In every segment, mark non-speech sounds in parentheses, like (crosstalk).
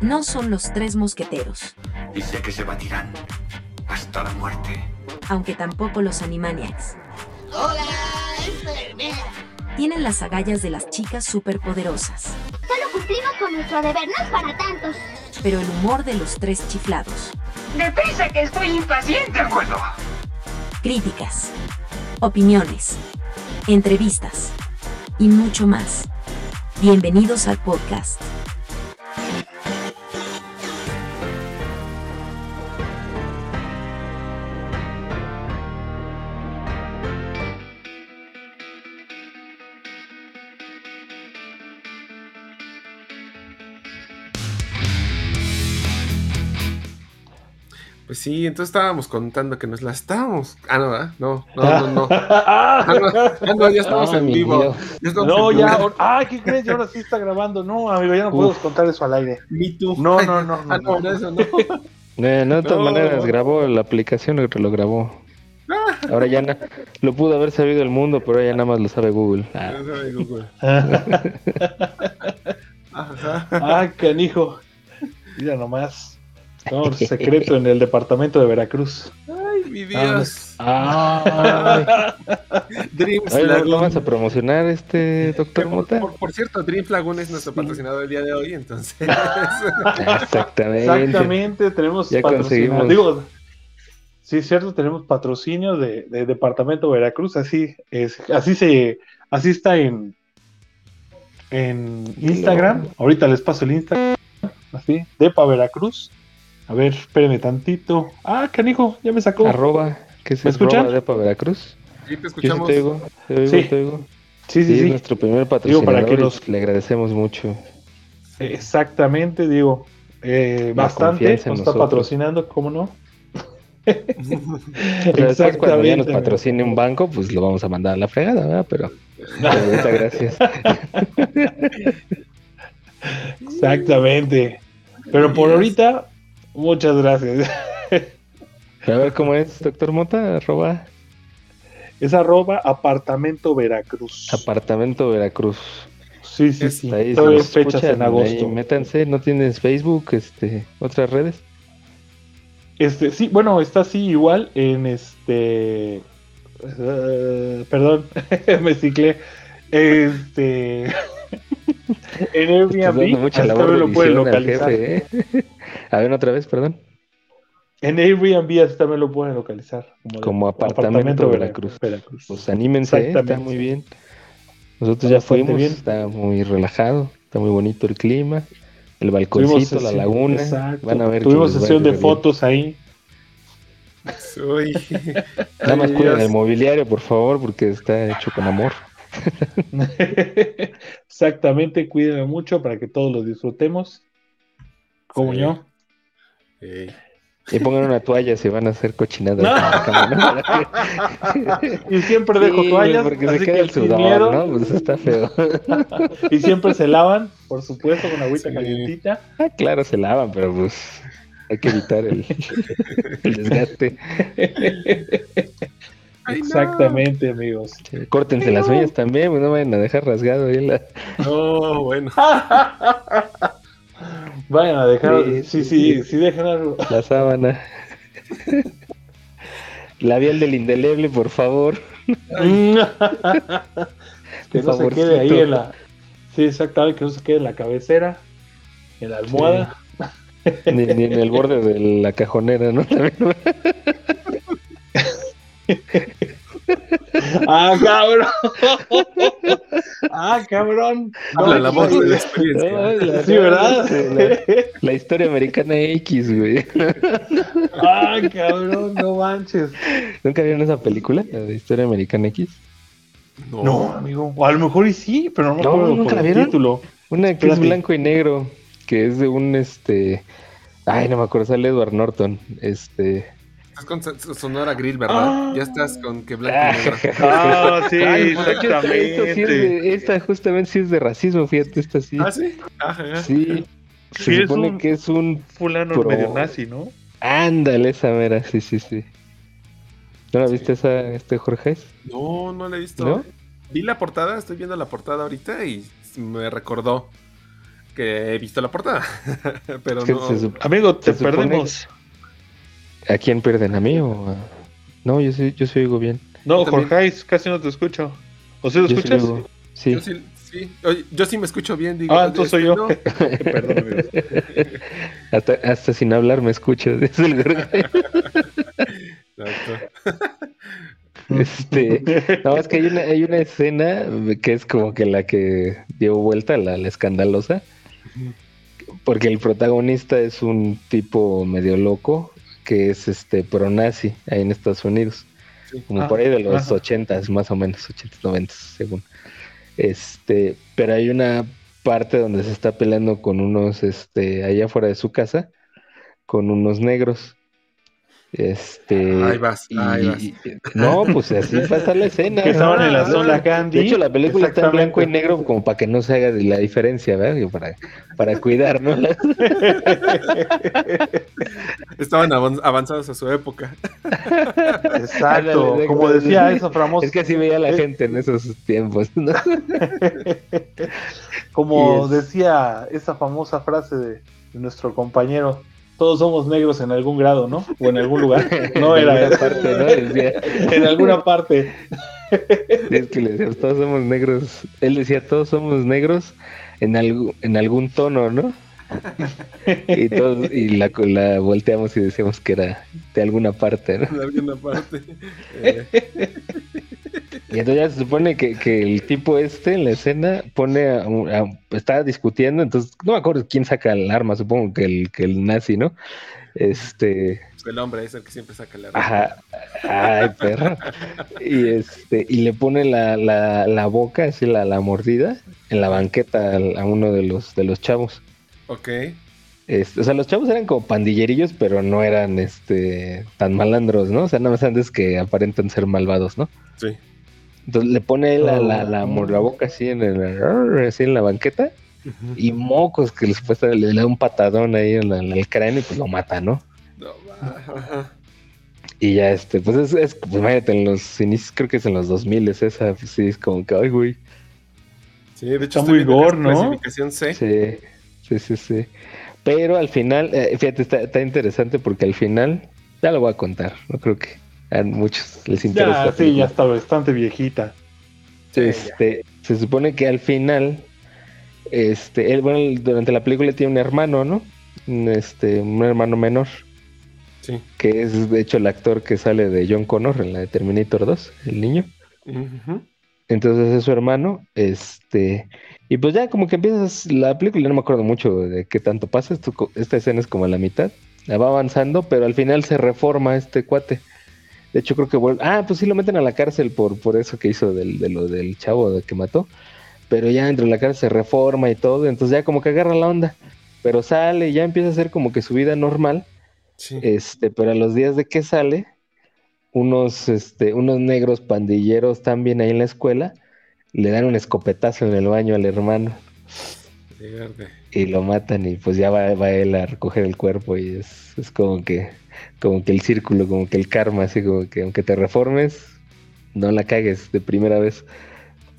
No son los tres mosqueteros, Y sé que se batirán hasta la muerte. aunque tampoco los Animaniacs. Hola, enfermera. Tienen las agallas de las chicas superpoderosas, Solo cumplimos con nuestro deber, no es para tantos. pero el humor de los tres chiflados. Deprisa que estoy impaciente. De acuerdo. Críticas, opiniones, entrevistas y mucho más. Bienvenidos al podcast. Pues sí, entonces estábamos contando que nos la estábamos. Ah, no, ¿verdad? No, no, no, no. (laughs) Ah, no, ah, no, ya estamos Ah, en vivo. Ya estamos No, en ya. Ah, ¿qué crees? Ya ahora sí está grabando. No, amigo, ya no podemos contar eso al aire. Me too. No, no, no, no, Ah, no, no. no, eso no. (laughs) Eh, no, de todas No. maneras, grabó la aplicación lo que lo grabó. Ahora ya na- lo pudo haber sabido el mundo, pero ya nada más lo sabe Google. Ah, de Google. (laughs) Ajá. Ah, canijo. Mira nomás. Secreto en el departamento de Veracruz. Ay, mi Dios. Ay, (laughs) Dreams Ay, ¿no, Lagoon. no vas a promocionar este doctor Por, Mota? por- por cierto, Dreams Lagoon es nuestro patrocinador el día de hoy, entonces. Exactamente. Exactamente, tenemos Ya patrocinio. conseguimos. Digo, sí, cierto, tenemos patrocinio de, de Departamento Veracruz, así es, así se, así está en, en Instagram. Ahorita les paso el Instagram, así, Depa Veracruz. A ver, espérenme tantito. Ah, canijo, ya me sacó. Arroba, ¿qué es ¿Me escuchan? arroba Depa Veracruz? Sí, te Yo escuchamos. te oigo, te oigo, Sí. te oigo. Sí, Sí, sí, es nuestro primer Digo, patrocinador para que y los- le agradecemos mucho. Exactamente, digo, eh, bastante. Nos está patrocinando, ¿cómo no? (laughs) Pero después cuando ya nos patrocine un banco, pues lo vamos a mandar a la fregada, ¿verdad? Pero, pero ahorita gracias. (laughs) Exactamente. Pero por ahorita, muchas gracias. A ver cómo es, doctor Mota, arroba Es arroba apartamento Veracruz. apartamento Veracruz. sí, sí, sí. Ahí, Todavía fechas escuchan, en agosto. ahí métanse, no tienes Facebook, este, otras redes. Este, sí, bueno, está así igual en este. eh, perdón, (laughs) me ciclé. Este. (laughs) en Estás dando Airbnb. mucha de lo pueden localizar. jefe, ¿eh? A ver, otra vez, perdón. En Airbnb así también lo pueden localizar. Como apartamento Veracruz. Veracruz. Pues anímense, ¿eh? está Exactamente. muy bien. Nosotros Está ya fuimos, bien. está muy relajado, está muy bonito el clima, el balconcito, la sesión- laguna. exacto. Van a ver que Tuvimos sesión de bien. fotos ahí. Uy. (laughs) Nada más cuiden el mobiliario, por favor, porque está hecho con amor. (laughs) Exactamente, cuídenme mucho para que todos lo disfrutemos. Como Sí. yo. Y pongan una toalla si van a hacer cochinadas. (laughs) Y siempre dejo Sí, toallas, porque así se queda que el sudor, miedo. ¿no? Pues está feo. (laughs) Y siempre se lavan, por supuesto, con agüita Sí. calientita. Ah, claro, se lavan, pero pues hay que evitar el, (laughs) el desgaste. Ay, no. Exactamente, amigos. Córtense las uñas también, pues no vayan a dejar rasgado ahí la... No, bueno. Vayan a dejar, Sí, sí, sí, sí. sí, dejen algo. (laughs) la sábana. Labial del indeleble, por favor. (laughs) que no se quede ahí en la. Sí, exactamente, que no se quede en la cabecera, en la almohada. Ni, ni en el borde de la cajonera, ¿no? (laughs) También, ¿no? (laughs) ¡Ah, cabrón! ¡Ah, cabrón! Habla la voz de la No, experiencia. la- (laughs) Sí, ¿verdad? La, la historia americana X, güey. ¡Ah, cabrón! No manches. ¿Nunca vieron esa película? La de historia americana X. No, amigo. O a lo mejor y sí, pero no me No, acuerdo ¿nunca por la el vieron? título. Una que Espérate. es blanco y negro, que es de un este. Ay, no me acuerdo, sale Edward Norton. Este. Estás con Son- Sonora Grill, ¿verdad? Ah. Ya estás con que blanco y (laughs) negro. Ah, sí, Ay, de hecho, esta- esto sí es exactamente. de- esta justamente sí es de racismo, fíjate, esta sí. ¿Ah, sí? Ajá, ajá. Sí. Se Sí, supone un- que es un. Fulano Pro- medio nazi, ¿no? Ándale, esa mera, sí, sí, sí. ¿No la viste esa, este Jorge? No, no la he visto. ¿No? Vi la portada, estoy viendo la portada ahorita y me recordó. que he visto la portada. (laughs) Pero Es que no. Amigo, te Se supone- perdemos. ¿A quién pierden? ¿A mí o a.? No, yo sí, yo sí oigo bien. No. Jorge, casi no te escucho. ¿O sí lo Yo sí escuchas? Sí. Yo sí, sí. Oye, yo sí me escucho bien, digo. Ah, entonces soy yo. (laughs) no. Perdón. (laughs) Hasta, hasta sin hablar me escucho. dice el. Este, no, es que hay una, hay una escena que es como que la que dio vuelta, la, la escandalosa, porque el protagonista es un tipo medio loco que es este pro-nazi ahí en Estados Unidos, Sí. como Ah, por ahí de los ajá. ochentas, más o menos, ochentas, noventas, según. Este, pero hay una parte donde se está peleando con unos, este, allá afuera de su casa, con unos negros. Este, Ahí vas, y- ahí vas. y- no, pues así pasa la (laughs) escena. Que estaban en la zona Gandhi. De hecho, la película está en blanco y negro como para que no se haga de la diferencia, ¿verdad? Para, para cuidar, ¿no? La- (laughs) Estaban avan- avanzados a su época. (laughs) Exacto. Como decía esa famosa. Es que así veía la Eh. gente en esos tiempos, ¿no? Como es- decía esa famosa frase de nuestro compañero, todos somos negros en algún grado, ¿no? O en algún lugar. (laughs) No En era alguna eso. parte, ¿no? Decía, (laughs) En alguna parte. (laughs) es que le decíamos, todos somos negros. Él decía, todos somos negros en, algu- en algún tono, ¿no? Y, todos, y la, la volteamos y decíamos que era de alguna parte, ¿no? En alguna parte. Eh, Y entonces ya se supone que, que el tipo este en la escena pone a, a- está discutiendo, entonces no me acuerdo quién saca el arma, supongo que el, que el nazi, ¿no? Este, el hombre es el que siempre saca la ajá, ay perro. Y este, y le pone la, la, la boca, así la, la mordida, en la banqueta a uno de los de los chavos. Ok. Este, o sea, los chavos eran como pandillerillos, pero no eran este tan malandros, ¿no? O sea, nada más antes que aparentan ser malvados, ¿no? Sí. Entonces le pone la, la, la, mor- la boca así en, el, así en la banqueta y mocos que le, supuestamente le da un patadón ahí en, la- en el cráneo y pues lo mata, ¿no? No, va, ajá. Y ya este, pues es, es pues imagínate, en los inicios, creo que es en los 2000 es esa, pues sí, es como que, ay, güey. Sí, de hecho Está muy gore, ¿no? Clasificación C. Sí, sí, sí, sí. Pero al final, eh, fíjate, está, está interesante porque al final, ya lo voy a contar, no creo que a muchos les interesa. Ya, sí, ya está bastante viejita. Sí, este, se supone que al final, este, él, bueno, durante la película tiene un hermano, ¿no? Un, Este, un hermano menor, Sí. que es de hecho el actor que sale de John Connor en la de Terminator 2, el niño. Entonces es su hermano, este, y pues ya como que empiezas la película, no me acuerdo mucho de qué tanto pasa, esto esta escena es como a la mitad, la va avanzando, pero al final se reforma este cuate. De hecho creo que vuelve, ah, pues sí lo meten a la cárcel por, por eso que hizo del, de lo del chavo de que mató, pero ya dentro de la cárcel se reforma y todo, entonces ya como que agarra la onda, pero sale y ya empieza a hacer como que su vida normal, Sí. este, pero a los días de que sale, unos, este, unos negros pandilleros también ahí en la escuela le dan un escopetazo en el baño al hermano. Y lo matan y pues ya va, va él a recoger el cuerpo y es, es como que, como que el círculo, como que el karma, así como que aunque te reformes, no la cagues de primera vez.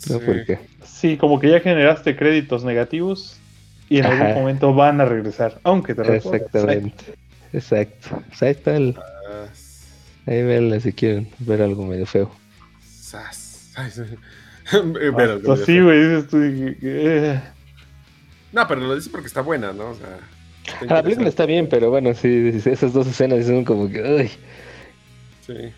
¿no? Sí. Porque Sí, como que ya generaste créditos negativos y en Ajá. algún momento van a regresar, aunque te reformes. exactamente, exacto. Pues ahí está el, Ah, ahí véanla si quieren ver algo medio feo. sas. Ay, sí. (laughs) Pero- Hasta así, güey, dices tú, eh, No, pero lo dice porque está buena, ¿no? O sea, la película está bien, pero bueno, sí, sí, esas dos escenas son como que, uy. Sí.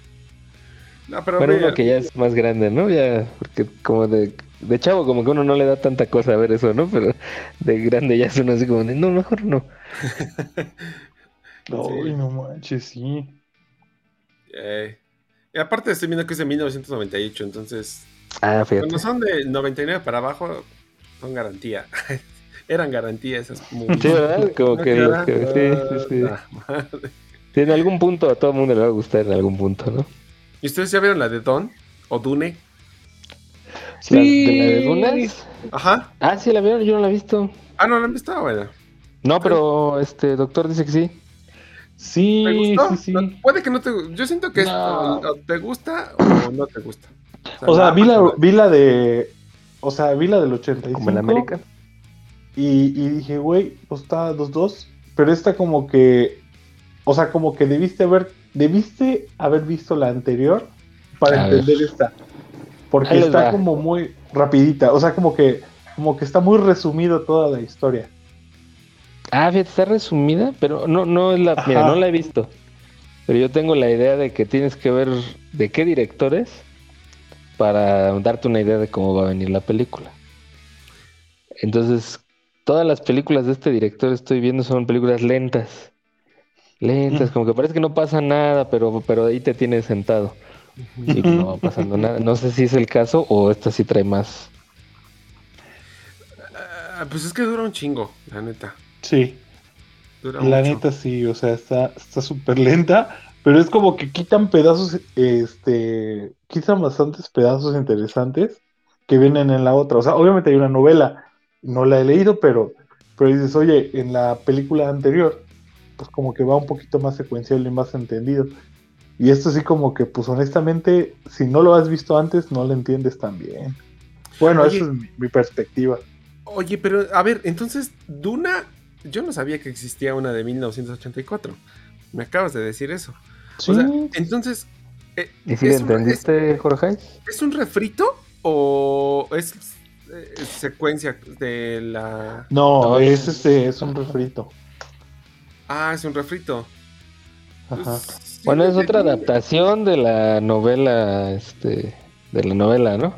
No, pero Bueno, mira, uno que ya es más grande, ¿no? Ya, porque como de, de chavo, como que uno no le da tanta cosa a ver eso, ¿no? Pero de grande ya es uno así como de, no, mejor no. (laughs) Ay, no manches, sí. eh, y aparte estoy viendo que es de 1998, entonces Ah, fíjate. cuando son de 99 para abajo son garantía. (laughs) Eran garantía esas movies. Sí, ¿verdad? (laughs) Como que sí, sí, sí. Ah. Sí, en algún punto a todo el mundo le va a gustar, en algún punto, ¿no? ¿Y ustedes ya vieron la de Don o Dune? La, de la de Dunas. Ajá. Ah, sí, la vieron, yo no la he visto. Ah, no, la han visto, bueno. No, pero este doctor dice que sí. Sí, ¿Te gustó? sí, sí. Puede que no te Yo siento que No. te gusta o no te gusta. O sea, vi la, vi la de. O sea, vi la del 85. Como en América. Y, y dije, güey, pues está 2-2. Pero esta como que. O sea, como que debiste haber. Debiste haber visto la anterior para A ver. entender esta. Porque Ahí está va. como muy rapidita. O sea, como que. Como que está muy resumido toda la historia. Ah, fíjate, está resumida, pero no, no es la, mira, no la he visto. Pero yo tengo la idea de que tienes que ver de qué directores para darte una idea de cómo va a venir la película. Entonces, todas las películas de este director estoy viendo son películas lentas. Lentas, Mm. como que parece que no pasa nada, pero, pero ahí te tienes sentado. Y no va pasando nada. No sé si es el caso o esta sí trae más. Ah, pues es que dura un chingo, la neta. Sí. Dura La mucho. neta sí, o sea, está está súper lenta, pero es como que quitan pedazos, este, quitan bastantes pedazos interesantes que vienen en la otra. O sea, obviamente hay una novela, no la he leído, pero, pero dices, oye, en la película anterior, pues como que va un poquito más secuencial y más entendido. Y esto sí como que, pues honestamente, si no lo has visto antes, no lo entiendes tan bien. Bueno, Oye. esa es mi- mi perspectiva. Oye, pero a ver, entonces, Duna, yo no sabía que existía una de 1984. Me acabas de decir eso. O sea, Sí. entonces, eh, ¿Y si le ¿es, un, entendiste, Jorge? es un refrito o es eh, secuencia de la... No, es, este, es un refrito. Ah, es un refrito. Pues, Ajá. sí, Bueno, es de- otra adaptación de la novela, este, de la novela, ¿no?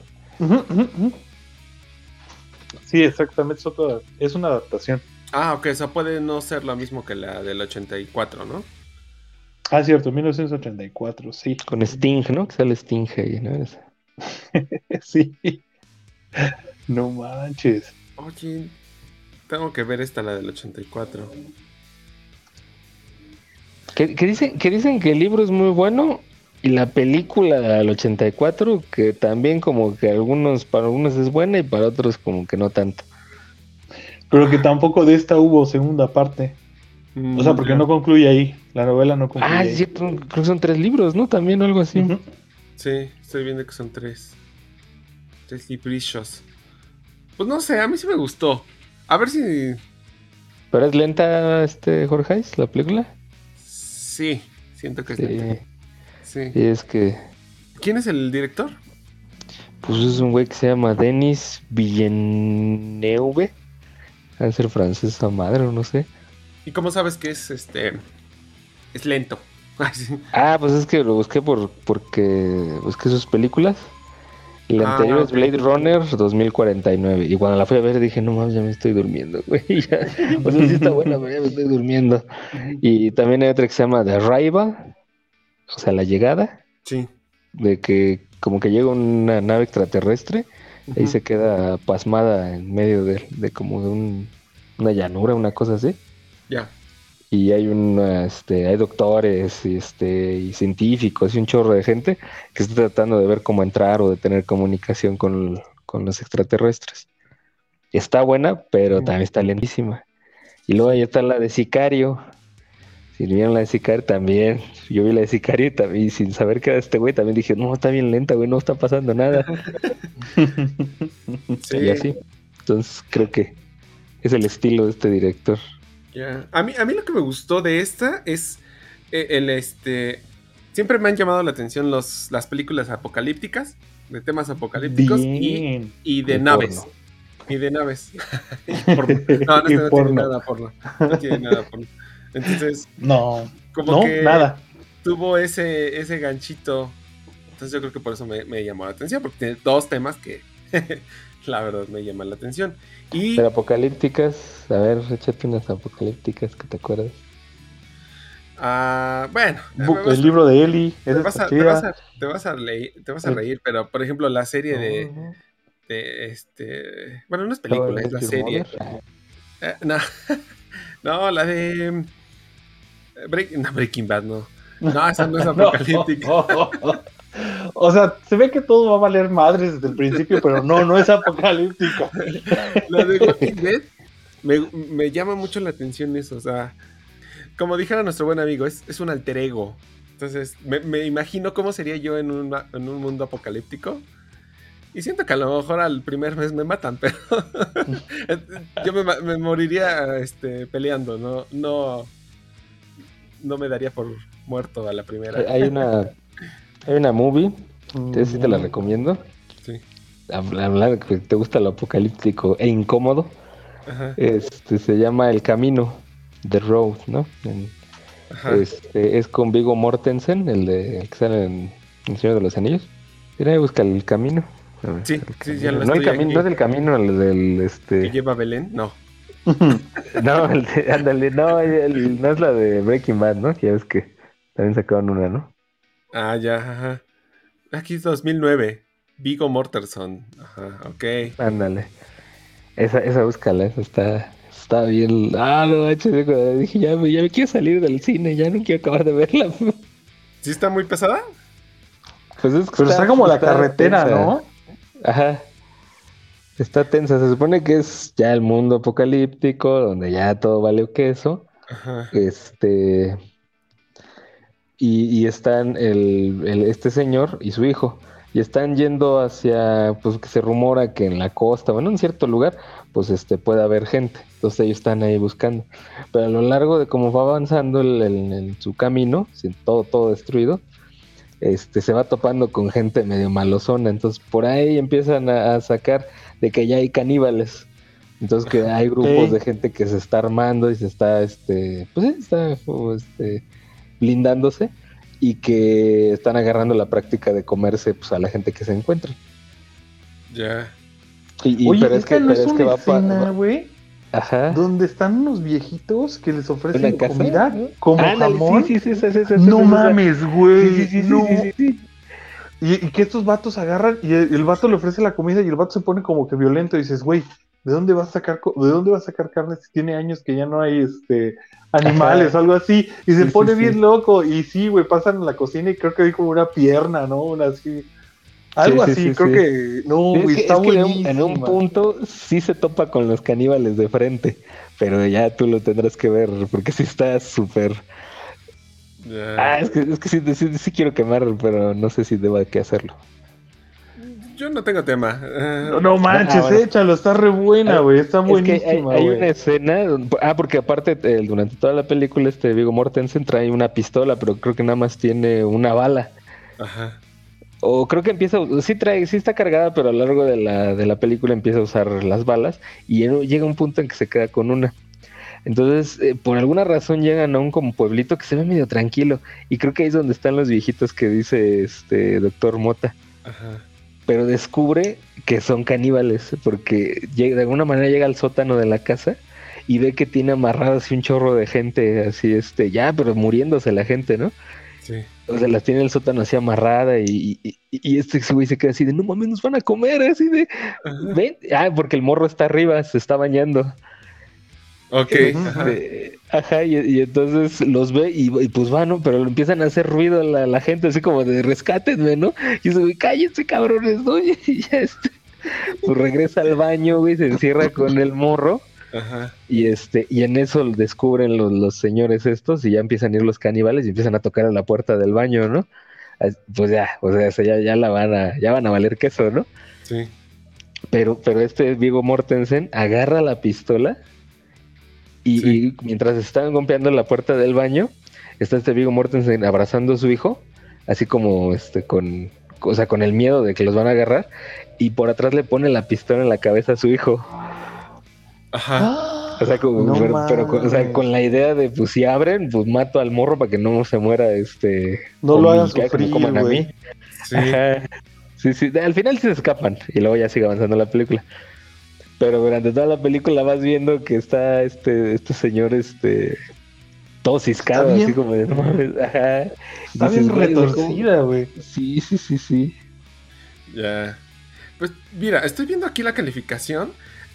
Sí, exactamente, es, otra- es una adaptación. Ah, ok, o sea, puede no ser lo mismo que la del 84, ¿no? Ah, cierto, 1984, sí. Con Sting, ¿no? Que sale Sting ahí, ¿no? Es- (laughs) sí. No manches. Oye, tengo que ver esta, la del 84. Que, que dicen, que dicen que el libro es muy bueno y la película del 84 que también como que algunos, para algunos es buena y para otros como que no tanto. Pero que tampoco de esta hubo segunda parte. O sea, porque no concluye ahí. La novela no concluye. Ah, cierto, creo que son tres libros, ¿no? También o algo así. Sí, estoy viendo que son tres. Tres librillos. Pues no sé, a mí sí me gustó. A ver si. Pero es lenta, este, Jorge, la película. Sí, siento que Sí, sí. sí. y es que ¿Quién es el director? pues es un güey que se llama Denis Villeneuve. Ha de ser francés a madre o no sé. ¿Y cómo sabes que es este. Es lento? (laughs) Ah, pues es que lo busqué por porque busqué sus películas. Y la Ah, anterior es. Blade Runner 2049. Y cuando la fui a ver dije, no mames, ya me estoy durmiendo, (laughs) güey. Ya. O sea, sí está buena, pero ya me estoy durmiendo. Y también hay otra que se llama The Arrival. O sea, la llegada. Sí. De que como que llega una nave extraterrestre. Y ahí Ujú. se queda pasmada en medio de, de como de un- una llanura, una cosa así. Ya. Y hay una, este, hay doctores y, este, y científicos y un chorro de gente que está tratando de ver cómo entrar o de tener comunicación con, con los extraterrestres. Está buena, pero también está lentísima. Y luego ahí está la de Sicario. Si vieron la de Sicario también, yo vi la de Sicario y también, sin saber qué era este güey, también dije, no, está bien lenta, güey, no está pasando nada. Sí. (laughs) Y así. Entonces creo que es el estilo de este director. Ya. A mí, a mí lo que me gustó de esta es eh, el este. Siempre me han llamado la atención los, las películas apocalípticas, de temas apocalípticos y, y de Y naves. porno. Y de naves. (laughs) Y. No, no, tiene nada porno. No tiene nada porno. Entonces, No, como no, que nada. tuvo ese, ese ganchito. Entonces yo creo que por eso me, me llamó la atención, porque tiene dos temas que (laughs) la verdad me llaman la atención. Y Pero apocalípticas, a ver, échate unas apocalípticas que te acuerdas. ah, bueno, Bu- El a- libro de Eli. te vas, a, te, vas a, te vas a leer- te vas a reír, pero por ejemplo la serie de, este bueno no es película, es la serie. Eh, no, (laughs) no, la de eh, Break- no, Breaking Bad, no. No, esa no es (laughs) apocalíptica. O sea, se ve que todo va a valer madres desde el principio, pero no, no es apocalíptico. La de Walking Dead me, me llama mucho la atención eso. O sea, como dijera nuestro buen amigo, es, es un alter ego. Entonces, me, me imagino cómo sería yo en un, en un mundo apocalíptico. Y siento que a lo mejor al primer mes me matan, pero (laughs) yo me, me moriría este, peleando, no, no, no me daría por muerto a la primera. Hay una, hay una movie, esa sí te la Mm. recomiendo. Sí. Habla- Hablando que te gusta lo apocalíptico e incómodo, Ajá, este se llama El Camino, The Road, ¿no? En- ajá. este, es con Vigo Mortensen, el de el que sale en El Señor de los Anillos. Mira, busca el camino. Ver, Sí, el sí, ya camino. lo no, el camino no es el camino, el del ¿Que este. lleva Belén? No. (laughs) No, el de- ándale, no, el- no es la de Breaking Bad, ¿no? Que ya ves que también sacaron una, ¿no? Ah, ya, ajá. Aquí es 2009. Vigo Mortensen. Ajá, ok. Ándale. Esa, esa búscala, esa está, está bien. Ah, no, dije, ya, me- ya me quiero salir del cine, ya no quiero acabar de verla. ¿Sí está muy pesada? Pues es que Pero está como la está carretera, tensa. ¿no? Ajá. Está tensa. Se supone que es ya el mundo apocalíptico, donde ya todo vale queso. Ajá. Este. Y, y están el, el- este señor y su hijo. Y están yendo hacia, pues que se rumora que en la costa, bueno, en cierto lugar, pues este puede haber gente. Entonces ellos están ahí buscando. Pero a lo largo de cómo va avanzando el- el- el- su camino, sin todo, todo destruido, este, se va topando con gente medio malosona. Entonces por ahí empiezan a, a sacar de que ya hay caníbales. Entonces que hay grupos de gente que se está armando y se está, este, pues está este, blindándose y que están agarrando la práctica de comerse pues, a la gente que se encuentra. Ya. Y, y- Oye, pero es que, no pero es es que una va pa- escena, va- güey, Ajá. donde están unos viejitos que les ofrecen comida como Ándale, jamón. sí, sí, sí, no mames, güey. Sí, sí, sí, sí, no. sí, sí, sí. Y, y que estos vatos agarran y el, el vato le ofrece la comida y el vato se pone como que violento y dices, güey, ¿de dónde va a sacar de dónde va a sacar carne si tiene años que ya no hay este animales Ajá. o algo así? Y se Sí, pone sí, bien sí. loco y sí, güey, pasan en la cocina y creo que hay como una pierna, ¿no? Una así. Algo Sí, sí, así, sí, creo sí. que no, Es güey, que- está es que en un- buenísimo. en un punto sí se topa con los caníbales de frente, pero ya tú lo tendrás que ver porque sí está súper... Ah, es que, es que sí, sí- sí quiero quemar, pero no sé si deba que hacerlo. Yo no tengo tema. Eh, No, no manches, Ah, bueno. échalo, está re buena, güey, está Es que buenísima, hay, hay una escena, ah, porque aparte eh, durante toda la película este Vigo Mortensen trae una pistola, pero creo que nada más tiene una bala. Ajá. O creo que empieza, sí trae, sí está cargada, pero a lo largo de la, de la película empieza a usar las balas y llega un punto en que se queda con una. Entonces, eh, por alguna razón llegan a un como pueblito que se ve medio tranquilo y creo que ahí es donde están los viejitos que dice este doctor Mota. Ajá. Pero descubre que son caníbales porque de alguna manera llega al sótano de la casa y ve que tiene amarrado así un chorro de gente, así este, ya, pero muriéndose la gente, ¿no? Sí. O sea, las tiene en el sótano así amarrada y, y, y este güey se queda así de, no mames, nos van a comer, así de, Ajá. ven, ah, porque el morro está arriba, se está bañando. Ok. Ajá. Ajá, y, y entonces los ve y, y pues van, ¿no? Pero le empiezan a hacer ruido la, la gente, así como de rescátenme, ¿no? Y ese güey, cállense cabrones, ¿no? (laughs) Y ya este, pues regresa al baño, güey, se encierra con el morro. Ajá. Y este, y en eso descubren los, los señores estos y ya empiezan a ir los caníbales y empiezan a tocar a la puerta del baño, ¿no? Pues ya, o sea, ya, ya la van a, ya van a valer queso, ¿no? Sí. Pero, pero este Vigo Mortensen agarra la pistola y, Sí. y mientras están golpeando la puerta del baño, está este Vigo Mortensen abrazando a su hijo, así como este con, o sea, con el miedo de que los van a agarrar, y por atrás le pone la pistola en la cabeza a su hijo. Ajá. O sea, como, No pero, pero con, o sea, con la idea de, pues si abren, pues mato al morro para que no se muera, este... No lo hagan que me sufrir, coman a mí. Sí. Ajá. Sí, sí. Al final sí se escapan y luego ya sigue avanzando la película. Pero durante toda la película vas viendo que está este, este señor, este, todo ciscado, así como de no mames, (laughs) Ajá. Está retorcida, güey. Sí, sí, sí, sí. Ya. Pues mira, estoy viendo aquí la calificación.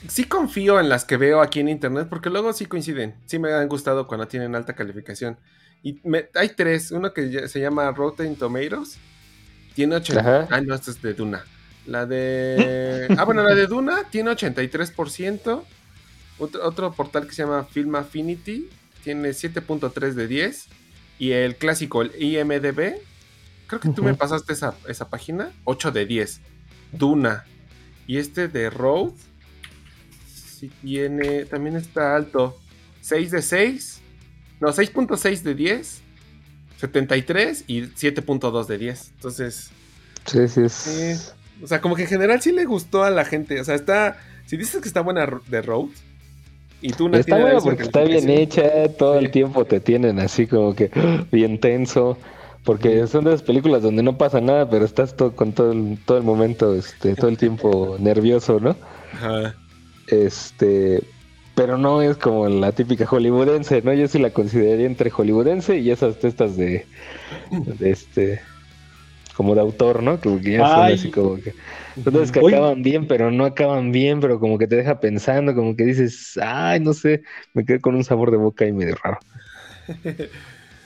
Sí confío en las que veo aquí en internet porque luego sí coinciden. Sí me han gustado cuando tienen alta calificación. Y me- hay tres. Uno que se llama Rotten Tomatoes. Tiene 80. Ajá. Ah, no, esta es de Duna. La de... (laughs) Ah, bueno, la de Duna tiene 83%. Otro, otro portal que se llama Film Affinity tiene 7.3 de 10. Y el clásico, el IMDB, creo que tú me Ujú. pasaste esa, esa página, 8 de 10. Duna. Y este de Road, sí tiene, también está alto. 6 de 6. No, 6.6 de 10. 73 y 7.2 de 10. Entonces, Sí, sí, es. sí. O sea, como que en general sí le gustó a la gente. O sea, está. Si dices que está buena de Road. Y tú Está bueno porque está bien hecha, todo el tiempo te tienen así como que (gasps) bien tenso, porque son de esas películas donde no pasa nada, pero estás todo, con todo el, todo el momento, este, todo el tiempo (laughs) nervioso, ¿no? Ajá. Este, pero no es como la típica hollywoodense, ¿no? Yo sí la consideraría entre hollywoodense y esas testas de, de este, como de autor, ¿no? Que que ya son Ay. así como que, esas que acaban bien, pero no acaban bien, pero como que te deja pensando, como que dices, ay, no sé, me quedé con un sabor de boca ahí medio raro. (laughs)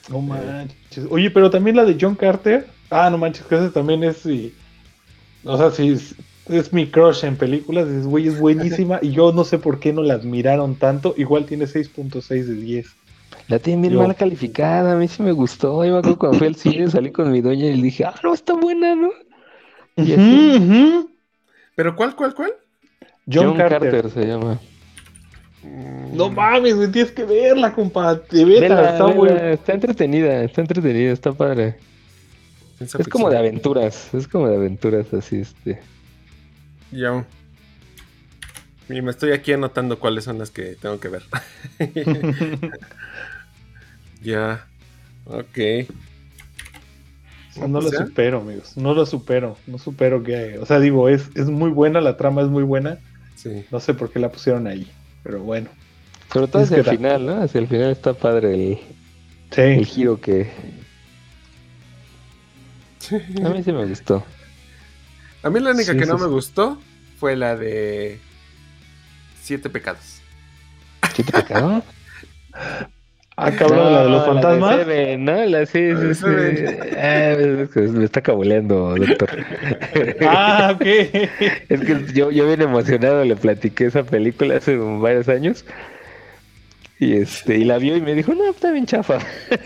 No manches. Oye, pero también la de John Carter. Ah, no manches, que esa también es. y- o sea, sí, es, es mi crush en películas. Es, güey, es buenísima. y yo no sé por qué no la admiraron tanto. Igual tiene 6.6 de 10. La tienen bien Yo- mala calificada, a mí sí me gustó. Yo me acuerdo cuando fui al cine, salí con mi doña y le dije, ah, no, está buena, ¿no? Y así. ¿Pero cuál, cuál, cuál? John, Carter. se llama. Mm, No mames, güey, tienes que verla, compa. De veras, Vela, está vela, muy- está entretenida, está entretenida, está padre. ciencia Es como de aventuras, es como de aventuras así, este. Ya. Y me estoy aquí anotando cuáles son las que tengo que ver. (laughs) ya. Ok. No O lo sea, supero, amigos. No lo supero. No supero que. O sea, digo, es, es muy buena, la trama es muy buena. Sí. No sé por qué la pusieron ahí. Pero bueno. Sobre todo Es hacia el da- final, ¿no? Hacia el final está padre el, el Sí. giro que. A mí sí me gustó. A mí la única Sí, que sí, no sí. me gustó fue la de Siete Pecados. ¿Qué te pecado? Ah, cabrón, la de los fantasmas. La de Seven, ¿no? La sí, La sí, sí. Ah, me está cabuleando, doctor. Ah, ok. Es que yo, yo bien emocionado le platiqué esa película hace varios años. Y este, y la vio y me dijo, no, está bien chafa. (laughs)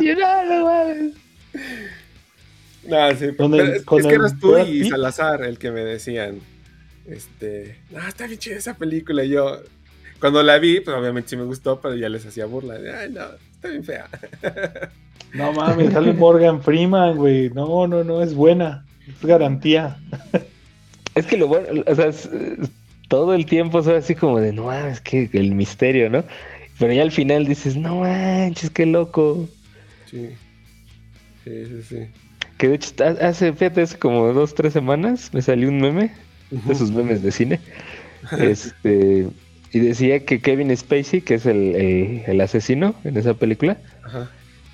y yo, no, no mames. No, sí, pero el- es, que eras tú y. Salazar el que me decían, este, no, está bien chida esa película. Y yo, cuando la vi, pues obviamente sí me gustó, pero ya les hacía burla. de, Ay, no, está bien fea. No mames, sale Morgan Freeman, güey. No, no, no, es buena. Es garantía. Es que lo bueno, o sea, es- es- todo el tiempo es así como de, no mames, que el misterio, ¿no? Pero ya al final dices, no manches, qué loco. Sí. Sí, sí, sí. Que de hecho, ha- hace, fíjate, hace como dos, tres semanas me salió un meme, de esos memes de cine. (laughs) este, y decía que Kevin Spacey, que es el, el- el asesino en esa película, Ajá.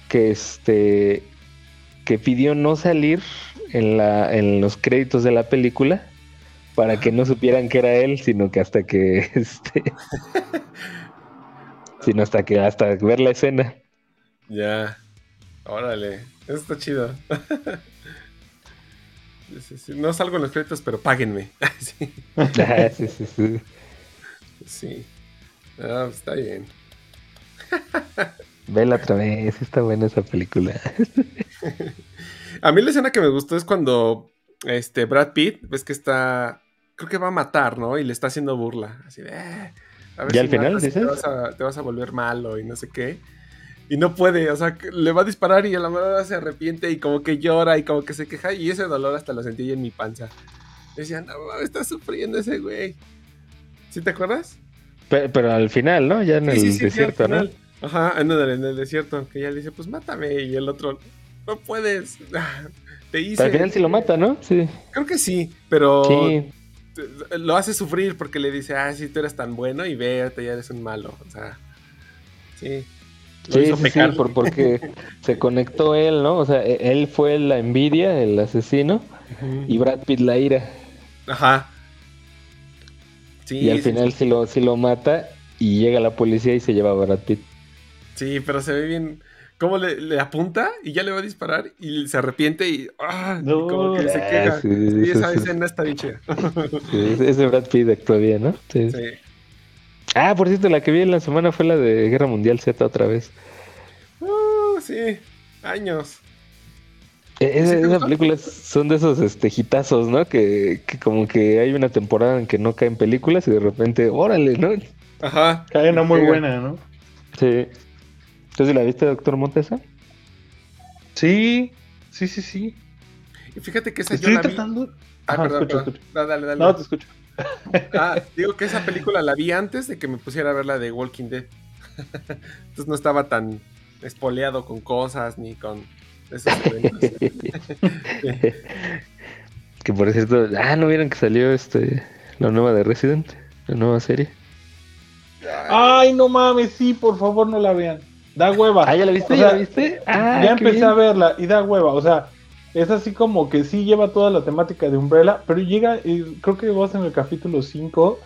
que este que pidió no salir en la en los créditos de la película para que no supieran que era él, sino que hasta que (laughs) este (laughs) sino hasta que hasta ver la escena. Ya. Órale. Eso está chido. Sí, sí, sí. No salgo en los créditos, pero páguenme. (laughs) sí. Ah, (laughs) sí, sí, sí. Sí. Ah, está bien. (laughs) Vela otra vez, está buena esa película. A mí la escena que me gustó es cuando este Brad Pitt, ves que está, creo que va a matar, ¿no? Y le está haciendo burla, así de, "Eh, a ¿Ya al si final, matas y te dices? vas, a, te vas a volver malo y no sé qué. Y no puede, o sea, le va a disparar y a la mano se arrepiente y como que llora y como que se queja y ese dolor hasta lo sentí en mi panza. Decía, no, mames, está sufriendo ese güey. ¿Sí te acuerdas? Pero, pero al final, ¿no? Ya en el Sí, sí, sí, sí, al desierto, ¿no? Ajá, en el, en el desierto, que ella le dice, pues mátame, y el otro, no puedes, (laughs) te hice. Al final sí lo mata, ¿no? Sí. Creo que sí, pero lo hace sufrir porque le dice, ah, sí, tú eres tan bueno y vete, ya eres un malo. O sea, sí. Lo Sí, hizo sí, por- porque (laughs) se conectó él, ¿no? O sea, e- él fue la envidia, el asesino, y Brad Pitt la ira. Ajá. Sí, y al final sí lo, sí lo mata y llega la policía y se lleva a Brad Pitt. Sí, pero se ve bien. Cómo le, le apunta y ya le va a disparar y se arrepiente y, ah, y No. como que se Ah, queja. sí, Sí, esa escena está bien chida. Sí, ese- Brad Pitt actúa bien, ¿no? Sí. Sí. Ah, por cierto, la que vi en la semana fue la de Guerra Mundial Z otra vez. Uh, sí, años. E- ¿Sí te esas películas son de esos este, hitazos, ¿no? Que, que como que hay una temporada en que no caen películas y de repente, órale, ¿no? Ajá. Cae una muy Pega. buena, ¿no? Sí. ¿Entonces la viste, doctor Montesa? Sí, sí, sí, sí. Y fíjate que esa yo Estoy la vi. tratando. Ah, Ajá, perdón, escucho, perdón. escucho. No, dale, dale. No, te escucho. Ah, digo que esa película la vi antes de que me pusiera a ver la de Walking Dead. (laughs) Entonces no estaba tan espoleado con cosas ni con esos eventos. (laughs) que por cierto, ah, ¿no vieron que salió este la nueva de Resident? La nueva serie. Ay, no mames, sí, por favor, no la vean. Da hueva. Ah, ¿ya la viste? O ¿Ya la viste? Ah, ya qué empecé bien. a verla y da hueva. O sea, es así como que sí lleva toda la temática de Umbrella, pero llega, y creo que vas en el capítulo 5,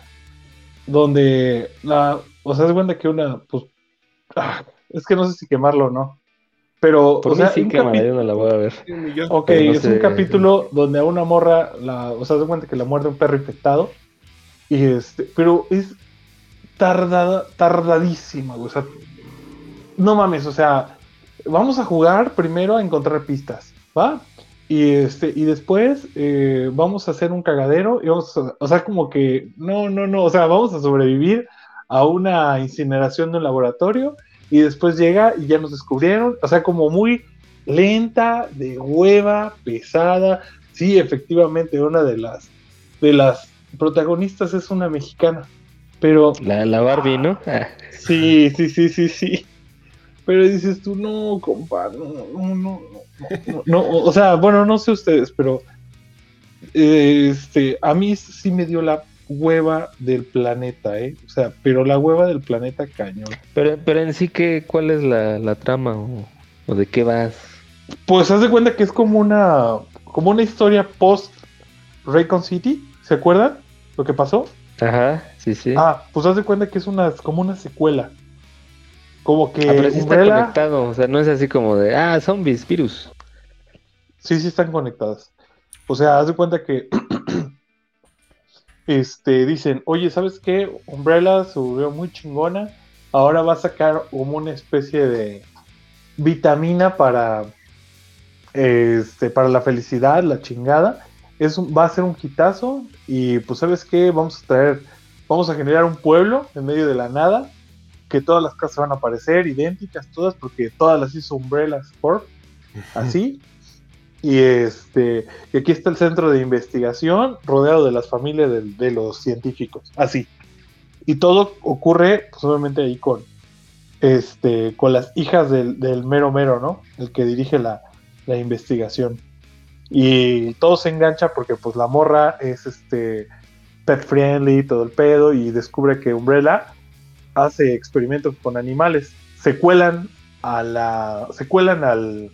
donde la. O sea, es cuenta que una. Pues. ah, es que no sé si quemarlo o no. Pero, Por o mí sea, sí, un capi- yo no la voy a ver. Ok, no es un capítulo donde a una morra, la, o sea, se cuenta que la muerde un perro infectado. Y este, pero es tardada, tardadísima, güey, o sea, no mames, o sea, vamos a jugar primero a encontrar pistas, ¿va? Y este, y después eh, vamos a hacer un cagadero y vamos a, o sea, como que, no, no, no, o sea, vamos a sobrevivir a una incineración de un laboratorio y después llega y ya nos descubrieron, o sea, como muy lenta, de hueva, pesada. Sí, efectivamente, una de las de las protagonistas es una mexicana. Pero La, la Barbie, ¿no? Ah, sí, sí, sí, sí, sí. Pero dices tú, no, compa, no, no, no, no, no, o sea, bueno, no sé ustedes, pero este, a mí sí me dio la hueva del planeta, ¿eh? O sea, pero la hueva del planeta cañón. pero, pero en sí, ¿qué, ¿cuál es la, la trama o, o de qué vas? Pues haz de cuenta que es como una, como una historia post Raycon City, ¿se acuerdan? Lo que pasó. Ajá, sí, sí. Ah, pues haz de cuenta que es una, como una secuela. Como que Ah, pero sí está Umbrella- conectado, o sea, no es así como de, ah, zombies, virus. Sí, sí están conectadas. O sea, haz de cuenta que (clears throat) este dicen, oye, ¿sabes qué? Umbrella se volvió muy chingona. Ahora va a sacar como una especie de vitamina para este para la felicidad, la chingada. Es un- va a ser un quitazo. Y pues, ¿sabes qué? Vamos a traer, vamos a generar un pueblo en medio de la nada. Que todas las casas van a aparecer idénticas, todas, porque todas las hizo Umbrella Corp. Así. Y este, y aquí está el centro de investigación, rodeado de las familias del- de, los científicos, así. Y todo ocurre, pues obviamente ahí con, este, con las hijas del, del mero mero, ¿no? El que dirige la, la investigación. Y todo se engancha porque pues la morra es este pet friendly, todo el pedo, y descubre que Umbrella hace experimentos con animales. Se cuelan a la. se cuelan al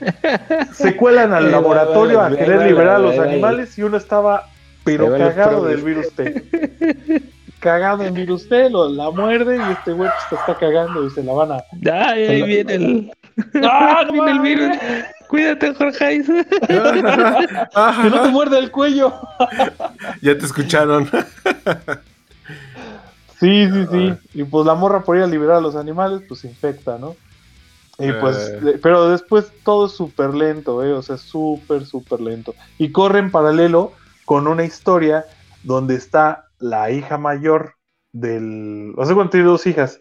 (laughs) se cuelan al laboratorio a querer liberar a los animales y uno estaba pero cagado del virus T. (laughs) cagado en virus T, lo- la muerde y este güey se está cagando y se la van a. Ay, ahí la- viene el, (laughs) ¡Ah, no viene el virus. Cuídate, Jorge. ¡Que no te muerde el cuello! Ya te escucharon. Sí, sí, sí. Y pues la morra por ir a liberar a los animales, pues se infecta, ¿no? Y pues, Eh. pero después todo es súper lento, ¿eh? O sea, súper, súper lento. Y corre en paralelo con una historia donde está la hija mayor del... O sea, cuando tiene dos hijas.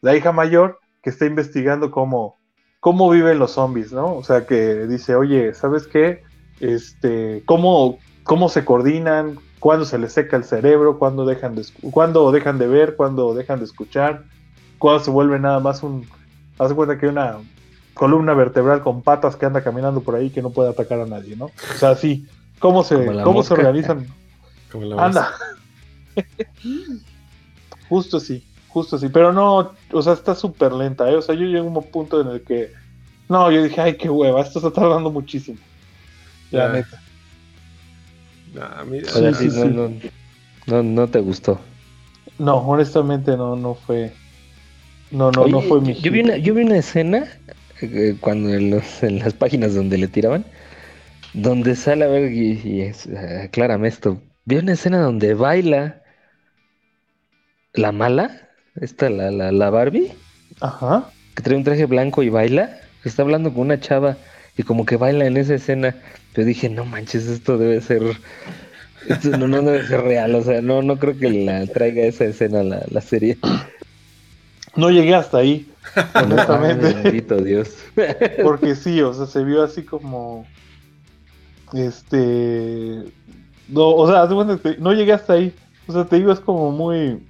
La hija mayor que está investigando cómo, cómo viven los zombies, ¿no? O sea, que dice, oye, ¿sabes qué? Este, ¿cómo, cómo se coordinan? ¿Cuándo se les seca el cerebro? ¿Cuándo dejan de, cuándo dejan de ver? ¿Cuándo dejan de escuchar? ¿Cuándo se vuelve nada más un... Haz cuenta que hay una columna vertebral con patas que anda caminando por ahí que no puede atacar a nadie, ¿no? O sea, sí. ¿Cómo se, cómo se organizan? (laughs) Como la Anda. (laughs) justo así, justo así. Pero no, o sea, está súper lenta, ¿eh? O sea, yo llegué a un punto en el que. No, yo dije, ay, qué hueva, esto está tardando muchísimo. La neta. Nah, mira, O sea, Sí, sí, sí, no, sí. no, no, no te gustó. No, honestamente no, no fue. No, no, no fue mi. yo, vi una, yo vi una escena eh, cuando en, los- en las páginas donde le tiraban, donde sale a ver y, y es, eh, aclárame esto. Vi una escena donde baila la mala, esta la, la, la Barbie, Ajá. que trae un traje blanco y baila, está hablando con una chava y como que baila en esa escena. Yo dije, no manches, esto debe ser. Esto no, no debe ser real, o sea, no, no creo que la traiga esa escena la, la serie. No llegué hasta ahí, (laughs) Ay, honestamente. bendito Dios. Porque sí, o sea, se vio así como. Este. No, o sea, no llegué hasta ahí. O sea, te digo, es como muy.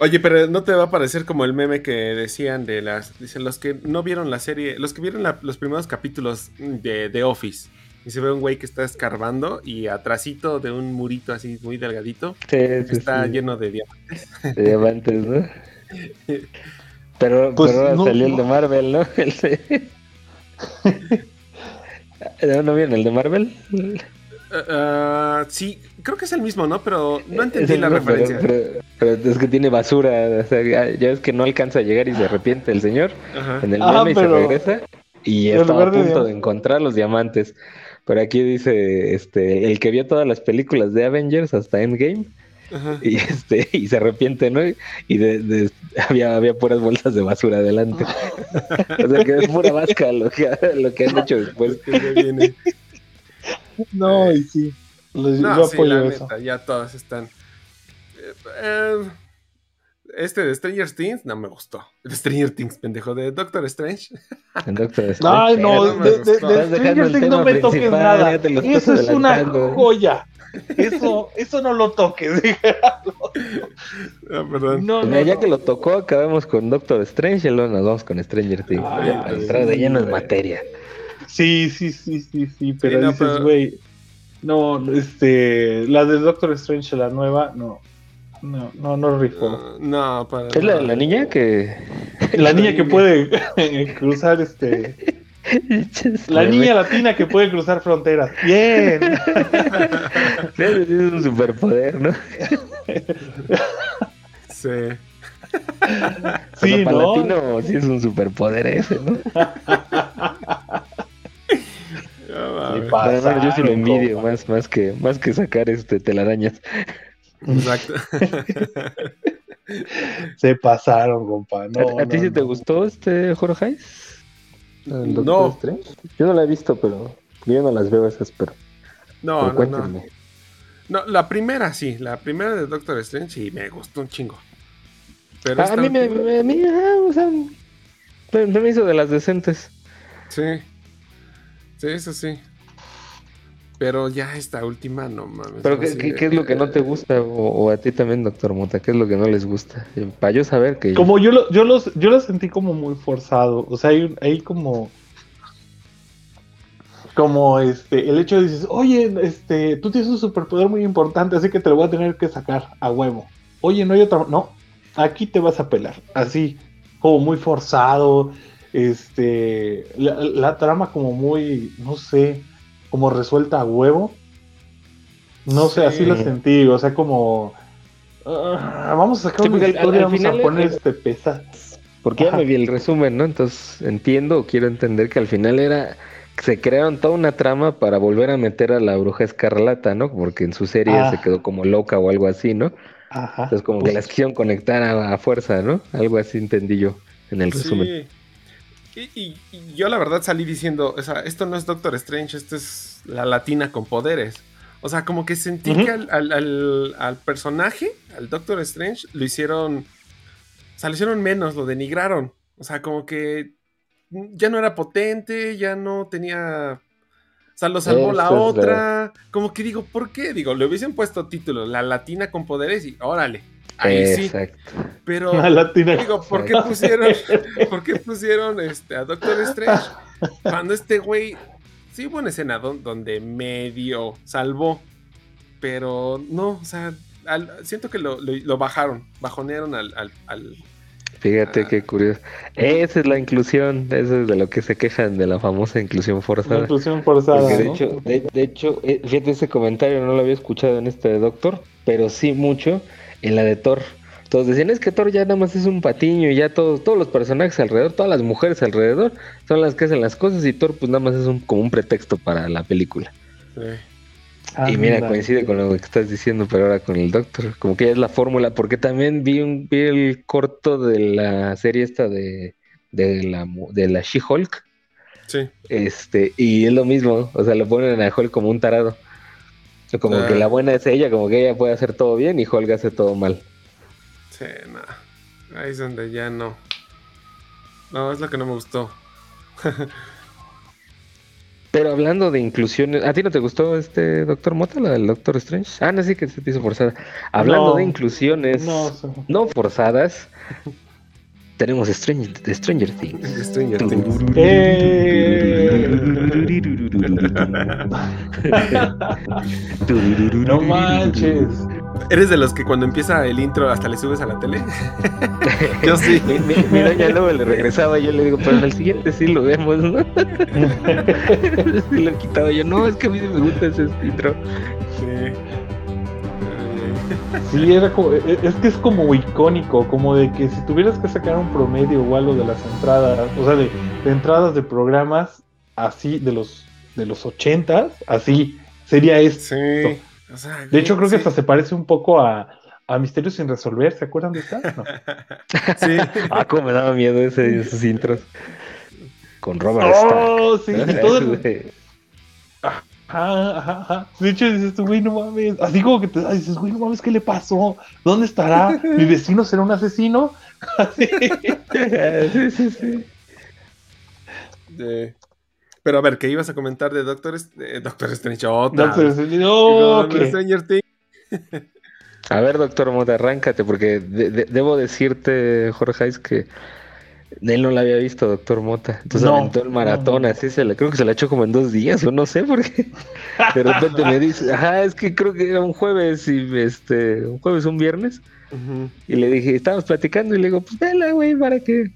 Oye, pero no te va a parecer como el meme que decían de las. Dicen los que no vieron la serie, los que vieron la- los primeros capítulos de, de Office. Y se ve un güey que está escarbando y atrasito de un murito así muy delgadito Sí, sí, está sí, lleno de diamantes. de diamantes, ¿no? (laughs) Pero, Pues, pero ahora no- salió el de Marvel, ¿no? (laughs) El de- (laughs) ¿No, ¿No vieron el de Marvel? Ah, sí, creo que es el mismo, ¿no? Pero no entendí el la referencia. Pero, pero es que tiene basura. O sea, ya ves que no alcanza a llegar y se arrepiente el señor Ajá. en el Ah, meme y se regresa. Y estaba a de punto de encontrar los diamantes. Pero aquí dice este el que vio todas las películas de Avengers hasta Endgame Ajá. y (laughs) este y se arrepiente, ¿no? Y de, de- había, había puras bolsas de basura adelante. (laughs) o sea que es pura vasca lo que, lo que han hecho después. (laughs) (laughs) No, y sí. No, yo sí, apoyo la eso. neta, ya todas están. Eh, eh, este de Stranger Things no me gustó. De (laughs) Stranger Things, pendejo, de Doctor Strange. El Doctor (laughs) Strange. Ay, no, no me de, Stranger el Things no me toques nada. Eso es una joya. Eso, eso no lo toques. Ah, perdón. No, Pues no, ya no. que lo tocó, acabamos con Doctor Strange y luego nos vamos con Stranger Things. Ay, para sí, entrar de lleno en materia. Sí, sí, sí, sí, sí, pero no, dices, pero- güey, no, este, la de Doctor Strange, la nueva, no, no, no, no rifó. Ah, no, para. ¿Es la de la niña que.? (laughs) La niña que puede (laughs) (laughs) cruzar, este, la niña latina que puede cruzar fronteras. Bien. Es un superpoder, ¿no? Sí. Sí, para ¿no? latino sí es un superpoder ese, ¿no? Yo sí lo envidio compa. más, más que más que sacar este telarañas. Exacto. (laughs) Se pasaron, compa. No, ¿A, a ti no, sí te gustó este Jorge Hayes? ¿El Doctor No. Strange? Yo no la he visto, pero yo no las veo esas, pero, No, pero no, no. No, la primera sí, la primera de Doctor Strange sí me gustó un chingo. Pero Ah, a mí me, me- a mí, ah, o sea, me, me hizo de las decentes. Sí. Sí, eso sí. Pero ya esta última, no mames. Pero ¿qué, qué- es lo que no te gusta? O, o a ti también, doctor Mota, ¿qué es lo que no les gusta? Eh, Para yo saber que... Como yo lo, yo los, yo lo sentí como muy forzado. O sea, hay, un- hay como. Como este, el hecho de dices, oye, este, tú tienes un superpoder muy importante, así que te lo voy a tener que sacar a huevo. Oye, no hay otra, no, aquí te vas a pelar, así, como muy forzado, este, la, la trama como muy, no sé, como resuelta a huevo. No sé, Sí. así lo sentí, o sea, como, ah, vamos a sacar Sí, una al- historia, al vamos final a poner es- este pesa. Porque ya Ajá. me vi el resumen, ¿no? Entonces entiendo o quiero entender que al final era... Se crearon toda una trama para volver a meter a la bruja escarlata, ¿no? Porque en su serie Ah. se quedó como loca o algo así, ¿no? Ajá. Entonces como que las quisieron conectar a, a fuerza, ¿no? Algo así entendí yo en el resumen. Y, y- y yo la verdad salí diciendo, o sea, esto no es Doctor Strange, esto es la latina con poderes. O sea, como que sentí que al, al- al- al personaje, al Doctor Strange, lo hicieron, o sea, lo hicieron menos, lo denigraron. O sea, como que ya no era potente, ya no tenía... O sea, lo salvó la- otra. Como que digo, ¿por qué? Digo, le hubiesen puesto título, la latina con poderes y órale. Ahí sí. Exacto. Pero. Digo, ¿por qué pusieron, ¿por qué pusieron este, a Doctor Strange? Cuando este güey, sí hubo una escena don- donde medio salvó, pero no, o sea, al- siento que lo, lo- lo bajaron, bajonearon al... al- al- Fíjate Ah. qué curioso. Esa es la inclusión, eso es de lo que se quejan de la famosa inclusión forzada. inclusión forzada. Porque de ¿no? hecho, de, de hecho, eh, fíjate ese comentario, no lo había escuchado en este de Doctor, pero sí mucho en la de Thor. Todos decían, es que Thor ya nada más es un patiño y ya todos, todos los personajes alrededor, todas las mujeres alrededor son las que hacen las cosas y Thor pues nada más es un, como un pretexto para la película. y mira, coincide con lo que estás diciendo, pero ahora con el Doctor, como que ya es la fórmula, porque también vi un vi el corto de la serie esta de, de la mu- de la She-Hulk Sí. Este, y es lo mismo, o sea, lo ponen a Hulk como un tarado. Como Ah. que la buena es ella, como que ella puede hacer todo bien y Hulk hace todo mal. Sí, no. Ahí es donde ya no. No, es lo que no me gustó. Pero hablando de inclusiones, ¿a ti no te gustó este Doctor Mota, la del Doctor Strange? Ah, no, sí que se te hizo forzada. Hablando No. de inclusiones No, no, forzadas, tenemos Stranger, Stranger Things. Stranger Things. No manches. ¿Eres de los que cuando empieza el intro hasta le subes a la tele? Yo sí. Mi, mi- mi doña luego le regresaba y yo le digo, pero en el siguiente sí lo vemos, ¿no? sí lo quitaba yo, no, es que a mí sí me gusta ese intro. Sí. Sí, era como, e- es que es como icónico, como de que si tuvieras que sacar un promedio o algo de las entradas, o sea, de, de entradas de programas así de los de los ochentas, así sería este. Sí. O sea, De hecho, creo que sí. hasta se parece un poco a, a Misterios sin resolver, ¿se acuerdan de esta? No. (laughs) Sí. (laughs) Ah, cómo me daba miedo ese, esos intros. Con Robert Stark. Oh, sí, y todo (laughs) el- Güey. Ajá, ajá, ajá. De hecho, dices tú, güey, no mames. Así como que te dices, güey, no mames, ¿qué le pasó? ¿Dónde estará? ¿Mi vecino será un asesino? (laughs) Así. sí, sí, sí. De- Pero a ver, ¿qué ibas a comentar de Doctor, de Doctor Strange? Otra Doctor. Strange, no, Con que- Stranger Things. A ver, doctor Mota, arráncate, porque de- de- debo decirte, Jorge Hayes, que él no la había visto, doctor Mota. Entonces No, aventó el maratón, no, no. así se le, creo que se la echó como en dos días, o no sé por qué. De repente me dice, ajá, es que creo que era un jueves y este, un jueves, un viernes. Ujú. Y le dije, estábamos platicando y le digo, pues vela, güey, para que.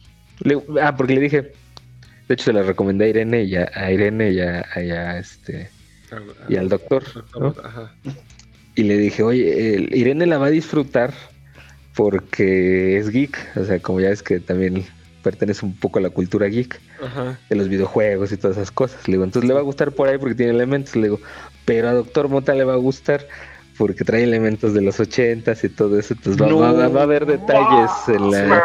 Ah, porque le dije, de hecho se la recomendé a Irene y a, a Irene y a, este y al doctor. Y le dije, oye, el- Irene la va a disfrutar porque es geek, o sea, como ya es que también pertenece un poco a la cultura geek Ajá. de los videojuegos y todas esas cosas. Le digo, entonces le va a gustar por ahí porque tiene elementos. Le digo, pero a Doctor Mota le va a gustar porque trae elementos de los ochentas y todo eso. Entonces va, No. va- va- va a haber detalles en la...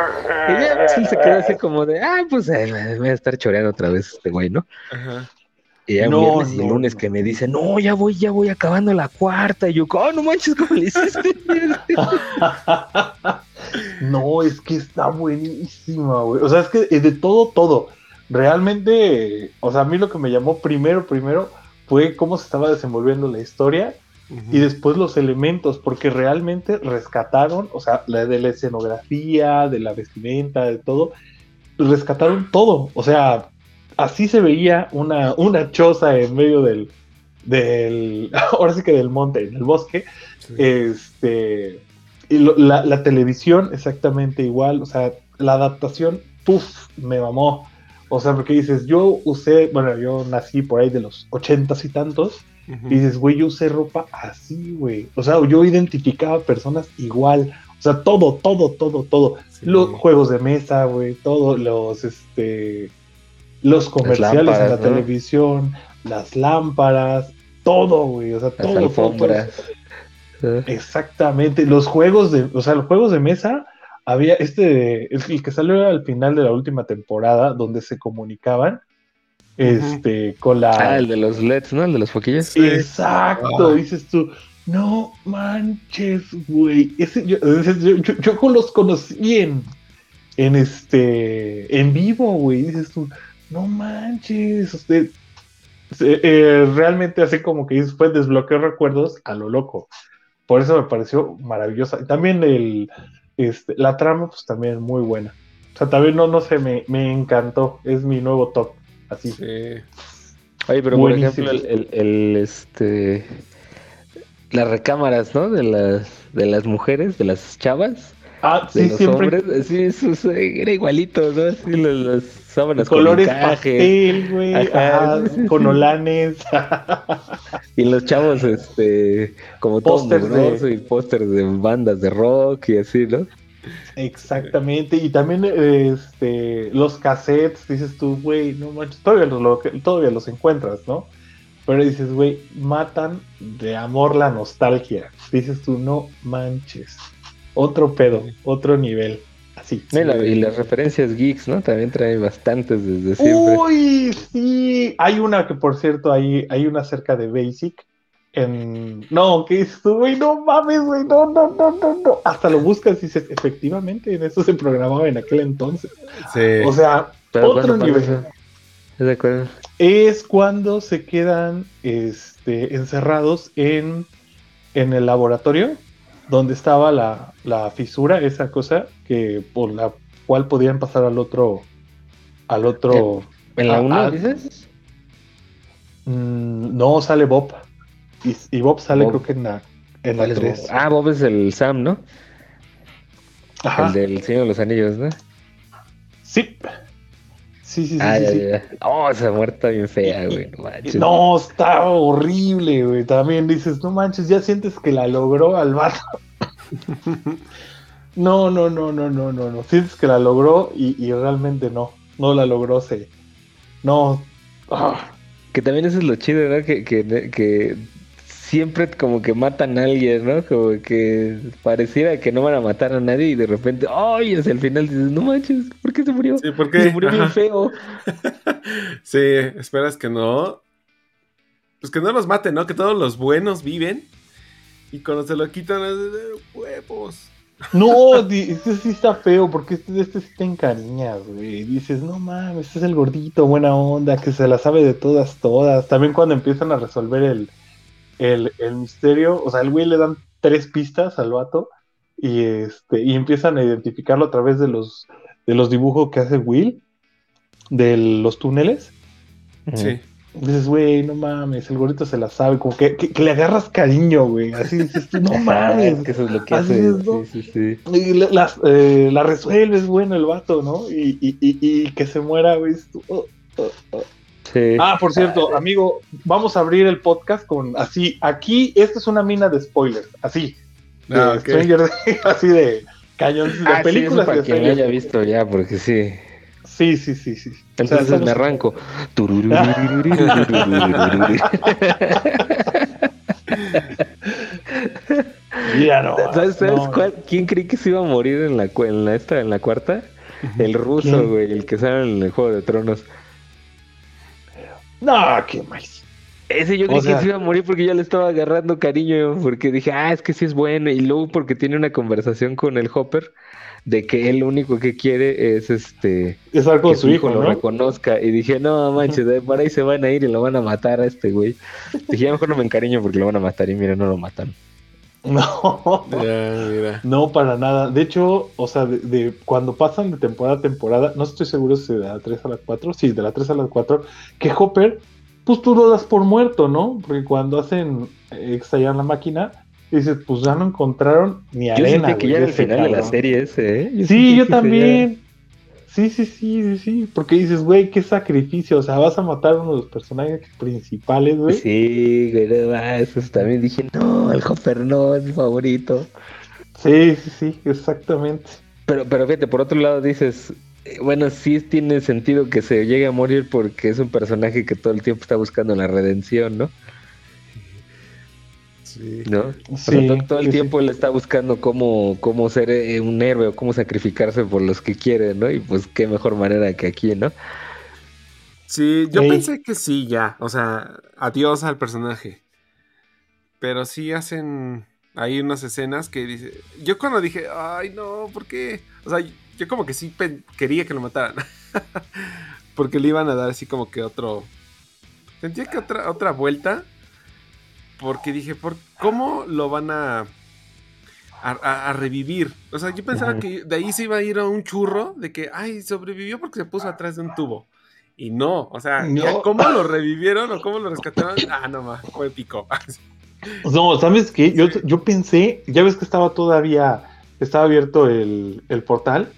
Y ya pues, él se quedó así como de, ah, pues eh, voy a estar choreando otra vez este güey, ¿no? Ajá. Y ya No, viernes y el no, lunes no. que me dice, no, ya voy, ya voy acabando la cuarta. Y yo, oh, no manches, ¿cómo le hiciste? (laughs) (laughs) no, es que está buenísima, güey. O sea, es que de todo, todo. Realmente, o sea, a mí lo que me llamó primero, primero, fue cómo se estaba desenvolviendo la historia y después los elementos, porque realmente rescataron, o sea, la de la escenografía, de la vestimenta, de todo, rescataron todo. O sea, así se veía una, una choza en medio del, del, (laughs) ahora sí que del monte, en el bosque, Sí. este, y lo- la, la televisión exactamente igual, o sea, la adaptación, puff, me mamó. O sea, porque dices, yo usé, bueno, yo nací por ahí de los ochentas y tantos, y dices, güey, yo usé ropa así, güey. O sea, yo identificaba personas igual. O sea, todo, todo, todo, todo. Sí. Los juegos de mesa, güey, todos los, este, los comerciales en la televisión, las lámparas, todo, güey. O sea, Las todo, alfombras. todo. Exactamente. Los juegos de, o sea, los juegos de mesa, había este, el, el que salió al final de la última temporada, donde se comunicaban, este, con la... Ah, el de los LEDs, ¿no? El de los foquillos. Sí. Exacto, Ah. dices tú, no manches, güey. Ese- yo, yo, yo- yo los conocí en, en este, en vivo, güey. Dices tú, no manches, usted. eh, realmente así como que fue desbloquear recuerdos a lo loco. Por eso me pareció maravillosa. Y también el, este, la trama, pues también muy buena. O sea, también no, no sé, me, me encantó. Es mi nuevo top. Así. Sí. Oye, pero Buenísimo. por ejemplo, el, el- el, este las recámaras, ¿no? De las de las mujeres, de las chavas, Ah, de sí, los siempre. hombres, sí, eso, eso era igualito, ¿no? Así las, las sábanas colores con pastel, güey, Ajá, sí, sí, con sí. olanes. (laughs) Y los chavos, este, como Pósters de- mugroso y pósters de bandas de rock y así, ¿no? Exactamente, y también este, los cassettes, dices tú, güey, no manches, todavía los, lo- todavía los encuentras, ¿no? Pero dices, güey, matan de amor la nostalgia. Dices tú, no manches. Otro pedo, otro nivel. Así. No, y, la- y las referencias geeks, ¿no? También trae bastantes desde siempre. Uy, sí. Hay una que, por cierto, hay, hay una cerca de Basic. En... No, que es, güey, no mames, güey, no, no, no, no, no. Hasta lo buscas y dices, efectivamente, en eso se programaba en aquel entonces. Sí. O sea, Pero otro ¿cuándo nivel. es cuando se quedan este, encerrados en, en el laboratorio donde estaba la, la fisura, esa cosa que por la cual podían pasar al otro al otro ¿En la Ah, 1 ah. dices? Mm, no sale Bob y, y Bob sale Bob. creo que en la en la ¿Cuál es 3 Bob? Ah, Bob es el Sam, ¿no? Ajá. El del Señor de los Anillos, ¿no? sí sí sí sí, ah, sí, ya, sí. Oh, esa muerta bien fea, (laughs) güey. No manches. No, está horrible, güey. También dices, no manches, ya sientes que la logró al vato. (laughs) No, no, no, no, no, no, no. Sientes que la logró y, y realmente no. No la logró, se. No. Ah, Que también eso es lo chido, ¿no? Que, que, que siempre como que matan a alguien, ¿no? Como que pareciera que no van a matar a nadie y de repente, ¡ay! Hacia el final dices, no manches, ¿por qué se murió? Sí, ¿por qué? Se murió bien feo. (laughs) Sí, esperas que no. Pues que no los maten, ¿no? Que todos los buenos viven. Y cuando se lo quitan es de huevos. (laughs) No, este sí está feo porque este, este sí te encariñas, güey. Dices, no mames, este es el gordito, buena onda, que se la sabe de todas, todas. También cuando empiezan a resolver el, el, el misterio, o sea, el güey le dan tres pistas al vato y este y empiezan a identificarlo a través de los de los dibujos que hace Will de los túneles. Sí. Dices, güey, no mames, el gordito se la sabe, como que, que, que le agarras cariño, güey. Así dices, tú, no Ajá, (laughs) mames. es que eso es lo que Así hace. es, ¿no? Sí, sí, sí. Y la, las, eh, la resuelves, bueno, el vato, ¿no? Y, y, y, y que se muera, güey. oh, oh, oh. Sí. Ah, por cierto, amigo, vamos a abrir el podcast con así. Aquí, esta es una mina de spoilers, así. De Ah. Stranger (laughs) Things, así de cañón, de Ah, sí, películas eso para quien haya visto ya, porque sí. Sí, sí, sí, sí. O sea, Entonces me arranco. No, (laughs) ¿Sabes, sabes no. cuál- quién creí que se iba a morir en la, en la esta, en la cuarta? El ruso, ¿Quién? güey, el que sale en el Juego de Tronos. No, qué más. Ese yo O creí sea- que se iba a morir porque ya le estaba agarrando cariño, porque dije, ah, es que sí es bueno. Y luego porque tiene una conversación con el Hopper de que él lo único que quiere es este con que su hijo, lo ¿no? reconozca. Y dije, no manches, de- por ahí se van a ir y lo van a matar a este güey. Dije, ya mejor no me encariño porque lo van a matar. Y mira, no lo matan. (laughs) No. Ya, mira. No, para nada. De hecho, o sea, de, de cuando pasan de temporada a temporada, no estoy seguro si de la 3 a la 4, sí, de la 3 a la 4, que Hopper, pues tú lo das por muerto, ¿no? Porque cuando hacen eh, estallar la máquina, dices, pues ya no encontraron ni Yo arena. sentí que ya de era el ese final de la serie ese, ¿eh? Sí, yo que se también. Sí, sí, sí, sí, sí. Porque dices, güey, qué sacrificio. O sea, vas a matar a uno de los personajes principales, güey. Sí, güey, no, ah, eso también dije, no, el Hopper no, es mi favorito. Sí, sí, sí, exactamente. Pero, pero fíjate, por otro lado dices, eh, bueno, sí tiene sentido que se llegue a morir porque es un personaje que todo el tiempo está buscando la redención, ¿no? Sí. ¿No? O sea, Sí, todo, todo el sí, sí. tiempo él está buscando cómo, cómo ser eh, un héroe o cómo sacrificarse por los que quiere, ¿no? Y pues qué mejor manera que aquí, ¿no? Sí, yo Ey. pensé que sí, ya. O sea, adiós al personaje. Pero sí hacen ahí unas escenas que dice. Yo cuando dije, ay, no, ¿por qué? O sea, yo como que sí quería que lo mataran. (laughs) Porque le iban a dar así como que otro. Sentía que otra, otra vuelta. Porque dije, ¿por ¿cómo lo van a, a, a- a revivir? O sea, yo pensaba que de ahí se iba a ir a un churro de que, ay, sobrevivió porque se puso atrás de un tubo. Y no, o sea, No. ¿cómo lo revivieron o cómo lo rescataron? Ah, no, ma, fue épico. (laughs) No, ¿sabes qué? Yo, yo pensé, ya ves que estaba todavía, estaba abierto el, el portal.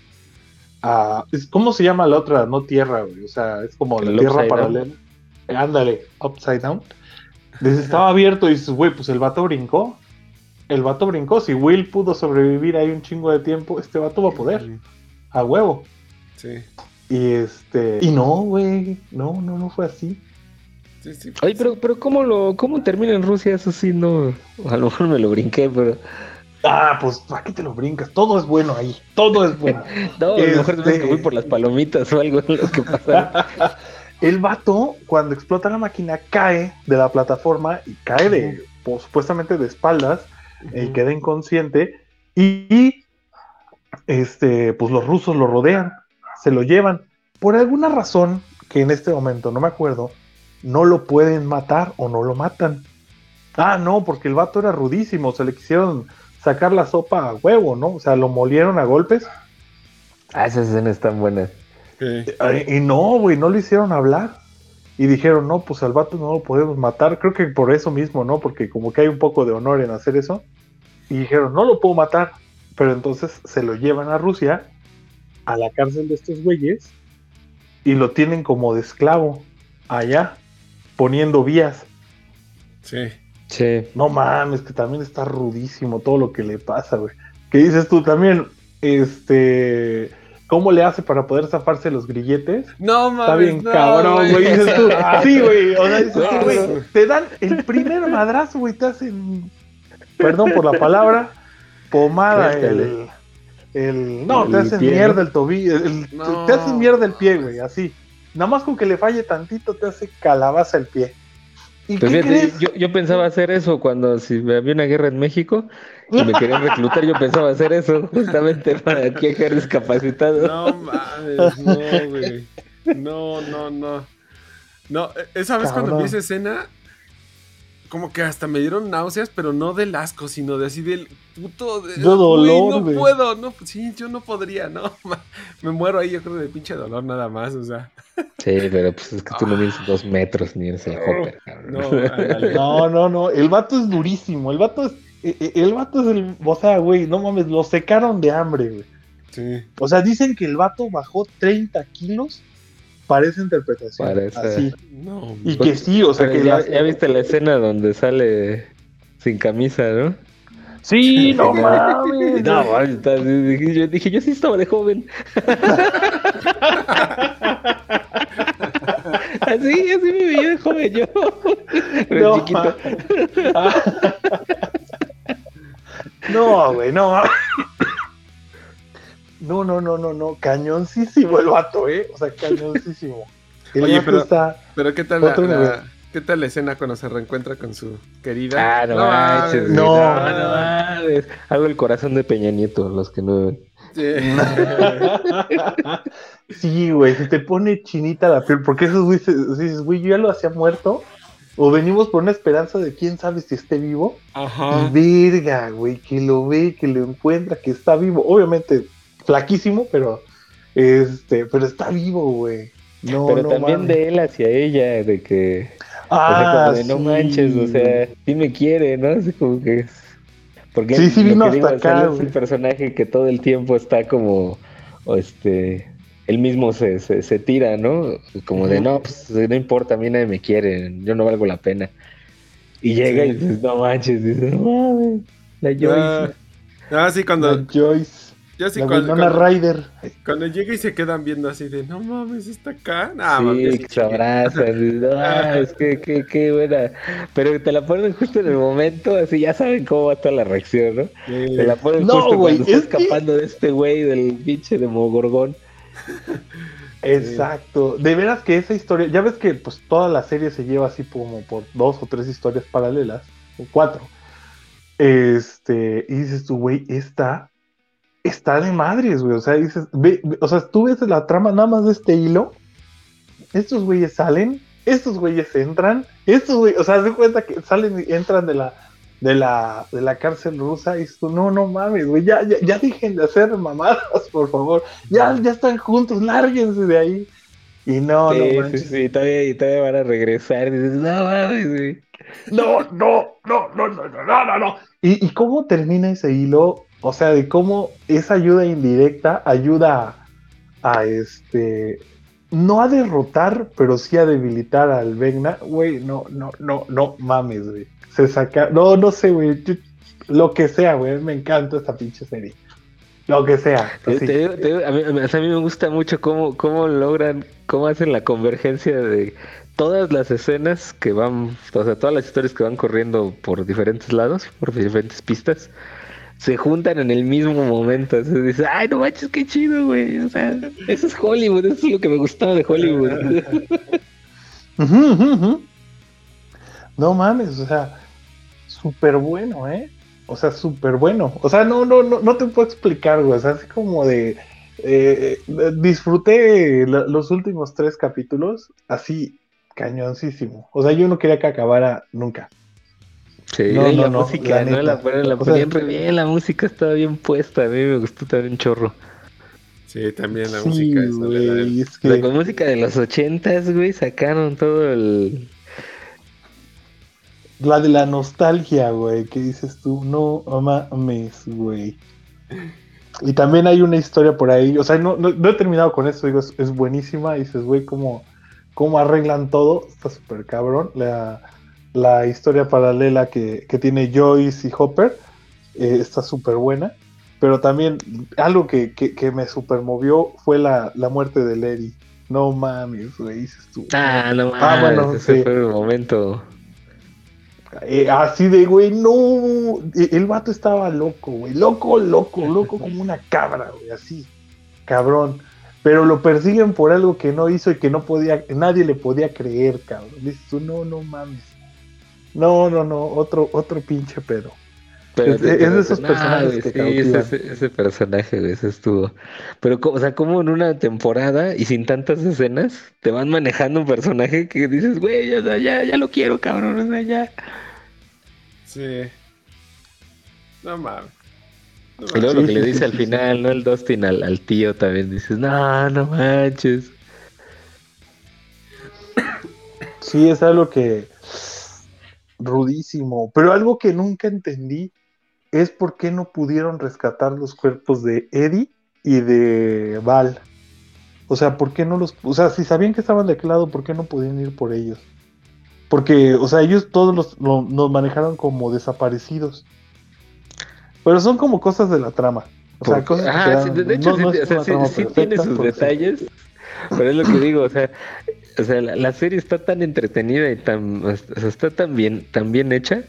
a- es- ¿Cómo se llama la otra? No tierra, güey. O sea, es como la tierra paralela. Eh, ándale, upside down. Dices, estaba abierto y dices, güey, pues el vato brincó. El vato brincó. Si Will pudo sobrevivir ahí un chingo de tiempo, este vato va a poder. A huevo. Sí, Y este. Y no, güey. No, no, no fue así. sí, sí. Oye, pero, pero ¿cómo lo, cómo termina en Rusia? Eso sí, no, a lo mejor me lo brinqué, pero Ah, pues, ¿para qué te lo brincas? Todo es bueno ahí, todo es bueno. (laughs) No, a lo mejor Este- es que voy por las palomitas o algo (laughs) lo que pasa. (laughs) El vato, cuando explota la máquina, cae de la plataforma y cae de, pues, supuestamente de espaldas, y queda inconsciente. Y, y, este, pues los rusos lo rodean, se lo llevan. Por alguna razón, que en este momento no me acuerdo, no lo pueden matar o no lo matan. Ah, no, porque el vato era rudísimo, se le quisieron sacar la sopa a huevo, ¿no? O sea, lo molieron a golpes. Ah, esas escenas están buenas. Ay, Y no, güey, no lo hicieron hablar. Y dijeron, no, pues al vato no lo podemos matar. Creo que por eso mismo, ¿no? Porque como que hay un poco de honor en hacer eso. Y dijeron, no lo puedo matar. Pero entonces se lo llevan a Rusia, a la cárcel de estos güeyes, y lo tienen como de esclavo allá, poniendo vías. Sí. Sí. No mames, que también está rudísimo todo lo que le pasa, güey. ¿Qué dices tú también? Este. ¿Cómo le hace para poder zafarse los grilletes? No mames. Está bien no, cabrón, güey. Dices tú, (laughs) sí, güey. O sea, dices tú, No. güey, te dan el primer madrazo, güey. Te hacen, perdón por la palabra, pomada el, el. No, El te hacen pie, mierda el tobillo. el- No. Te hacen mierda el pie, güey, así. Nada más con que le falle tantito, te hace calabaza el pie. ¿Y Pues qué fíjate, crees? yo, yo pensaba hacer eso cuando si había una guerra en México y me querían reclutar, yo pensaba hacer eso (laughs) justamente para que quedar discapacitado. No mames, no, güey. No, no, no. No, e- esa vez cuando vi esa escena, como que hasta me dieron náuseas, pero no del asco, sino de así del puto. De, De dolor, güey, no puedo, no, sí, yo no podría, no. (laughs) Me muero ahí, yo creo, de pinche dolor nada más, o sea. Sí, pero pues es que tú no mides dos metros ni eres el Hopper, cabrón. No. No, no, no. El vato es durísimo. El vato es. e- e- El vato es el. O sea, güey, no mames, lo secaron de hambre, güey. Sí. O sea, dicen que el vato bajó 30 kilos para esa interpretación. Para esa- Así. No, Y que sí, o sea, que ya, la- ya viste la escena donde sale sin camisa, ¿no? Sí, (laughs) no mames. No, mames, está- dije, yo, dije, yo sí estaba de joven. (laughs) así, así me veía de joven yo. Pero No, chiquito. (laughs) No, güey, no. No, no, no, no, no. Cañoncísimo el vato, ¿eh? O sea, cañoncísimo. (laughs) El Oye, vato pero- está. Pero ¿qué tal la, Otro la- nivel. ¿qué tal la escena cuando se reencuentra con su querida? Ah, no, manches, güey, no. no, no. Hago el corazón de Peña Nieto, los que no. Sí. (laughs) Sí, güey, se te pone chinita la piel, porque esos güey, dices, güey, yo ya lo hacía muerto, o venimos por una esperanza de quién sabe si esté vivo, Ajá. y verga, güey, que lo ve, que lo encuentra, que está vivo, obviamente flaquísimo, pero, este, pero está vivo, güey. No, Pero no también de él hacia ella, de que. o sea, Ah, como de no sí. manches, o sea, sí me quiere, ¿no? Así como que es. Porque Sí, sí lo vino digo, hasta o acá, es el personaje que todo el tiempo está como. o este. Él mismo se, se, se tira, ¿no? Como de no, pues no importa, a mí nadie me quiere, yo no valgo la pena. Y llega Sí. y dices, no manches, dices, no mames, la Joyce. Ah, ah, sí, cuando. La Joyce, Yo sí, la cuando, cuando, llega y se quedan viendo así de no mames, está acá. Nah, sí, mames, que abrazan. dices, ah, es que, que, qué buena. Pero te la ponen justo en el momento, así ya saben cómo va a estar la reacción, ¿no? Sí. Te la ponen No, justo cuando está es que- escapando de este güey del pinche de Mogorgón. (laughs) Exacto. De veras que esa historia, ya ves que pues toda la serie se lleva así como por dos o tres historias paralelas, o cuatro. Este, y dices tú, güey, esta está de madres, güey. O sea, dices, ve, o sea, tú ves la trama nada más de este hilo. Estos güeyes salen, estos güeyes entran, estos güeyes, o sea, se cuenta que salen y entran de la, de la, de la cárcel rusa y tú, no, no mames, güey, ya, ya, ya, dejen de hacer mamadas, por favor. Ya, ya están juntos, lárguense de ahí. Y no, sí, no. Sí, sí, todavía, todavía van a regresar. Dices, no mames, güey. No, no, no, no, no, no, no, no. ¿Y cómo termina ese hilo? O sea, de cómo esa ayuda indirecta ayuda a, a, este, no a derrotar, pero sí a debilitar al Vegna. Güey, no, no, no, no mames, güey. Se saca, no, no sé, güey. Lo que sea, güey. Me encanta esta pinche serie. Lo que sea. Te- te digo- te digo, a, mí, a mí me gusta mucho cómo, cómo logran, cómo hacen la convergencia de todas las escenas que van, o sea, todas las historias que van corriendo por diferentes lados, por diferentes pistas, se juntan en el mismo momento. O sea, dices, ay, no manches, qué chido, güey. O sea, eso es Hollywood, eso es lo que me gustaba de Hollywood. (laughs) No mames, o sea, súper bueno, ¿eh? O sea, súper bueno. O sea, no, no, no, no te puedo explicar, güey. O sea, así como de. eh, disfruté los últimos tres capítulos así cañoncísimo. O sea, yo no quería que acabara nunca. Sí, No, y la no, música, la ¿no? La, ponen- la O sea, ponían re bien, la música estaba bien puesta. A mí me gustó también un chorro. Sí, también la Sí, música esa de la- es que música de los ochentas, güey, sacaron todo el. la de la nostalgia, güey, que dices tú, no mames, güey. Y también hay una historia por ahí, o sea, no, no, no he terminado con esto, digo, es, es buenísima, y dices, güey, cómo, cómo arreglan todo, está súper cabrón. La, la historia paralela que, que tiene Joyce y Hopper eh, está súper buena, pero también algo que, que, que me super movió fue la, la muerte de Lady. No mames, güey, dices tú. Ah, no Ah, mames, bueno, ese sí. fue el momento. Eh, así de, güey, no. E- El vato estaba loco, güey. Loco, loco, loco como una cabra, güey. Así. Cabrón. Pero lo persiguen por algo que no hizo y que no podía, nadie le podía creer, cabrón. Dices tú, no, no mames. No, no, no. Otro, otro pinche pedo. Pero Es- es de esos personajes que sí, ese, personaje, güey, ese estuvo. Pero, o sea, como en una temporada y sin tantas escenas, te van manejando un personaje que dices, güey, sea, ya, ya lo quiero, cabrón, o sea, ya. Sí. No mames. No Y luego lo Sí, que le dice sí, al sí, final, ¿no? El Dustin al, al tío también dices, no, no manches. Sí, es algo que. Rudísimo. Pero algo que nunca entendí es por qué no pudieron rescatar los cuerpos de Eddie y de Val. O sea, ¿por qué no los.? O sea, si sabían que estaban de aquel lado, ¿por qué no podían ir por ellos? Porque, o sea, ellos todos los, lo- nos manejaron como desaparecidos. Pero son como cosas de la trama. O sea, cosas que ajá, sí, de, hecho, no- sí, es o sea, una sí- trama sí tiene sus detalles, pero es lo que digo, o sea, o sea la, la serie está tan entretenida y tan, o sea, está tan bien, tan bien hecha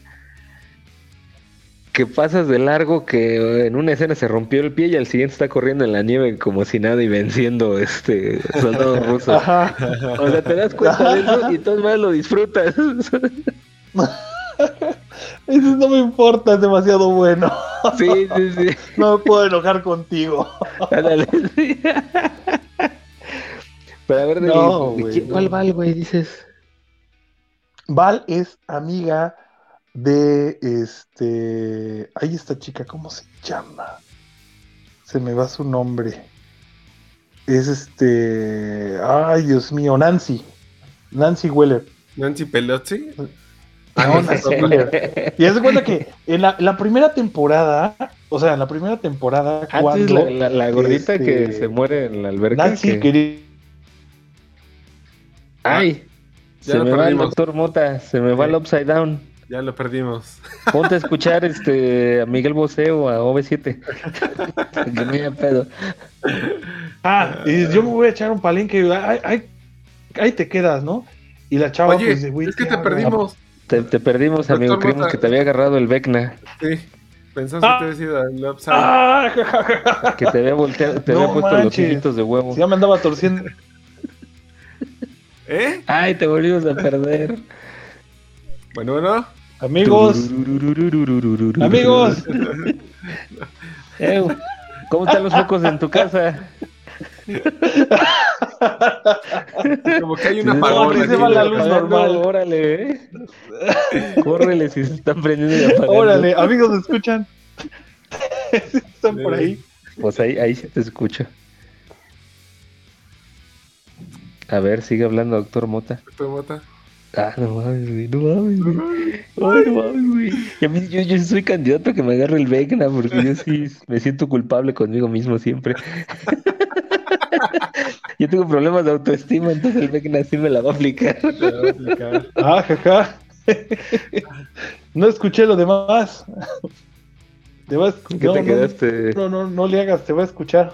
que pasas de largo que en una escena se rompió el pie y al siguiente está corriendo en la nieve como si nada y venciendo este soldados (laughs) rusos. Ajá. O sea, te das cuenta de eso y todos más lo disfrutas. (laughs) Eso no me importa, es demasiado bueno. sí, sí, sí. No me puedo enojar contigo. Ándale, sí. (laughs) Pero a ver, de, No, de güey, quién- no. ¿cuál Val, güey? Dices. Val es amiga de este. Ahí esta chica, ¿cómo se llama? Se me va su nombre. Es este. Ay, Dios mío, Nancy. Nancy Weller. Nancy Pelosi. No, Ah, Nancy es (laughs) otra. Weller. Y haz de cuenta que en la, la primera temporada, o sea, en la primera temporada, Antes cuando la, la, la gordita este, que se muere en la alberca. Nancy que-. Ay, Ya se lo me va el doctor Mota, se me va el Upside Down. Ya lo perdimos. Ponte a escuchar (laughs) este a Miguel Bosé o a OV7. que haya pedo. Ah, y yo me voy a echar un palenque. Ahí, ahí, ahí te quedas, ¿no? Y la chava, Oye, pues, es que ¿qué te perdimos. Te, te perdimos, Doctor amigo. Creímos Mota. que te había agarrado el Vecna. Sí. Pensaste Ah. que te había sido el upside. Ah. (laughs) Que te había volteado, te No había puesto los ojitos de huevo. Ya me andaba torciendo. ¿Eh? Ay, te volvimos a perder. Bueno, bueno. Amigos, amigos. Ew, ¿Cómo están los focos en tu casa? Como que hay un Sí, apagón. aquí se va la ¿no? luz Apagando, normal. Órale, ¿eh? Córrele si se están prendiendo y apagando. Órale, amigos, ¿me escuchan? Están por ahí. Pues ahí, ahí se te escucha. A ver, sigue hablando, doctor Mota. Doctor Mota. Ah, no mames, güey, no mames, güey. Ay, no mames, güey. Y a mí, yo, yo soy candidato a que me agarre el Vecna, porque yo sí me siento culpable conmigo mismo siempre. (laughs) yo tengo problemas de autoestima, entonces el Vecna sí me la va a aplicar. Te va a aplicar. Ah, jaja. No escuché lo demás. Te vas ¿Con qué no, te no, quedaste? No, no, no le hagas, te va a escuchar.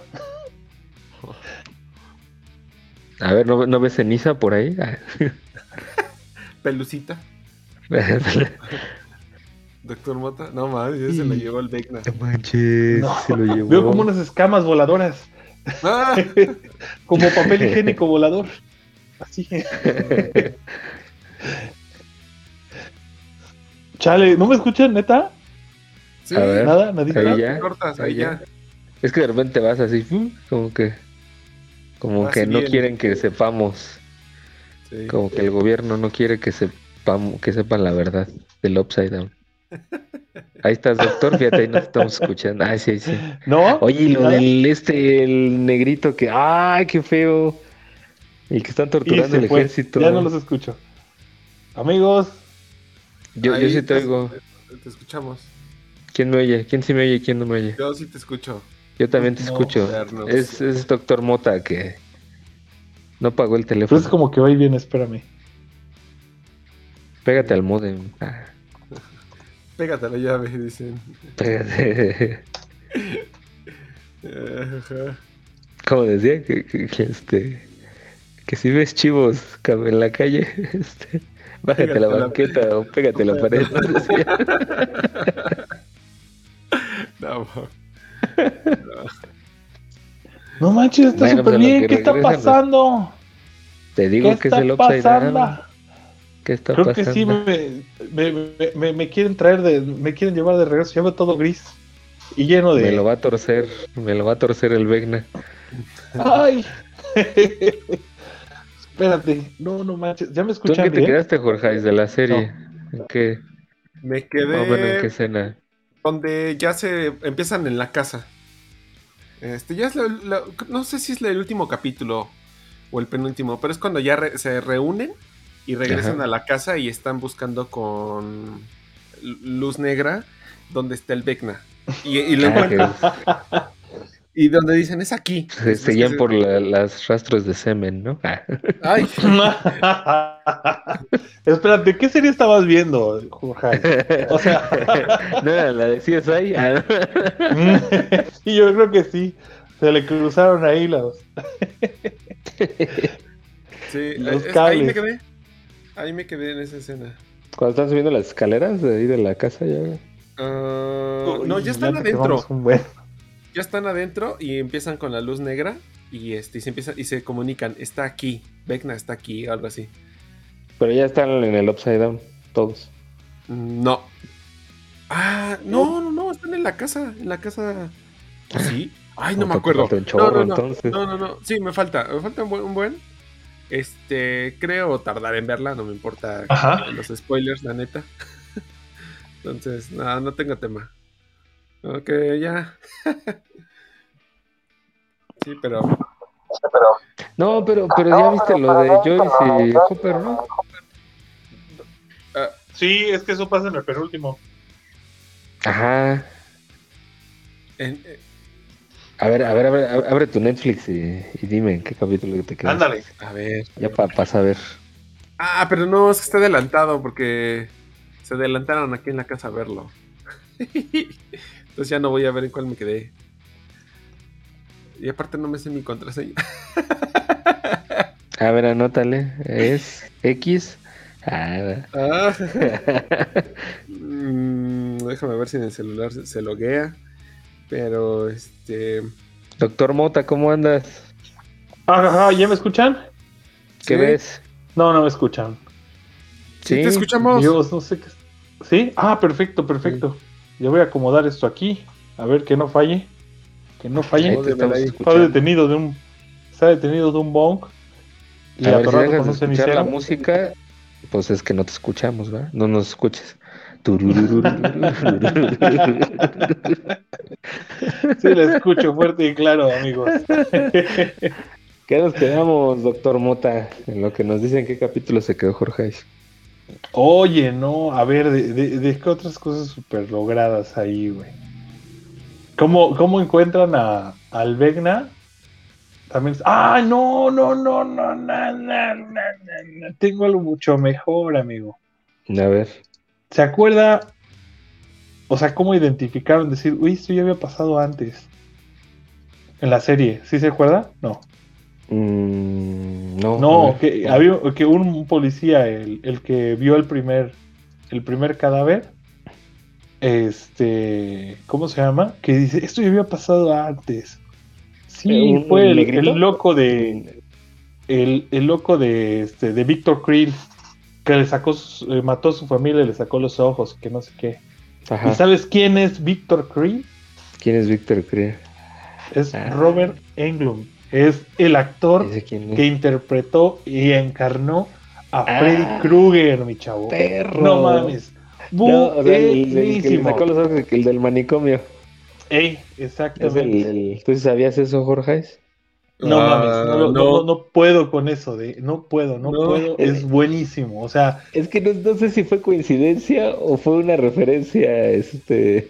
A ver, ¿no, no ves ceniza por ahí? Ah. (laughs) Pelucita. (laughs) Doctor Mota. No mames, ya se lo llevó el Vecna. No manches, No, se lo llevó. Veo como unas escamas voladoras, Ah, (laughs) como papel higiénico volador. Así. Chale, ¿no me escuchan, neta? sí, A ver. Nada, nadita. Ahí te ya. cortas, ahí ahí ya. ya. Es que de repente vas así, como que, como Vas que no quieren que (laughs) sepamos, Sí. como que el gobierno no quiere que sepamos, que sepan la verdad del Upside Down. Ahí estás, doctor, fíjate, ahí nos estamos escuchando. Ay, sí, sí. ¿No? Oye, lo del este, el negrito que, ay, qué feo. El que están torturando el fue. ejército. Ya no los escucho. Amigos, Yo, yo sí te oigo. Te, te escuchamos. ¿Quién me oye? ¿Quién sí me oye quién no me oye? Yo sí te escucho. Yo también te No, escucho. Es, es doctor Mota que no pagó el pero teléfono. es como que hoy bien, espérame. Pégate al modem. Ah, Pégate a la llave, dicen. pégate. (laughs) Como decía, que, que- que, este que si ves chivos en la calle, (laughs) este, bájate Pégate la a la- banqueta o pégate a la (laughs) pared. No, No manches, está Bueno, súper bien. que ¿Qué está pasando? Te digo ¿Qué que es está el upside pasando? down. ¿Qué está Creo pasando? que sí me, me, me- me- me quieren traer de, me quieren llevar de regreso. Ya veo todo gris y lleno de. Me lo va a torcer, me lo va a torcer el Vegna. ¡Ay! (laughs) Espérate, no, no manches. ¿Ya me ¿Tú en escuchan qué te quedaste, Jorge, de la serie? ¿En qué? Me quedé menos, ¿en qué escena? Donde ya se empiezan en la casa. Este, ya es la- la- no sé si es el último capítulo o el penúltimo, pero es cuando ya re- se reúnen y regresan Ajá. a la casa y están buscando con luz negra donde está el Vecna. Y, y lo Ah, encuentran. (laughs) Y donde dicen, es aquí. se seguían se- por la- las rastros de semen, ¿no? Ah. Ay, (laughs) Espérate, ¿qué serie estabas viendo, Jorge? O sea, (laughs) ¿No era la de CSI? Ah, sí, (laughs) yo creo que sí. Se le cruzaron ahí los. sí, Los es- ahí me cables. quedé. Ahí me quedé en esa escena. Cuando están subiendo las escaleras de ahí de la casa ya. Ah, no, ya están adentro. quemamos un buen. Ya están adentro y empiezan con la luz negra y este y se empiezan y se comunican, está aquí, Vecna está aquí, algo así. Pero ya están en el upside down, todos. No. Ah, no, no, no, están en la casa, en la casa. ¿Sí? (laughs) Ay, no me Te acuerdo. No, no, no, no, no, no, sí, me falta, me falta un buen, un buen. Este, creo tardar en verla, no me importa Ajá. los spoilers, la neta. (laughs) Entonces, no, no tengo tema. Ok, ya. (laughs) sí, pero No, pero, pero ya viste lo de Joyce y Cooper, ¿no? Sí, es que eso pasa en el penúltimo. Ajá. en- eh, A ver, a ver, a ver, ab- abre tu Netflix y, y dime en qué capítulo te quedas. Ándale. a ver. Ya para saber. Ah, pero no, es que está adelantado porque se adelantaron aquí en la casa a verlo. (laughs) Entonces ya no voy a ver en cuál me quedé. Y aparte no me sé mi contraseña. (laughs) A ver, anótale. Es X. Ah, Ah. (laughs) Mm, déjame ver si en el celular se, se loguea. Pero este. Doctor Mota, ¿cómo andas? Ajá, ¿ya me escuchan? ¿Qué Sí. ves? No, no me escuchan. Sí, te escuchamos. Dios, no sé qué. ¿Sí? Ah, perfecto, perfecto. Yo voy a acomodar esto aquí. A ver que no falle. Que no falle. Está detenido de un. Está detenido de un bong. Y A ver, si atorado dejas con de un escuchar la música, pues es que no te escuchamos, ¿verdad? No nos escuches. Sí, la escucho fuerte y claro, amigos. (laughs) ¿Qué nos quedamos, doctor Mota? En lo que nos dicen qué capítulo se quedó Jorge. Oye, no, a ver, ¿de, de, de qué otras cosas súper logradas ahí, güey? ¿Cómo, ¿Cómo, encuentran a, al Vegna? También. ¡Ah, no, no, no, no, no, no, no, Tengo algo mucho mejor, amigo. A ver. ¿Se acuerda? O sea, ¿cómo identificaron? Decir, uy, esto ya había pasado antes. En la serie, ¿sí se acuerda? No. Mm, no. No, que había que un policía, el, el que vio el primer, el primer cadáver, este, ¿cómo se llama? Que dice, esto ya había pasado antes. Sí, Eh, un- fue un el, el loco de, el, el loco de, este, de Víctor Creel, que le sacó, eh, mató a su familia y le sacó los ojos, que no sé qué. Ajá. ¿Y sabes quién es Víctor Creel? ¿Quién es Víctor Creel? Es Ah. Robert Englund. Es el actor Ese quién es. que interpretó y encarnó a Ah. Freddy Krueger, mi chavo. Perro. No mames. No, o sea, el, el- el que le Buenísimo. sacó los ojos, el del manicomio. Ey, exactamente. ¿Tú sí sabías eso, Jorge? No Ah, mames, no, no, no- no puedo con eso de no puedo, no, No. puedo, es buenísimo. O sea, Es que no, no sé si fue coincidencia o fue una referencia este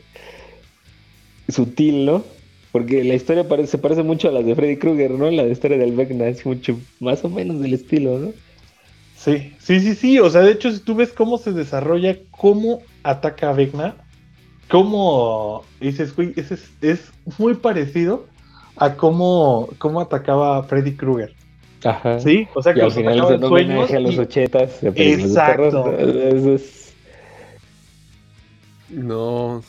sutil, ¿no? Porque la historia parece, se parece mucho a la de Freddy Krueger, ¿no? La de historia del Vecna es mucho más o menos del estilo, ¿no? sí, sí, sí, sí. O sea, de hecho, si tú ves cómo se desarrolla, cómo ataca a Vecna, cómo dices, güey, ese es, es muy parecido a cómo, cómo atacaba a Freddy Krueger. Ajá. Sí, o sea, Y que al los final es sueños homenaje a los y- de de Exacto. Eso es- No.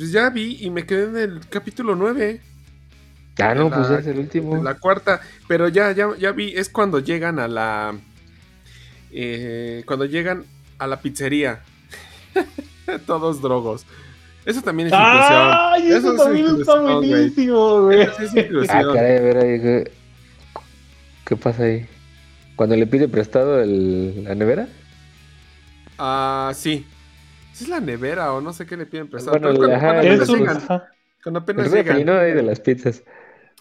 Pues ya vi y me quedé en el capítulo 9. Ah, no, La- pues ya es el último. La cuarta. Pero ya, ya, ya vi. Es cuando llegan a la. eh, cuando llegan a la pizzería. (laughs) Todos drogos. Eso también es inclusión. ¡Ay! Eso, es también está buenísimo, güey. Eso es Ah, inclusión. caray, a ver ahí. ¿qué, qué pasa ahí? Cuando le pide prestado el, la nevera. Ah, sí. ¿Sí es la nevera o no sé qué le piden prestado? Bueno, cuando, ajá, cuando apenas llegan. ajá. Cuando apenas llegan. ¿no? Ahí de las pizzas.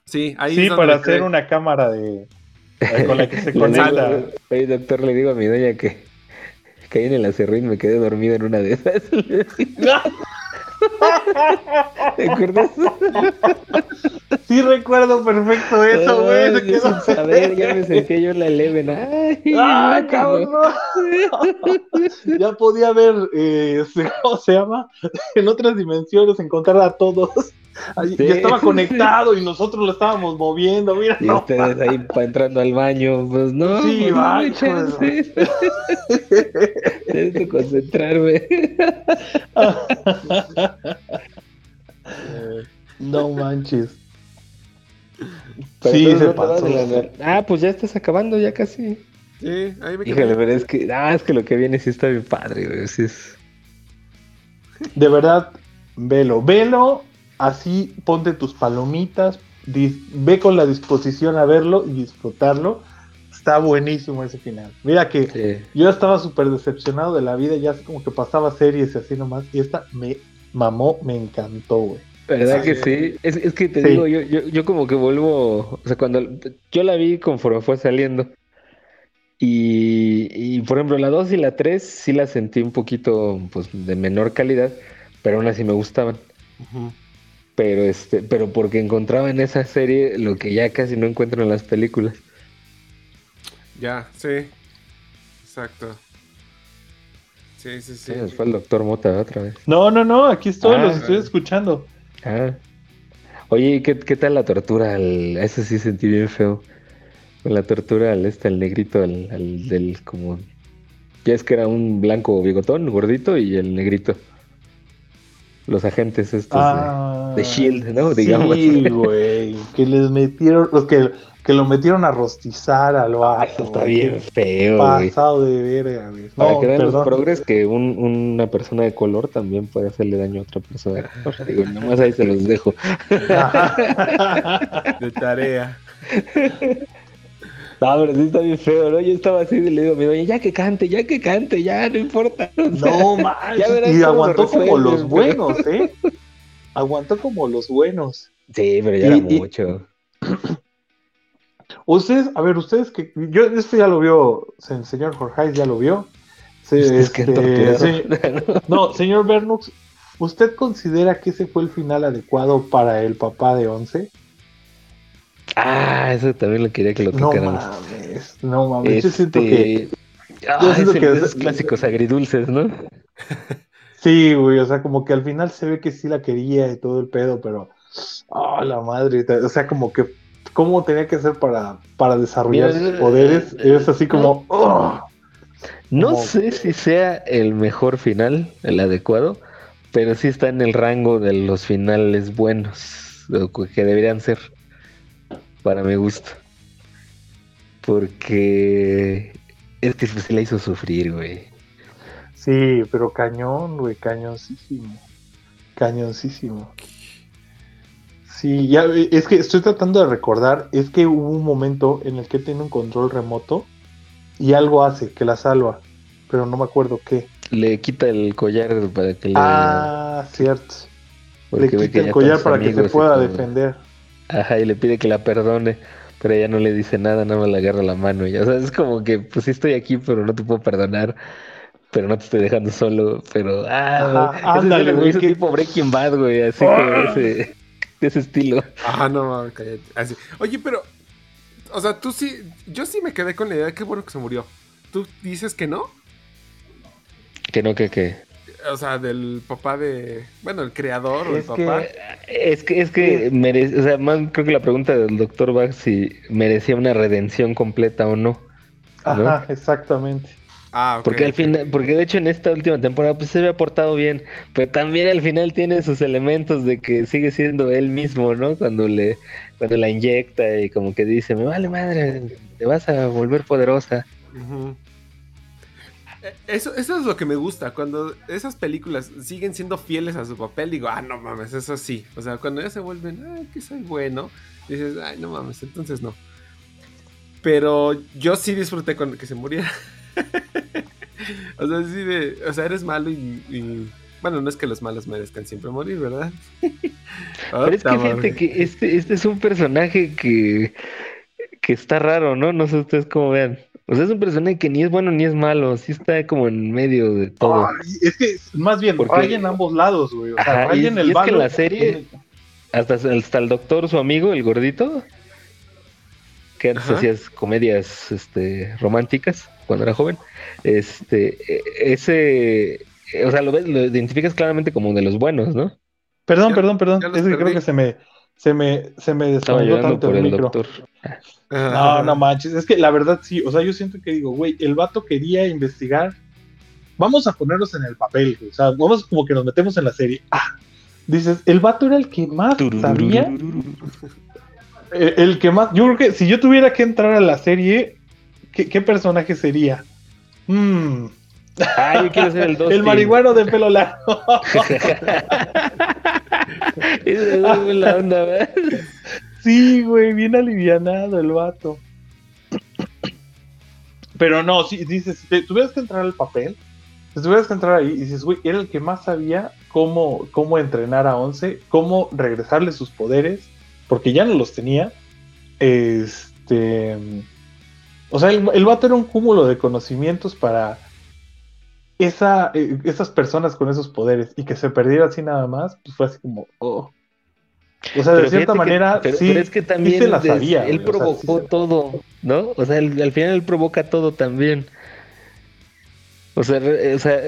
Sí, ahí Sí, es donde para hacer una cámara de con la que se (laughs) conecta. Oye, doctor, le digo a mi doña que, que ahí en el acerrín me quedé dormido en una de esas. (laughs) (laughs) ¿Te acuerdas? Sí recuerdo perfecto eso, güey. Se yo sin saber, ya me sentía yo en la Eleven. Ay, ¡Ah, no, cabrón! ya podía ver, eh, ¿cómo se llama? En otras dimensiones, encontrar a todos. Ahí- Sí. Ya estaba conectado y nosotros lo estábamos moviendo, mira. Y no, ustedes ahí pa- entrando al baño, pues no, Sí, pues, no va, hijo chance. Necesito concentrarme. (laughs) no manches. Pero Sí, se ¿dónde vas pasó. la- Ah, pues ya estás acabando, ya casi. Sí, ahí me Híjole, pero es que, ah, es que lo que viene sí está bien padre, güey. Sí es... De verdad, velo, velo, así ponte tus palomitas, ve con la disposición a verlo y disfrutarlo. Está buenísimo ese final. Mira que sí. yo estaba súper decepcionado de la vida, ya como que pasaba series y así nomás, y esta me mamó, me encantó, güey. ¿Verdad Sí. que sí? Es, es que te Sí. digo, yo, yo, yo como que vuelvo, o sea, cuando yo la vi conforme fue saliendo. Y, y, por ejemplo, la 2 y la 3 sí la sentí un poquito pues de menor calidad, pero aún así me gustaban. Pero este, pero porque encontraba en esa serie lo que ya casi no encuentro en las películas. Ya, sí. Exacto. Sí, sí, sí. Sí, fue el doctor Mota otra vez. No, no, no, aquí estoy, Ah. los estoy escuchando. Ah. Oye, ¿y ¿qué, qué tal la tortura? al- Eso sí sentí bien feo. Con la tortura al este, al negrito, al, al del como... Ya es que era un blanco bigotón, gordito, y el negrito. Los agentes estos de- Ah, de Shield, ¿no? Digamos. Sí, güey, que les metieron, los que, que lo metieron a rostizar al vato. está bien feo, güey. Pasado de verga, güey. Para No, que vean los progres que un- una persona de color también puede hacerle daño a otra persona de color. Digo, nomás ahí se los dejo. De tarea. (laughs) No, pero sí está bien feo, ¿no? Yo estaba así y le digo mi doña, ya que cante, ya que cante, ya, no importa. O sea, No manches. (laughs) Ya Y lo aguantó como los buenos, ¿eh? (laughs) Aguantó como los buenos. Sí, pero ya era y- mucho. (clears throat) Ustedes, a ver, ustedes que. Yo, esto ya lo vio, el señor Jorge ya lo vio. Que este, torturado. sí. (laughs) No, señor Bernux, ¿usted considera que ese fue el final adecuado para el papá de Once? Ah, eso también lo quería que lo No tocáramos. mames, no mames. Yo siento que. Este, ah, yo siento es el que es- esos clásicos agridulces, ¿no? (laughs) Sí, güey, o sea, como que al final se ve que sí la quería y todo el pedo, pero. Ah, la madre. O sea, como que. ¿Cómo tenía que hacer para, para desarrollar Mira, sus poderes? eh, Es así como. No Como- sé si sea el mejor final, el adecuado, pero sí está en el rango de los finales buenos, que deberían ser, para mi gusto. Porque es que se la hizo sufrir, güey. Sí, pero cañón, güey, cañoncísimo. Cañoncísimo. Sí, ya es que estoy tratando de recordar, es que hubo un momento en el que tiene un control remoto y algo hace que la salva, pero no me acuerdo qué. Le quita el collar para que le... Ah, cierto. Le porque quita el collar para que se pueda defender. Ajá, y le pide que la perdone, pero ella no le dice nada, nada más le agarra la mano. Y, o sea, es como que, pues sí estoy aquí, pero no te puedo perdonar, pero no te estoy dejando solo, pero... Ah, Ajá, ándale, es güey, el que- tipo Breaking Bad, güey, así como ese, de ese estilo. Ah, no, mames, cállate. Así. Oye, pero. O sea, tú sí. Yo sí me quedé con la idea de qué bueno que se murió. ¿Tú dices que no? Que no, que, que... O sea, del papá de. Bueno, el creador o el Es papá. que, es que, es que merece, o sea, más creo que la pregunta del doctor va si merecía una redención completa o no. Ajá, exactamente. Ah, ok. Porque al final, porque de hecho en esta última temporada pues se había portado bien, pero también al final tiene sus elementos de que sigue siendo él mismo, ¿no? Cuando le, cuando la inyecta y como que dice, me vale madre, te vas a volver poderosa. Eh, Eso, eso es lo que me gusta, cuando esas películas siguen siendo fieles a su papel, digo, ah, no mames, eso sí. O sea, cuando ya se vuelven, ah, que soy bueno, dices, ay, no mames, entonces no. Pero yo sí disfruté con que se muriera. (laughs) o sea, sí de, o sea, eres malo y, y- bueno, no es que los malos merezcan siempre morir, ¿verdad? (laughs) Pero es que fíjate que este, este es un personaje que, que está raro, ¿no? No sé ustedes cómo vean. O sea, es un personaje que ni es bueno ni es malo, sí está como en medio de todo. Es que más bien Porque- raya en ambos lados, güey. O sea, Ajá, y- en y el es que en la serie- Hasta, hasta el doctor, su amigo, el gordito, que antes Ajá. hacías comedias este, románticas cuando era joven, este, e- ese, o sea, lo ves, lo identificas claramente como de los buenos, ¿no? Perdón, Ya- perdón, perdón. Es que creo que se me, se me, se me llorando tanto por el el micro. doctor. No, no manches. Es que la verdad sí. O sea, yo siento que digo, güey, el vato quería investigar. Vamos a ponernos en el papel, güey. O sea, vamos como que nos metemos en la serie. Ah, dices, el vato era el que más sabía. El, el que más. Yo creo que si yo tuviera que entrar a la serie, ¿qué, qué personaje sería? Mm, Ah, yo quiero ser el (laughs) Dustin. el marihuano de pelo largo. (laughs) (laughs) Esa es la onda, ¿verdad? Sí, güey, bien alivianado el vato. Pero no, si dices, si te tuvieras que entrar al papel, si tuvieras que entrar ahí y dices, güey, era el que más sabía cómo, cómo entrenar a Once, cómo regresarle sus poderes, porque ya no los tenía. Este. O sea, el, el vato era un cúmulo de conocimientos para esa, eh, esas personas con esos poderes y que se perdiera así nada más, pues fue así como, oh. O sea, de cierta que- manera, pero, sí, pero es que también se la des- sabía, él güey, o sea, provocó sí todo, ¿no? O sea, él- al final él provoca todo también. O sea, re- o sea,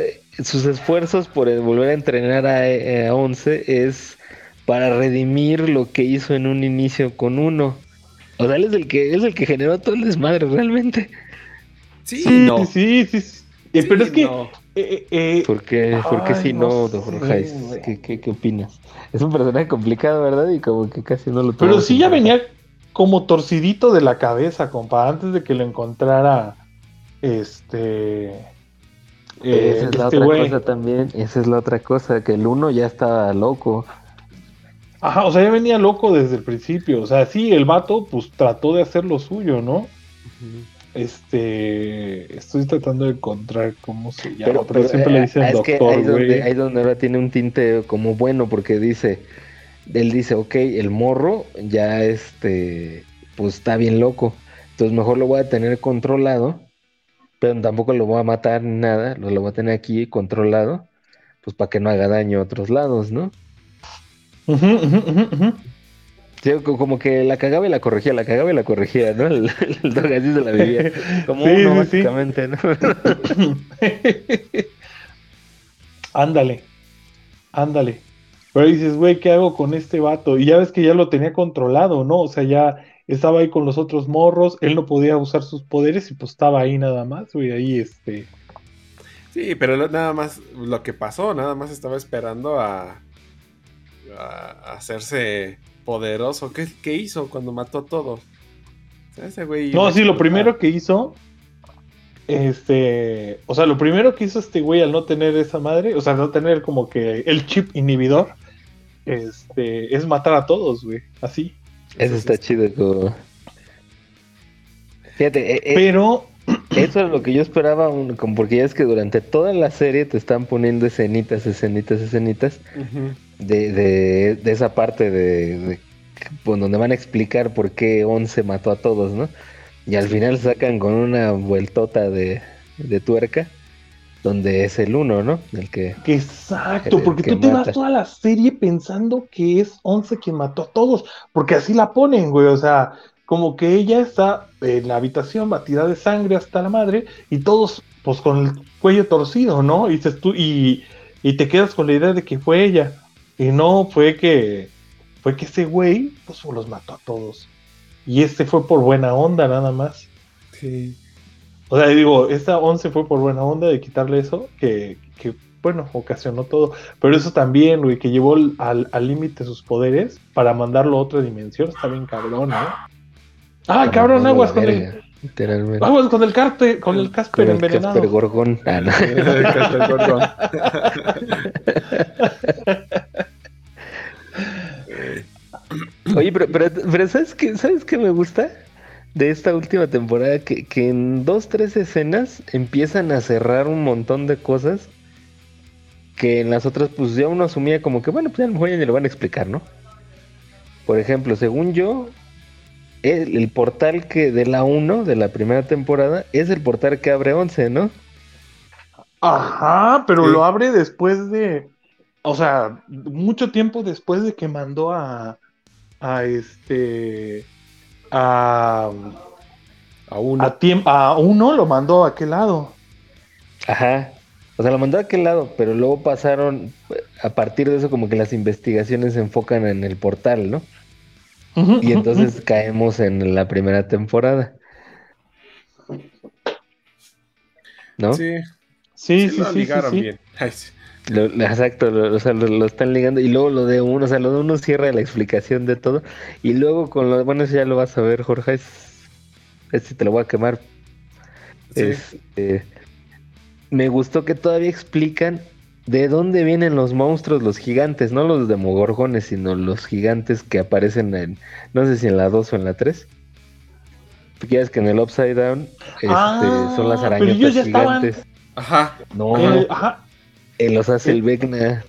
sus esfuerzos por el volver a entrenar a, eh, a Once es para redimir lo que hizo en un inicio con uno. O sea, él es el que es el que generó todo el desmadre (laughs) realmente. Sí, Sí, no. sí, sí, sí. Eh, Sí, pero es que. no. Eh, eh, ¿Por qué, por qué Ay, si no no, sé. ¿Qué, qué, qué opinas? Es un personaje complicado, ¿verdad? Y como que casi no lo pero sí ya venía como torcidito de la cabeza, compa, antes de que lo encontrara. Este. eh, Esa es la este otra cosa también, esa es la otra cosa, que el uno ya estaba loco. Ajá, o sea, ya venía loco desde el principio. O sea, sí, el vato, pues trató de hacer lo suyo, ¿no? Ujú. Este. Estoy tratando de encontrar cómo se llama. Pero, Pero, pero, siempre eh, le dicen es que doctor, ahí, es donde, güey. ahí es donde ahora tiene un tinte como bueno, porque dice, él dice, ok, el morro ya este, pues está bien loco, entonces mejor lo voy a tener controlado, pero tampoco lo voy a matar ni nada, lo, lo voy a tener aquí controlado, pues para que no haga daño a otros lados, ¿no? Ujú, ujú. Sí, co- como que la cagaba y la corregía, la cagaba y la corregía, ¿no? El, el dog así se la vivía, (laughs) como Sí, uno sí, básicamente, ¿no? (laughs) ándale, ándale. Pero dices, güey, ¿qué hago con este vato? Y ya ves que ya lo tenía controlado, ¿no? O sea, ya estaba ahí con los otros morros, él no podía usar sus poderes y pues estaba ahí nada más, güey, ahí este. Sí, pero lo- nada más lo que pasó, nada más estaba esperando a- a hacerse poderoso. ¿Qué, qué hizo cuando mató a todos? O sea, ese güey No, sí, lo primero que hizo. Este. O sea, lo primero que hizo este güey al no tener esa madre, o sea, no tener como que el chip inhibidor, este, es matar a todos, güey. Así. Eso está chido. Como... Fíjate, eh, eh, Pero. (clears throat) eso es lo que yo esperaba, un- como porque ya es que durante toda la serie te están poniendo escenitas, escenitas, escenitas Ujú. De, de, de esa parte de, de- pues, donde van a explicar por qué Once mató a todos, ¿no? Y al final sacan con una vueltota de, de tuerca, donde es el uno, ¿no? El que... Exacto, El porque que tú te mata. vas toda la serie pensando que es Once quien mató a todos, porque así la ponen, güey, o sea, como que ella está en la habitación batida de sangre hasta la madre y todos pues con el cuello torcido, ¿no? Y, dices tú, y, y te quedas con la idea de que fue ella, y no fue que fue que ese güey pues los mató a todos. Y este fue por buena onda nada más. Sí. O sea, digo, esta 11 fue por buena onda de quitarle eso, que, que, bueno, ocasionó todo. Pero eso también, güey, que llevó al al límite sus poderes para mandarlo a otra dimensión, está bien cabrón, ¿no? ¡Ay, como cabrón, aguas con verga, el, Literalmente. aguas con el Casper, con el Casper Con el envenenado! Casper Gorgón. Ah, no. (laughs) (laughs) Oye, pero, pero, pero ¿sabes qué? ¿Sabes qué me gusta? De esta última temporada, que, que en dos, tres escenas empiezan a cerrar un montón de cosas que en las otras, pues ya uno asumía como que, bueno, pues a lo mejor ya ni lo van a explicar, ¿no? Por ejemplo, según yo, el, el portal que de la 1, de la primera temporada, es el portal que abre 11, ¿no? Ajá, pero Sí. lo abre después de, o sea, mucho tiempo después de que mandó a, a este, a, A uno. a, uno lo mandó a aquel lado. Ajá. O sea, lo mandó a aquel lado, pero luego pasaron, a partir de eso, como que las investigaciones se enfocan en el portal, ¿no? Y entonces caemos en la primera temporada. ¿No? Sí, sí, sí, sí, bien. (laughs) Ay, sí. Lo- (laughs) exacto, lo, o sea, lo, lo están ligando. Y luego lo de uno, o sea, lo de uno cierra la explicación de todo. Y luego con lo, bueno, eso ya lo vas a ver, Jorge. Es, ese te lo voy a quemar. Sí. Este, me gustó que todavía explican de dónde vienen los monstruos, los gigantes, no los demogorgones, sino los gigantes que aparecen en, no sé si en la 2 o en la 3. Porque ya es que en el Upside Down este, Ah, son las ya estaban- gigantes. Ajá. No, Eh, ajá. Eh, los hace el Vecna.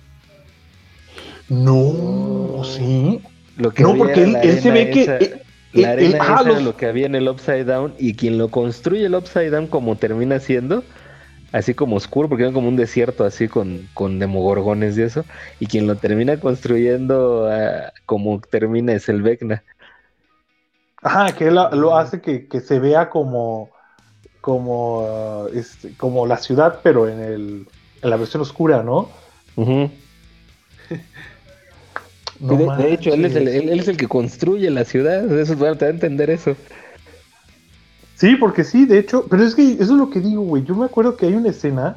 No, sí. Lo que No, porque él, él se ve que. esa- eh, La eh, arena eh, esa era los- lo que había en el Upside Down y quien lo construye el Upside Down como termina siendo, así como oscuro, porque era como un desierto así con, con demogorgones y eso, y quien lo termina construyendo ah, como termina es el Vecna. Ajá, que él lo, hace que, que se vea como. Como, ah, este, como la ciudad, pero en, el, en la versión oscura, ¿no? (laughs) De, de hecho, él es, el, manches. él, él es el que construye la ciudad, eso te da a entender eso. Sí, porque sí, de hecho, pero es que eso es lo que digo, güey. Yo me acuerdo que hay una escena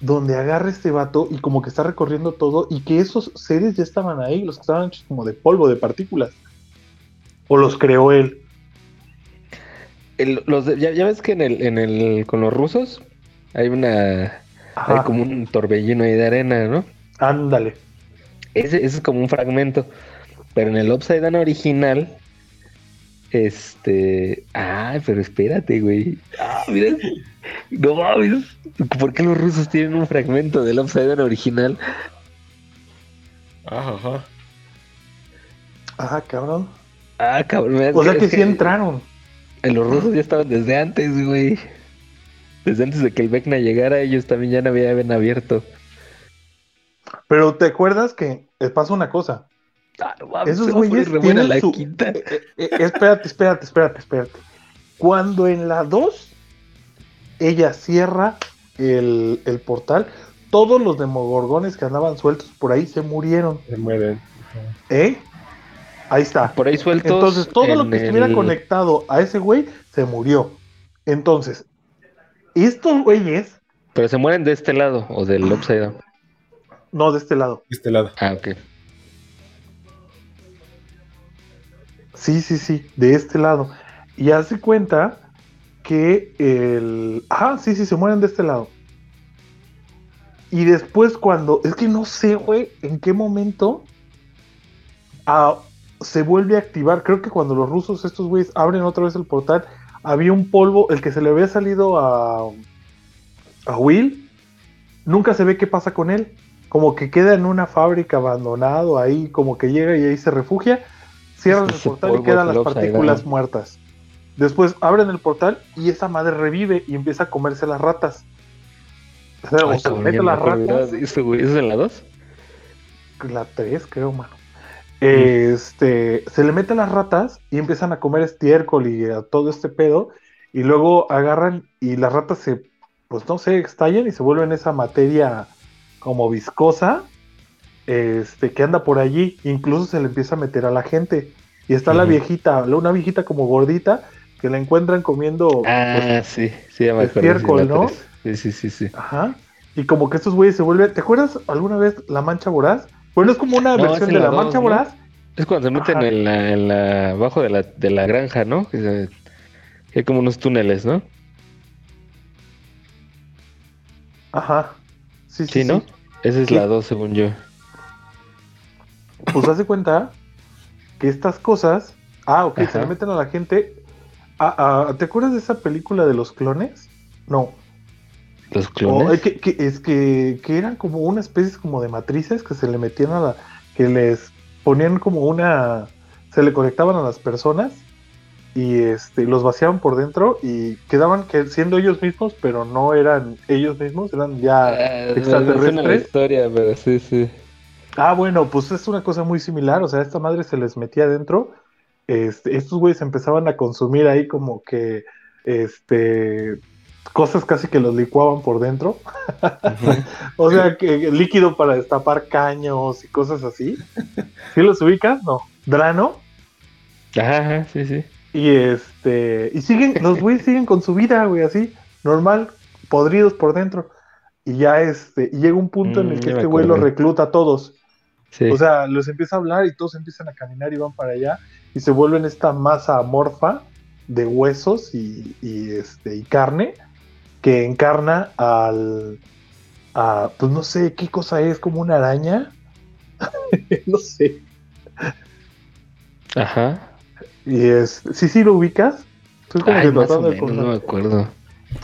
donde agarra este vato y como que está recorriendo todo y que esos seres ya estaban ahí, los que estaban hechos como de polvo, de partículas. O los creó él. El- los ya, ya ves que en el, en el, con los rusos hay una, hay como un torbellino ahí de arena, ¿no? ándale. Ese, ese es como un fragmento. Pero en el Upside Down original. Este. Ay, pero espérate, güey. Ah, mira. No mames. ¿Por qué los rusos tienen un fragmento del Upside Down original? Ajá, ajá. Ah, cabrón. Ah, cabrón. O sea que es sí entraron. Los rusos ya estaban desde antes, güey. Desde antes de que el Vecna llegara, ellos también ya no habían abierto. Pero te acuerdas que les pasa una cosa. Ah, no mames, Esos güeyes tienen la su- quinta. Eh, eh, eh, espérate, espérate, espérate, espérate. Cuando en la 2 ella cierra el, el portal, todos los demogorgones que andaban sueltos por ahí se murieron. Se mueren. ¿Eh? Ahí está. Por ahí sueltos. Entonces, todo lo que estuviera conectado a ese güey se murió. Entonces, estos güeyes, Pero se mueren de este lado o del upside down. No, de este lado. De este lado. Ah, ok. Sí, sí, sí, de este lado. Y hace cuenta que el... Ah, sí, sí, se mueren de este lado. Y después cuando... Es que no sé, güey, en qué momento ah, se vuelve a activar. Creo que cuando los rusos, estos güeyes, abren otra vez el portal, había un polvo, el que se le había salido a, a Will, nunca se ve qué pasa con él. Como que queda en una fábrica abandonado ahí, como que llega y ahí se refugia. Cierran el Ese portal y quedan las el partículas muertas. Después abren el portal y esa madre revive y empieza a comerse las ratas. O sea, o Ay, mete las ratas. eso, güey. ¿Eso es en la 2? La 3, creo, mano. Este, se le meten las ratas y empiezan a comer estiércol y a todo este pedo. Y luego agarran y las ratas se, pues no sé, estallan y se vuelven esa materia como viscosa. Este, que anda por allí. Incluso se le empieza a meter a la gente. Y está la Ujú. viejita, una viejita como gordita, que la encuentran comiendo. Ah, sí, sí, ya me estiércol, la ¿no? Sí, sí, sí, sí. Ajá. Y como que estos güeyes se vuelven. ¿Te acuerdas alguna vez la mancha voraz? Bueno, es como una No, versión de la la dos, mancha ¿no? voraz. Es cuando se meten Ajá. en la, en la, abajo de la, de la granja, ¿no? Que se- que hay como unos túneles, ¿no? Ajá. Sí, sí, Sí, ¿no? Esa es la 2, según yo. Pues hace cuenta que estas cosas. Ah, ok, se le meten a la gente. Ah, ah, ¿Te acuerdas de esa película de los clones? No. Los O, clones. eh, que, que- es que, que eran como una especie como de matrices que se le metían a la. que les ponían como una. se le conectaban a las personas y este los vaciaban por dentro y quedaban que, siendo ellos mismos, pero no eran ellos mismos, eran ya Ah, me- me suena la extraterrestres. historia, pero sí, sí. Ah, bueno, pues es una cosa muy similar. O sea, esta madre se les metía adentro. Este, estos güeyes empezaban a consumir ahí como que este cosas casi que los licuaban por dentro. (laughs) O sea, que líquido para destapar caños y cosas así. (laughs) ¿Sí los ubicas? No. Drano. Ajá, sí, sí. Y este. Y siguen, los güeyes (laughs) siguen con su vida, güey, así, normal, podridos por dentro. Y ya este. Y llega un punto en Mm, el que ya me este güey los recluta a todos. sí. O sea, les empieza a hablar y todos empiezan a caminar y van para allá y se vuelven esta masa amorfa de huesos y, y, este, y carne que encarna al... A, pues no sé qué cosa es, como una araña. (laughs) no sé. Ajá. Y es... Sí, sí, lo ubicas. Estoy como Ay, que tratando de no me acuerdo.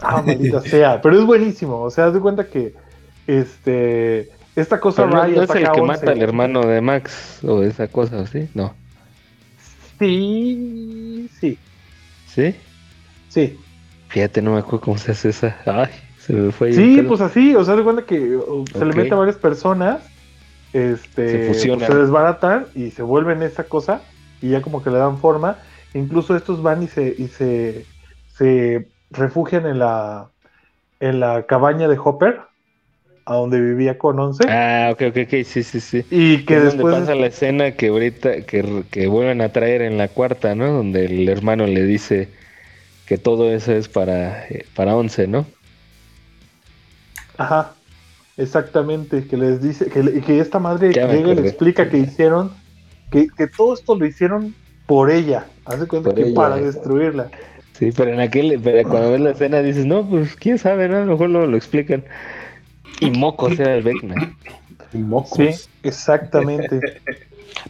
Ah, maldita (laughs) sea. Pero es buenísimo. O sea, haz de cuenta que este... Esta cosa Pero no, va y no es el que mata al hermano de Max o esa cosa, ¿sí? No. Sí, sí, ¿Sí? sí. Fíjate, no me acuerdo cómo se hace esa. Ay, se me fue. Sí, pues así, o sea, de cuenta que se le mete a varias personas, este, Se fusionan. pues, se desbaratan y se vuelven esa cosa y ya como que le dan forma. Incluso estos van y se y se, se refugian en la en la cabaña de Hopper, a donde vivía con Once, Ah, ok, ok, ok, sí, sí, sí. y que es donde después pasa la escena que ahorita, que, que vuelven a traer en la cuarta, ¿no? Donde el hermano le dice que todo eso es para, eh, para once, ¿no? Ajá, exactamente, que les dice, que, le- que esta madre Ya llega y le explica que hicieron, que, que todo esto lo hicieron por ella, hace cuenta Por que ella. para destruirla. Sí, pero en aquel, pero cuando ves la escena dices, no, pues quién sabe, ¿no? A lo mejor luego lo explican. Y Mocos era el Vecna. Mocos. Sí, exactamente.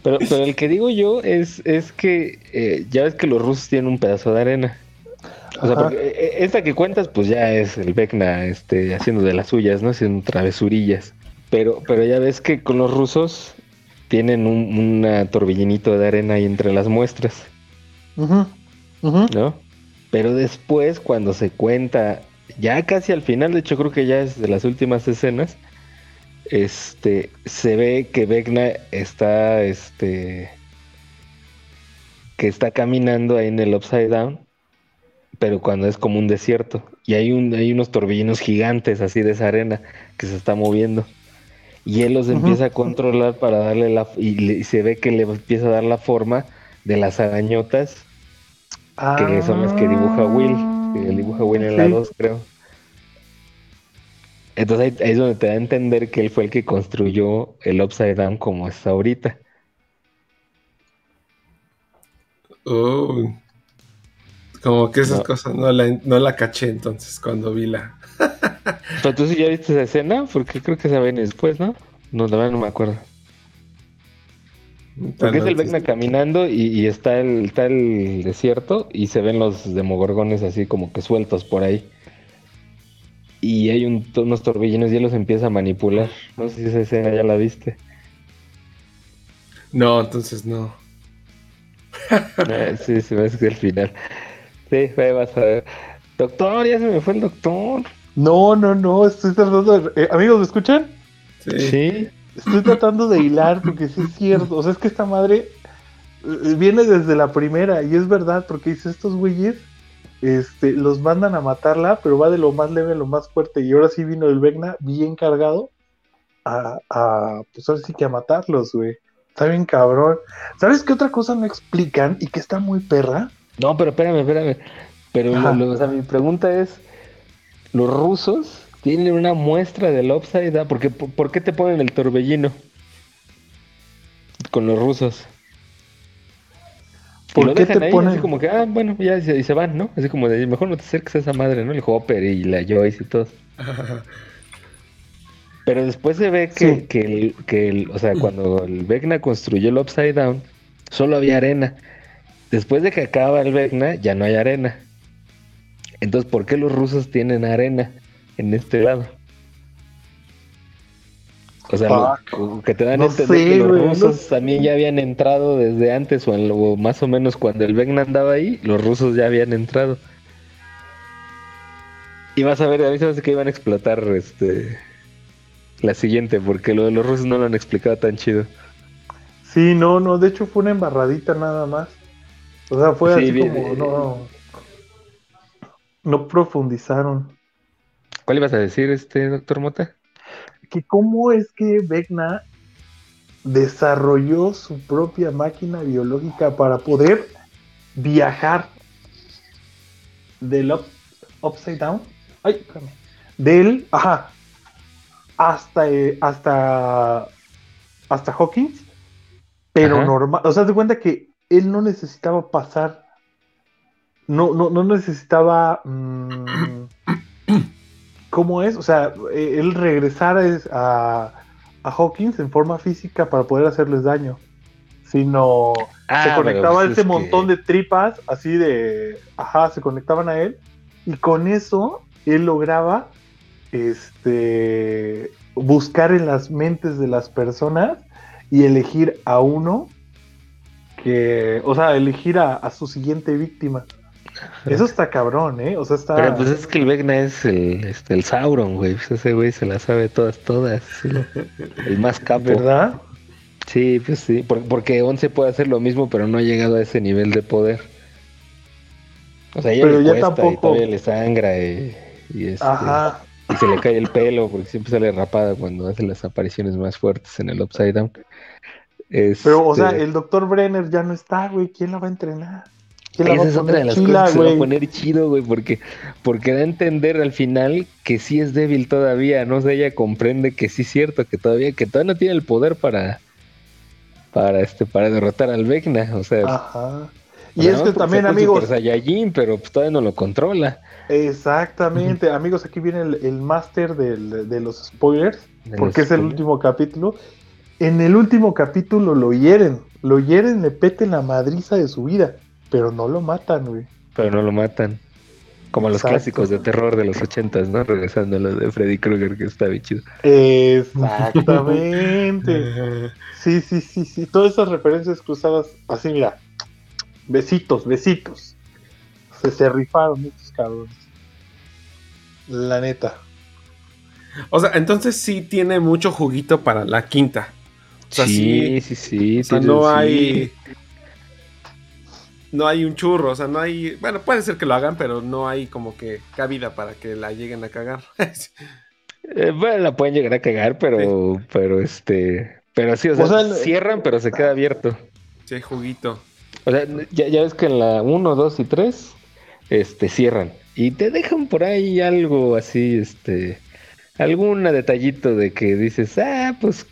Pero, pero el que digo yo es, es que eh, ya ves que los rusos tienen un pedazo de arena. O sea, Ajá. porque eh, esta que cuentas, pues ya es el Vecna este, haciendo de las suyas, ¿no? Haciendo travesurillas. Pero, pero ya ves que con los rusos tienen un una torbellinito de arena ahí entre las muestras. ¿no? Pero después, cuando se cuenta, ya casi al final, de hecho creo que ya es de las últimas escenas, este, se ve que Vecna está, este, que está caminando ahí en el Upside Down, pero cuando es como un desierto, y hay, un, hay unos torbellinos gigantes así de esa arena que se está moviendo. Y él los empieza a controlar para darle la... Y, le- y se ve que le empieza a dar la forma de las arañotas que son las que dibuja Will, que dibuja Will en la Sí. 2, creo. Entonces ahí, ahí es donde te da a entender que él fue el que construyó el Upside Down como está ahorita. Uy. Como que esas No. cosas no la, no la caché entonces cuando vi la. (laughs) Pero tú sí ya viste esa escena, porque creo que se ven después, ¿no? No, la verdad no me acuerdo. Porque es el Vecna caminando y, y está, el, está el desierto y se ven los demogorgones así como que sueltos por ahí. Y hay un- unos torbellinos y él los empieza a manipular. No sé si esa escena ya la viste. No, entonces no. (laughs) Ah, sí, se me hace que el final. Sí, ahí vas a ver. Doctor, ya se me fue el doctor. No, no, no, estoy tratando de... eh, amigos, ¿me escuchan? Sí. Sí. Estoy tratando de hilar porque sí es cierto. O sea, es que esta madre eh, viene desde la primera y es verdad porque dice estos güeyes este, los mandan a matarla, pero va de lo más leve a lo más fuerte. Y ahora sí vino el Vecna bien cargado a, a pues ahora sí que a matarlos, güey. Está bien cabrón. ¿Sabes qué otra cosa no explican y que está muy perra? No, pero espérame, espérame. Pero lo- Ajá. lo- o sea, mi pregunta es: ¿los rusos tienen una muestra del Upside Down? ¿Por qué, por, qué te ponen el torbellino con los rusos? ¿Por lo qué dejan te ahí, ponen- así como que, ah, bueno, ya y se, van, ¿no? Así como de, mejor no te acerques a esa madre, ¿no? El Hopper y la Joyce y todo. (laughs) Pero después se ve que, Sí. que, el, que el- o sea, cuando el Vecna construyó el Upside Down, solo había arena. Después de que acaba el Vecna, ya no hay arena. Entonces, ¿por qué los rusos tienen arena en este lado? O sea, lo- Fuck. que te dan No a entender sé, que los rusos también ya habían entrado desde antes, o, en lo- más o menos cuando el Vecna andaba ahí, los rusos ya habían entrado. Y vas a ver, a mí se me hace que iban a explotar este la siguiente, porque lo de los rusos no lo han explicado tan chido. Sí, no, no, de hecho fue una embarradita nada más. O sea, fue Sí, así bien, como, no, no profundizaron. ¿Cuál ibas a decir, este doctor Mota? Que cómo es que Vecna desarrolló su propia máquina biológica para poder viajar del up- upside down, ay, espérame, del, ajá, hasta, eh, hasta, hasta Hawkins, pero Ajá. normal, o sea, de cuenta que él no necesitaba pasar, no, no, no necesitaba, mm, ¿cómo es? O sea, eh, él regresara es- a, a Hawkins en forma física para poder hacerles daño, sino se conectaba a ese montón de tripas, así de, ajá, se conectaban a él, y con eso él lograba, este, buscar en las mentes de las personas y elegir a uno que, o sea, elegir a, a su siguiente víctima. Eso está cabrón, ¿eh? O sea, está... Pero pues es que el Vecna es el, este, el Sauron, güey. Pues ese güey se la sabe todas, todas. (laughs) el, más capo. ¿Verdad? Sí, pues sí. por- porque Once puede hacer lo mismo, pero no ha llegado a ese nivel de poder. O sea, ella Pero le ya y tampoco- todavía le sangra y, y, este, Ajá. y se le cae el pelo porque siempre sale rapada cuando hace las apariciones más fuertes en el Upside Down. Pero, o sea, Este, el doctor Brenner ya no está, güey. ¿Quién la va a entrenar? ¿Quién la Esa va a es otra de las chila, cosas que se va a poner chido, güey, porque, porque da a entender al final que sí es débil todavía, ¿no? O sea, ella comprende que sí es cierto, que todavía, que todavía no tiene el poder para, para este, para derrotar al Vecna, o sea, Ajá. Y es que también, amigos, Super Saiyajin, pero pues todavía no lo controla. exactamente, amigos, aquí viene el, el máster de los spoilers, De porque los es el último capítulo. En el último capítulo lo hieren, lo hieren, le peten la madriza de su vida, pero no lo matan, güey. Pero no lo matan. Como los Exacto. clásicos de terror de los ochentas, ¿no? Regresando a lo de Freddy Krueger, que está bien chido. Exactamente. (laughs) Sí, sí, sí, sí. Todas esas referencias cruzadas, así, mira. Besitos, besitos. Se, se rifaron estos cabrones. La neta. O sea, entonces sí tiene mucho juguito para la quinta. O sea, sí, sí. sí, sí. O sea, no sí. hay. No hay un churro, o sea, no hay. Bueno, puede ser que lo hagan, pero no hay como que cabida para que la lleguen a cagar. (laughs) Eh, bueno, la pueden llegar a cagar, pero, pero este, pero sí, o sea, O sea, el- cierran, pero se queda abierto. sí, juguito. O sea, ya, ya ves que en la 1, 2 y 3, este, cierran. Y te dejan por ahí algo así, este, algún detallito de que dices, ah, pues,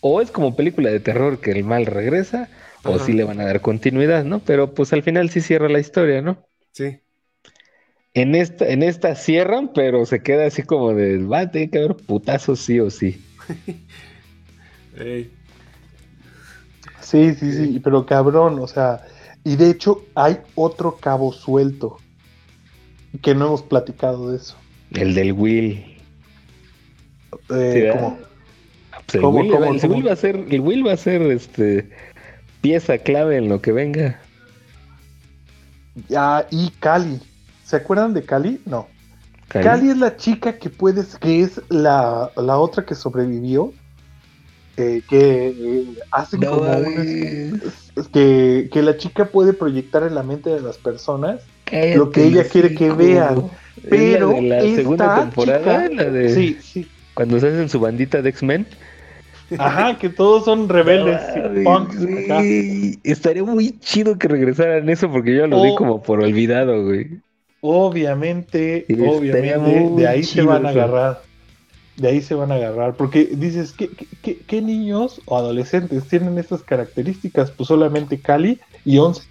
o es como película de terror que el mal regresa, o sí le van a dar continuidad, ¿no? Pero pues al final sí cierra la historia, ¿no? Sí. En esta, en esta cierran, pero se queda así como de, va a tener que haber putazos sí o sí. (laughs) Ey. Sí, sí, sí, pero cabrón, o sea, y de hecho hay otro cabo suelto que no hemos platicado de eso. El del Will. Eh, Sí, ¿verdad? Como- Pues el, ¿Cómo, Will, cómo, el cómo? Will va a ser, el Will va a ser este pieza clave en lo que venga. Ah, y Cali. ¿Se acuerdan de Cali? No. Cali. Cali es la chica que puedes, que es la, la otra que sobrevivió. eh, que eh, hacen No como unas- que, que la chica puede proyectar en la mente de las personas. Cállate lo que ella el quiere que vean. La Pero de la esta segunda temporada, chica- la de Sí, sí. Cuando se hacen su bandita de X-Men. Ajá, que todos son rebeldes, y punks güey. Estaría muy chido que regresaran eso porque yo lo di Oh. como por olvidado, güey. Obviamente, Sí, obviamente, de ahí se van a agarrar. De ahí se van a agarrar. Porque dices, ¿qué, qué- qué, qué niños o adolescentes tienen estas características? Pues solamente Cali y 11.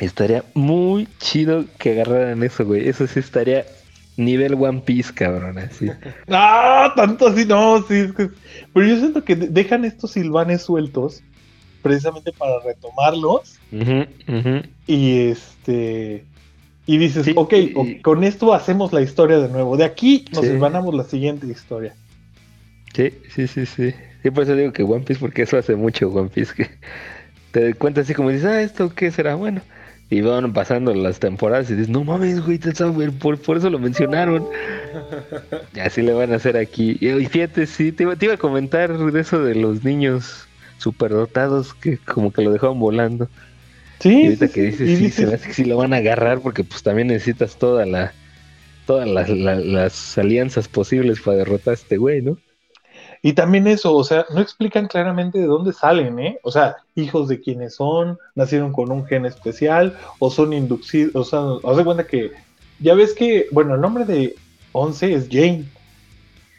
Estaría muy chido que agarraran eso, güey. Eso sí estaría nivel One Piece, cabrón, así. (laughs) ¡Ah! Tanto así, no, sí. es que- Pero yo siento que de- dejan estos silvanes sueltos precisamente para retomarlos. Y este. Y dices, Sí, ok, y- o- con esto hacemos la historia de nuevo. De aquí nos Sí. desvanamos la siguiente historia. Sí, sí, sí, sí. Sí, por eso digo que One Piece, porque eso hace mucho One Piece, que te das cuenta así como dices, ah, ¿esto qué será? Bueno. Y van pasando las temporadas y dices, no mames, güey, por, por eso lo mencionaron. Y así le van a hacer aquí. Y fíjate, sí, te iba, te iba a comentar de eso de los niños superdotados que como que lo dejaban volando. Sí. Y ahorita sí, que dices, sí, se me hace que sí lo van a agarrar porque pues también necesitas toda la, todas las, la- las alianzas posibles para derrotar a este güey, ¿no? Y también eso, o sea, no explican claramente de dónde salen, ¿eh? O sea, hijos de quiénes son, nacieron con un gen especial, o son inducidos, o sea, haz de cuenta que, ya ves que, bueno, el nombre de 11 es Jane,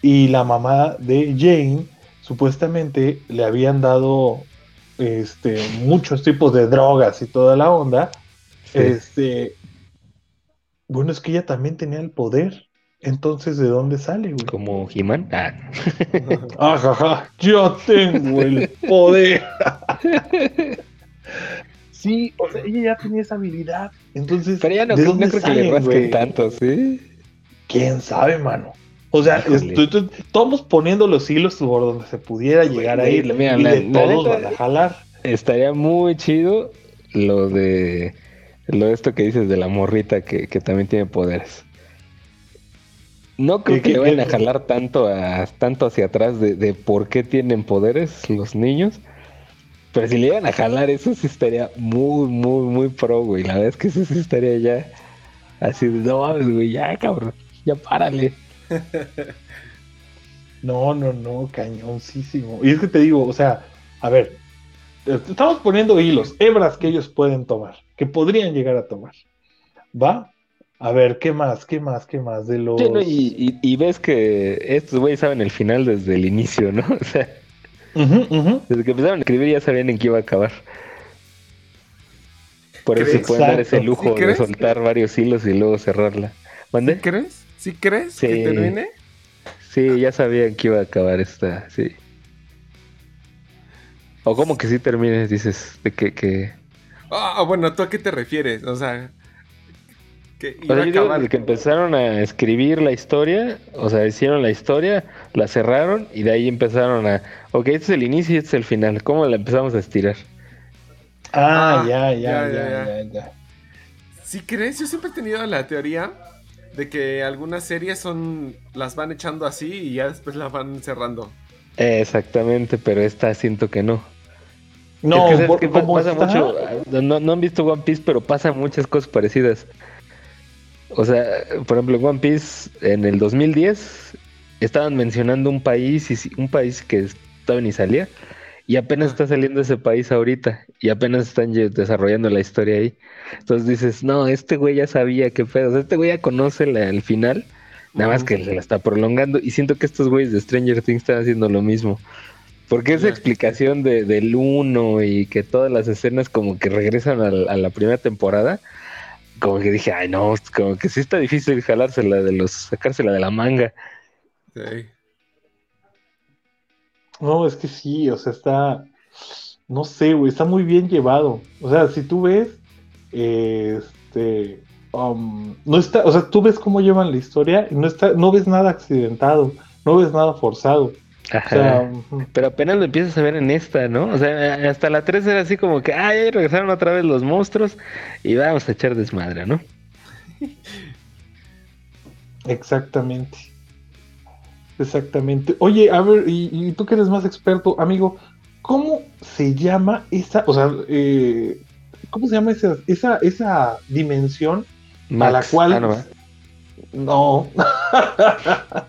y la mamá de Jane, supuestamente, le habían dado, este, muchos tipos de drogas y toda la onda, Sí. este, bueno, es que ella también tenía el poder, entonces, ¿de dónde sale, güey? Como He-Man. Ah. (laughs) Ajaja, yo tengo el poder. sí, o sea, ella ya tenía esa habilidad. Entonces, Pero ya no, ¿de creo- no dónde creo que le salen, rasquen tanto, ¿sí? ¿Quién sabe, mano? O sea, estoy- estoy- estamos poniendo los hilos por donde se pudiera llegar a ir. Mira, y la- de la todos neta- van a jalar. Estaría muy chido lo de lo de esto que dices de la morrita que, que también tiene poderes. No creo ¿Qué- que le vayan a jalar tanto a, tanto hacia atrás de, de por qué tienen poderes los niños. Pero si le iban a jalar, eso sí estaría muy, muy, muy pro, güey. La verdad es que eso sí estaría ya así de no mames, güey, ya cabrón, ya párale. (laughs) No, no, no, cañoncísimo. Y es que te digo, o sea, a ver, estamos poniendo hilos, hebras que ellos pueden tomar, que podrían llegar a tomar. ¿Va? A ver, ¿qué más? ¿Qué más? ¿Qué más? De los. Sí, no, y, y- y ves que estos güeyes saben el final desde el inicio, ¿no? (laughs) O sea, desde que empezaron a escribir ya sabían en qué iba a acabar. Por eso se pueden dar ese lujo ¿Sí de soltar varios hilos y luego cerrarla. ¿Mande? ¿Crees? ¿Sí crees Sí. que termine? Sí, ya sabían que iba a acabar esta, sí. O como que sí termine, dices, de que, que... Ah, bueno, ¿tú a qué te refieres? O sea, que O iba yo digo, acabar. desde que empezaron a escribir la historia, o sea, hicieron la historia, la cerraron y de ahí empezaron a, ok, este es el inicio y este es el final, ¿cómo la empezamos a estirar? Ah, Ah, ya, ya, ya, ya, ya, ya, ya. ¿Sí crees? Yo siempre he tenido la teoría de que algunas series son las van echando así y ya después la van cerrando. Exactamente, pero esta siento que no. No, Es que, ¿sabes por- qué pa- como pasa está- mucho. No, no han visto One Piece, pero pasan muchas cosas parecidas. O sea, por ejemplo, en One Piece, en el 2010, estaban mencionando un país, y un país que todavía ni salía, y apenas está saliendo ese país ahorita, y apenas están desarrollando la historia ahí. Entonces dices, no, este güey ya sabía qué pedo, o sea, este güey ya conoce la- el final, Nada más que se la está prolongando. Y siento que estos güeyes de Stranger Things están haciendo lo mismo. Porque esa explicación de, del uno y que todas las escenas como que regresan al- a, la primera temporada, como que dije, ay no, como que sí está difícil jalársela de los, sacársela de la manga. Sí. No, es que sí, o sea, está, no sé, güey, está muy bien llevado. O sea, si tú ves, eh, este, um, no está, o sea, tú ves cómo llevan la historia y no está, no ves nada accidentado, no ves nada forzado. O sea. Pero apenas lo empiezas a ver en esta, ¿no? O sea, hasta la 3 era así como que, ay, regresaron otra vez los monstruos y vamos a echar desmadre, ¿no? (laughs) exactamente. Exactamente. Oye, a ver, y, y tú que eres más experto, amigo, ¿cómo se llama esa, o sea, eh, ¿cómo se llama esa, esa, esa dimensión a la cual. Ah, no, no. (laughs)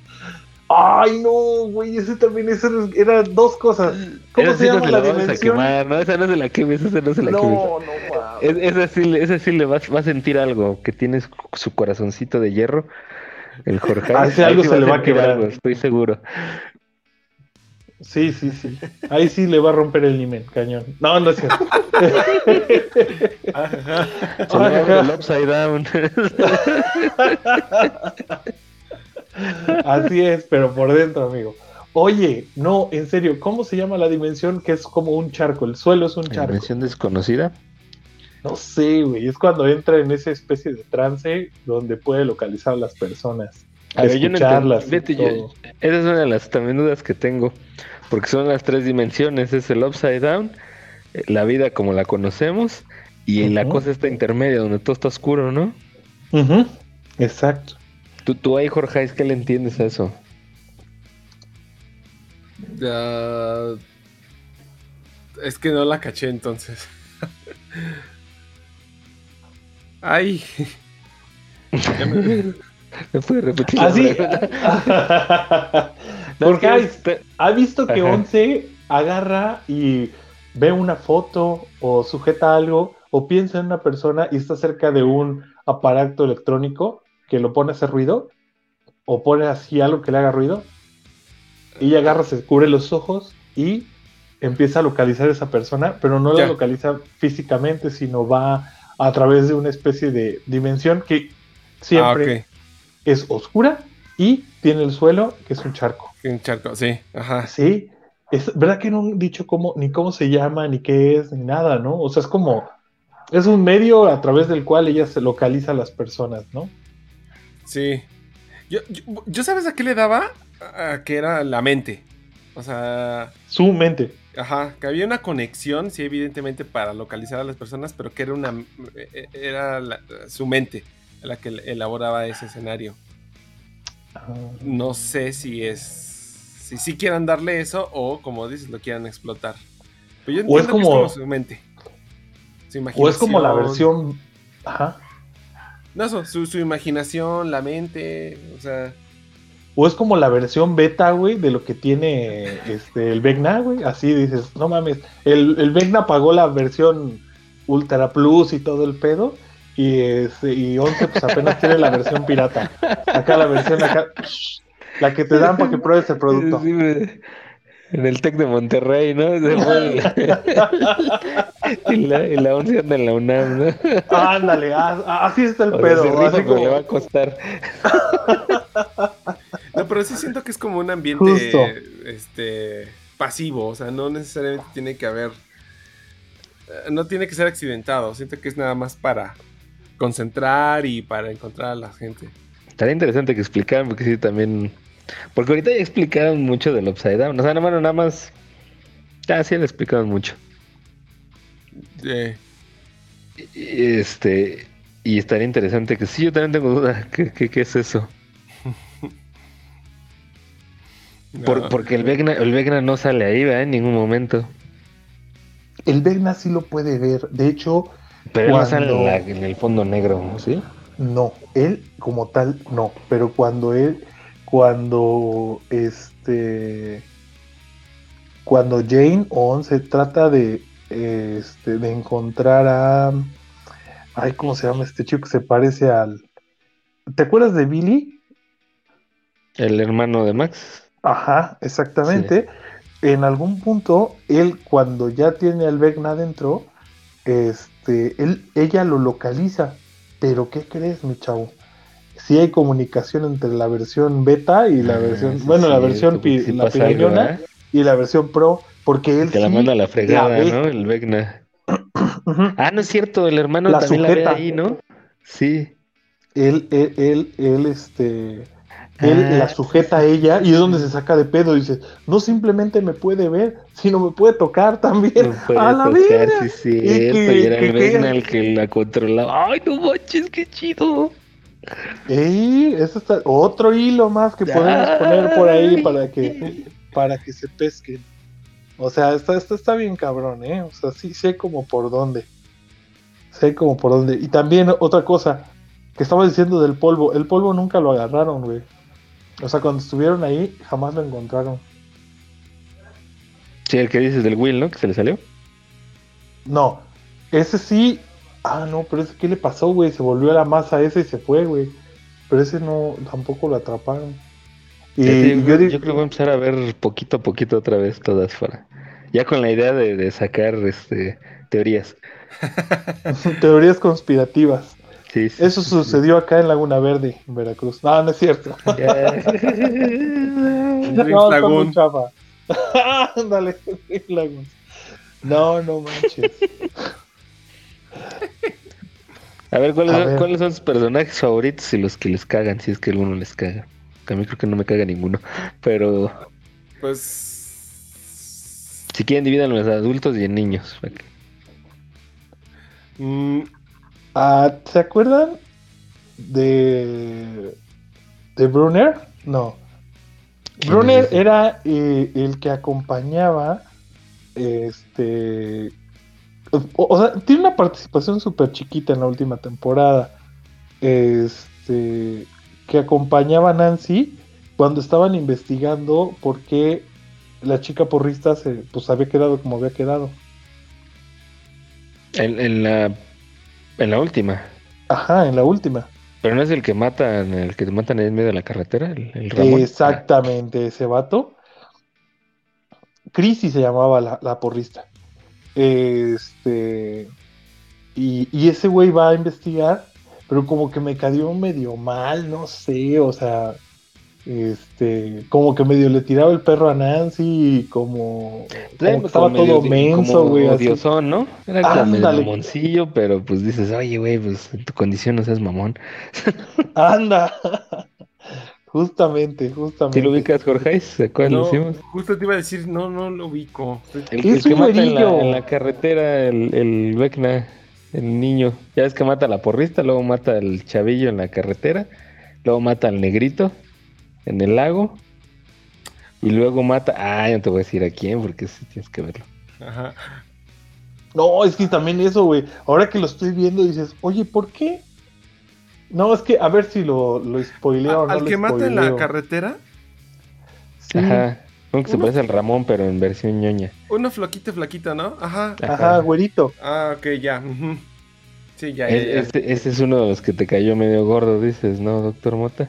Ay, no, güey, ese también ese era- eran dos cosas. ¿Cómo se no llama se la la vamos a dimensión? quemar, ¿no? Esa no se la quemes, esa no se la quemes. No, no, wow. Es- Esa sí, le- esa sí le va, va a sentir algo, que tiene su, corazoncito de hierro, el Jorge. Ah, sí, Ahí algo se le va a quebrar. algo, estoy seguro. Sí, sí, sí. Ahí sí le va a romper el himen, cañón. No, no es cierto. (laughs) Se le va a ver el upside down. (laughs) Así es, pero por dentro, amigo. Oye, no, en serio, ¿cómo se llama la dimensión que es como un charco? El suelo es un charco. Dimensión desconocida. No sé, güey. Es cuando entra en esa especie de trance donde puede localizar a las personas. A ver, yo no escucharlas. Vete, yo-. Esa es una de las también dudas que tengo, porque son las tres dimensiones, es el upside down, eh, la vida como la conocemos, y la Ujú. cosa está intermedia, donde todo está oscuro, ¿no? Ujú, Exacto. Tú, tú ahí, Jorge, ¿es que le entiendes a eso? Ya... Es que no la caché entonces. (laughs) Ay. Me- (laughs) ¿Me puede repetir? Así. (laughs) No, Porque ¿Ha visto que Ajá. Once agarra y ve una foto o sujeta algo o piensa en una persona y está cerca de un aparato electrónico que lo pone a hacer ruido o pone así algo que le haga ruido? Y ella agarra, se cubre los ojos y empieza a localizar a esa persona, pero no la Ya. localiza físicamente, sino va a través de una especie de dimensión que siempre Ah, es oscura y tiene el suelo que es un charco. Un charco, sí. Ajá. Sí, es verdad que no han dicho cómo, ni cómo se llama, ni qué es, ni nada, ¿no? O sea, es como, es un medio a través del cual ella se localiza a las personas, ¿no? Sí. Yo, yo, yo ¿sabes a qué le daba? A que era la mente. O sea, Su mente. ajá, que había una conexión, sí, evidentemente, para localizar a las personas, pero que era una eh, era la- su mente la que elaboraba ese escenario. No sé si es. Si sí quieran darle eso o, como dices, lo quieran explotar. Pero yo O es entiendo que como- su mente. Su O es como la versión, ajá, No, eso, su, su imaginación, la mente, o sea. o es como la versión beta, güey, de lo que tiene este, el Vecna, güey. Así dices, no mames, el, el Vecna pagó la versión Ultra Plus y todo el pedo. Y, este, y 11 pues apenas tiene la versión pirata. Acá la versión acá, la que te dan para que pruebes el producto. Sí, me- en el TEC de Monterrey, ¿no? Se fue el- y, la, y la once anda en la UNAM, ¿no? Ándale, así está el O sea, pedo. se rifa, así pero como- le va a costar. (laughs) No, pero sí siento que es como un ambiente Justo. este pasivo, o sea, no necesariamente tiene que haber eh, no tiene que ser accidentado, siento que es nada más para concentrar y para encontrar a la gente. Estaría interesante que explicaran, porque sí, también. Porque ahorita ya explicaron mucho del Upside Down. O sea, nada más, nada más. Ah, sí, lo explicaron mucho. Y, Este. Y estaría interesante que sí, yo también tengo duda. ¿Qué, qué, qué es eso? (laughs) Por- porque el Vecna, el Vecna no sale ahí, ¿verdad? En ningún momento. El Vecna sí lo puede ver. De hecho, Pero él no sale en, la- en el fondo negro, ¿sí? no, él como tal, no. Pero cuando él, cuando este, cuando Jane o se trata de, este, de encontrar a, ay, ¿cómo se llama este chico que se parece al, ¿te acuerdas de Billy? El hermano de Max. Ajá, exactamente. En algún punto, él cuando ya tiene al Vecna adentro, este, él, ella lo localiza. Pero ¿qué crees, mi chavo? Sí hay comunicación entre la versión beta y la Ah, versión, sí, bueno, la sí, versión pi- sí la algo, ¿verdad? y la versión pro, porque él Que la sí manda a la fregada. ¿no? El Vecna. (coughs) Ah, no es cierto, el hermano La también la ve ahí, ¿no? Sí. él, él, él, él, este, él Ah, la sujeta a ella y es donde se saca de pedo. Dice, no simplemente me puede ver, sino me puede tocar también. No puede a la tocar, verga. sí, Y que- Y era que- el que- Vecna el que la controlaba. ¡Ay, no manches, qué chido! Ey, eso está otro hilo más que podemos poner por ahí para que, para que se pesquen. O sea, está, está, está bien cabrón, ¿eh? O sea, sí sé como por dónde. Sé como por dónde. Y también otra cosa que estaba diciendo del polvo. El polvo nunca lo agarraron, güey. O sea, cuando estuvieron ahí, jamás lo encontraron. Sí, el que dices del Will, ¿no? Que se le salió. No, ese sí. Ah, no, pero ese, ¿qué le pasó, güey? Se volvió a la masa ese y se fue, güey. Pero ese no, tampoco lo atraparon. Y digo, yo yo, digo, creo que voy a empezar a ver poquito a poquito otra vez todas fuera. Ya con la idea de, de sacar este teorías. (laughs) teorías conspirativas. Sí, sí, Eso sí, sí. sucedió acá en Laguna Verde, en Veracruz. No, no es cierto. (laughs) Ya. (laughs) no, Lagoon. Ándale. No, no manches. A ver, ¿cuáles, A son, ver. ¿cuáles son sus personajes favoritos y los que les cagan? Si es que alguno les caga. A mí creo que no me caga ninguno. (laughs) Pero Pues. si quieren, dividan en adultos y en niños. mm, Ah, ¿Se acuerdan de. de Brunner? No. ¿Quién Brunner es era eh, el que acompañaba. Este. O, o sea, tiene una participación súper chiquita en la última temporada. Este. Que acompañaba a Nancy cuando estaban investigando por qué la chica porrista se, pues había quedado como había quedado. En, en la en la última. Ajá, en la última. Pero no es el que matan, el que matan en medio de la carretera, el, el Ramón. Exactamente, ese vato. Crisi se llamaba la, la porrista. Este. Y, y ese güey va a investigar, pero como que me cayó medio mal, no sé, o sea. Este. Como que medio le tiraba el perro a Nancy y como. como que estaba medio todo di- menso, como güey. odiosón, ¿no? Era como medio Ándale. mamoncillo, pero pues dices, oye, güey, pues en tu condición no seas mamón. Anda. (laughs) justamente, justamente. ¿Sí lo ubicas, Jorge? ¿Se acuerdan? no, hicimos? justo te iba a decir, no, no lo ubico. El, Es el que un mata en la, en la carretera, el, el Vecna, el niño. Ya ves que mata a la porrista, luego mata al chavillo en la carretera, luego mata al negrito en el lago, y luego mata. Ah, no te voy a decir a quién, porque sí tienes que verlo. Ajá. No, es que también eso, güey. Ahora que lo estoy viendo dices, oye, ¿por qué? No, es que a ver si lo, lo spoileo o no Al lo que mata en la carretera, Sí. Ajá. Como que se Uno- parece al Ramón, pero en versión ñoña. uno flaquito, flaquito, ¿no? Ajá. Ajá, güerito. Ah, ok, ya. Sí, ya, ya, Es- ya. Ese, ese es uno de los que te cayó medio gordo, dices, ¿no, doctor Mota?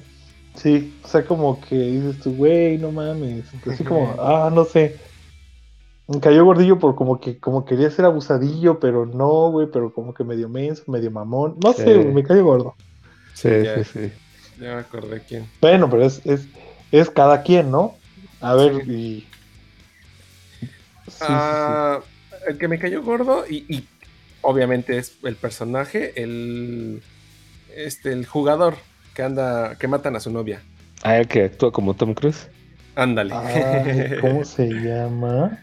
Sí, o sea, como que dices tú, güey, no mames. Así como, ah, no sé. Me cayó gordillo por como que como quería ser abusadillo, pero no, güey, pero como que medio menso, medio mamón. No Sí. sé, güey, me cayó gordo. Sí, ya. sí, sí. Ya me acordé quién. Bueno, pero es, es, es cada quien, ¿no? A ver, y. Sí, sí, sí. Ah, el que me cayó gordo y, y obviamente es el personaje, el este el jugador que anda que matan a su novia. Ah, el que actúa como Tom Cruise. Ándale. ¿Cómo se (laughs) llama?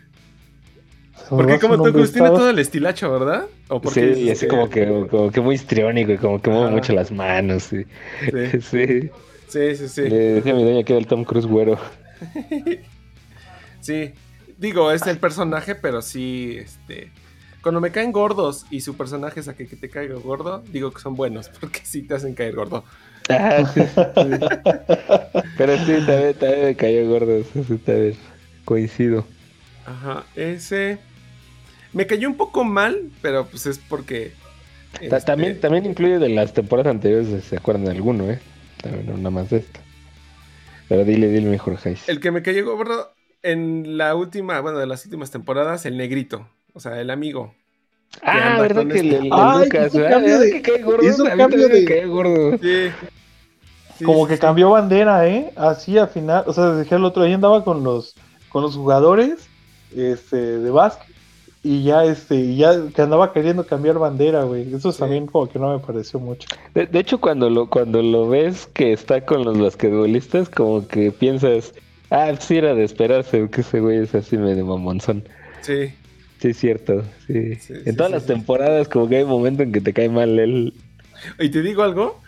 Porque como Tom nombre, Cruise tiene todo el estilacho, ¿verdad? ¿O porque Sí, y así como que, como que muy histriónico y como que mueve mucho las manos. Sí, Sí, (laughs) sí. sí, sí, sí. Le decía a mi doña que era el Tom Cruise güero. (laughs) Sí. Digo, es el personaje, pero sí, este. Cuando me caen gordos y su personaje es a que, que te caiga gordo, digo que son buenos, (laughs) porque sí te hacen caer gordo. Ah, sí. Pero sí, también, también me cayó gordo. Sí, también. Coincido. Ajá, ese. Me cayó un poco mal, pero pues es porque. Ta- este, También, también incluye de las temporadas anteriores, si ¿se acuerdan de alguno, eh? También no nada más de esto. Pero dile, dile mejor, Jais. El que me cayó gordo en la última, bueno, de las últimas temporadas, el negrito. O sea, el amigo. Ah, ¿verdad que el, este- el Ay, Lucas, hizo ¿verdad? cambio ¿Verdad de- que cae gordo? hizo cambio también de- cae gordo. Sí. Sí, Como sí, que sí. cambió bandera, ¿eh? Así al final, o sea, dejé el otro ahí andaba con los con los jugadores este de básquet y ya este y ya que andaba queriendo cambiar bandera, güey. Eso Sí. también como que no me pareció mucho. De, de hecho, cuando lo, cuando lo ves que está con los basquetbolistas, como que piensas, ah, sí era de esperarse, que ese güey es así medio mamonzón. Sí. Sí, es cierto. Sí. Sí, en sí, todas sí, las sí. temporadas, como que hay momentos en que te cae mal él. Y te digo algo.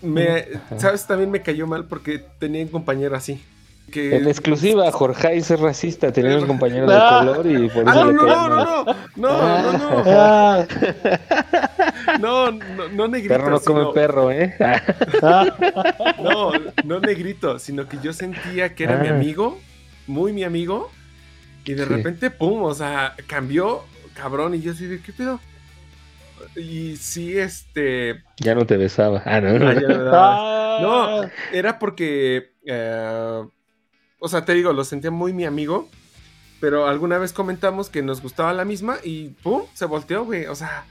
Me, Ajá. ¿Sabes? También me cayó mal porque tenía un compañero así. Que... En exclusiva, Jorge es racista, tenía un compañero de (laughs) Ah. color y por Ah, eso no, le no, no, no, no, no, no, Ah, no, no, no negrito, Perro no come sino- perro, ¿eh? ah, (laughs) no, no negrito, sino que yo sentía que era mi Ah. amigo, muy mi amigo, y de Sí. repente, pum, o sea, cambió, cabrón, y yo así de, ¿qué pedo? Y sí, este, ya no te besaba. Ah, no, no. ah, daba- ah. (laughs) No, era porque, eh, o sea, te digo, lo sentía muy mi amigo, pero alguna vez comentamos que nos gustaba la misma y ¡pum! Se volteó, güey. O sea,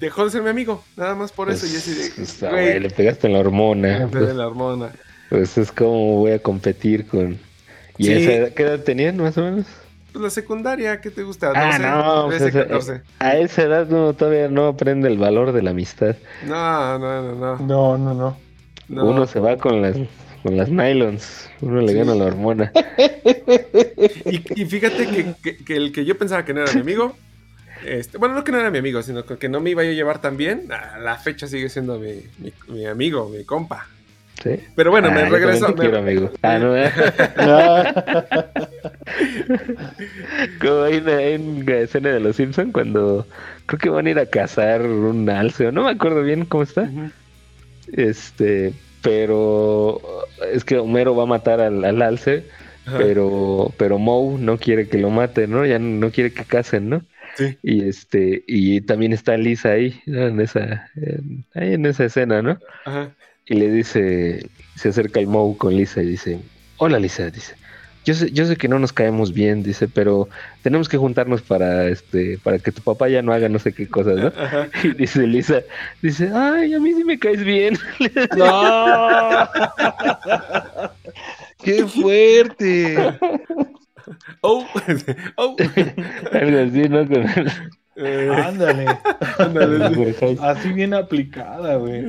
dejó de ser mi amigo, nada más por eso. y yo así de, Pues, ah, güey, le pegaste en la hormona. me Pues, la hormona. pues es como voy a competir con. ¿Y Sí. esa edad, qué edad tenían más o menos? Pues la secundaria, ¿qué te gusta? 12, Ah, no, pues, 13, esa- 14. A esa edad uno todavía no aprende el valor de la amistad. No, no, no, no. No, no, no. no. Uno se va con las con las nylons, uno le Sí. gana la hormona. Y, y fíjate que, que- que el que yo pensaba que no era mi amigo, este, bueno, no que no era mi amigo, sino que, no me iba yo a llevar tan bien, a la fecha sigue siendo mi, mi- mi amigo, mi compa. ¿Sí? Pero bueno, Ah, me regreso. te me- quiero, amigo. Ah, no. (laughs) Ah, Como hay una, hay una escena de los Simpsons cuando creo que van a ir a cazar un alce, o no me acuerdo bien cómo está. Ujú. Este, pero es que Homero va a matar al, al alce, Ajá. pero, pero Moe no quiere que lo maten, ¿no? Ya no quiere que casen, ¿no? Sí. Y este, y también está Lisa ahí, ¿no? en esa, en- ahí en esa escena, ¿no? Ajá. Y le dice, se acerca el Moe con Lisa y dice, hola Lisa, dice, yo sé, yo sé que no nos caemos bien, dice, pero tenemos que juntarnos para este, para que tu papá ya no haga no sé qué cosas, ¿no? Ajá. (laughs) Y dice Lisa, dice, ay, a mí sí me caes bien. (laughs) no. (laughs) ¡Qué fuerte! Oh, oh. Algo así, ¿no? Con el- Eh, Ándale. ándale, sí. Así bien aplicada, güey.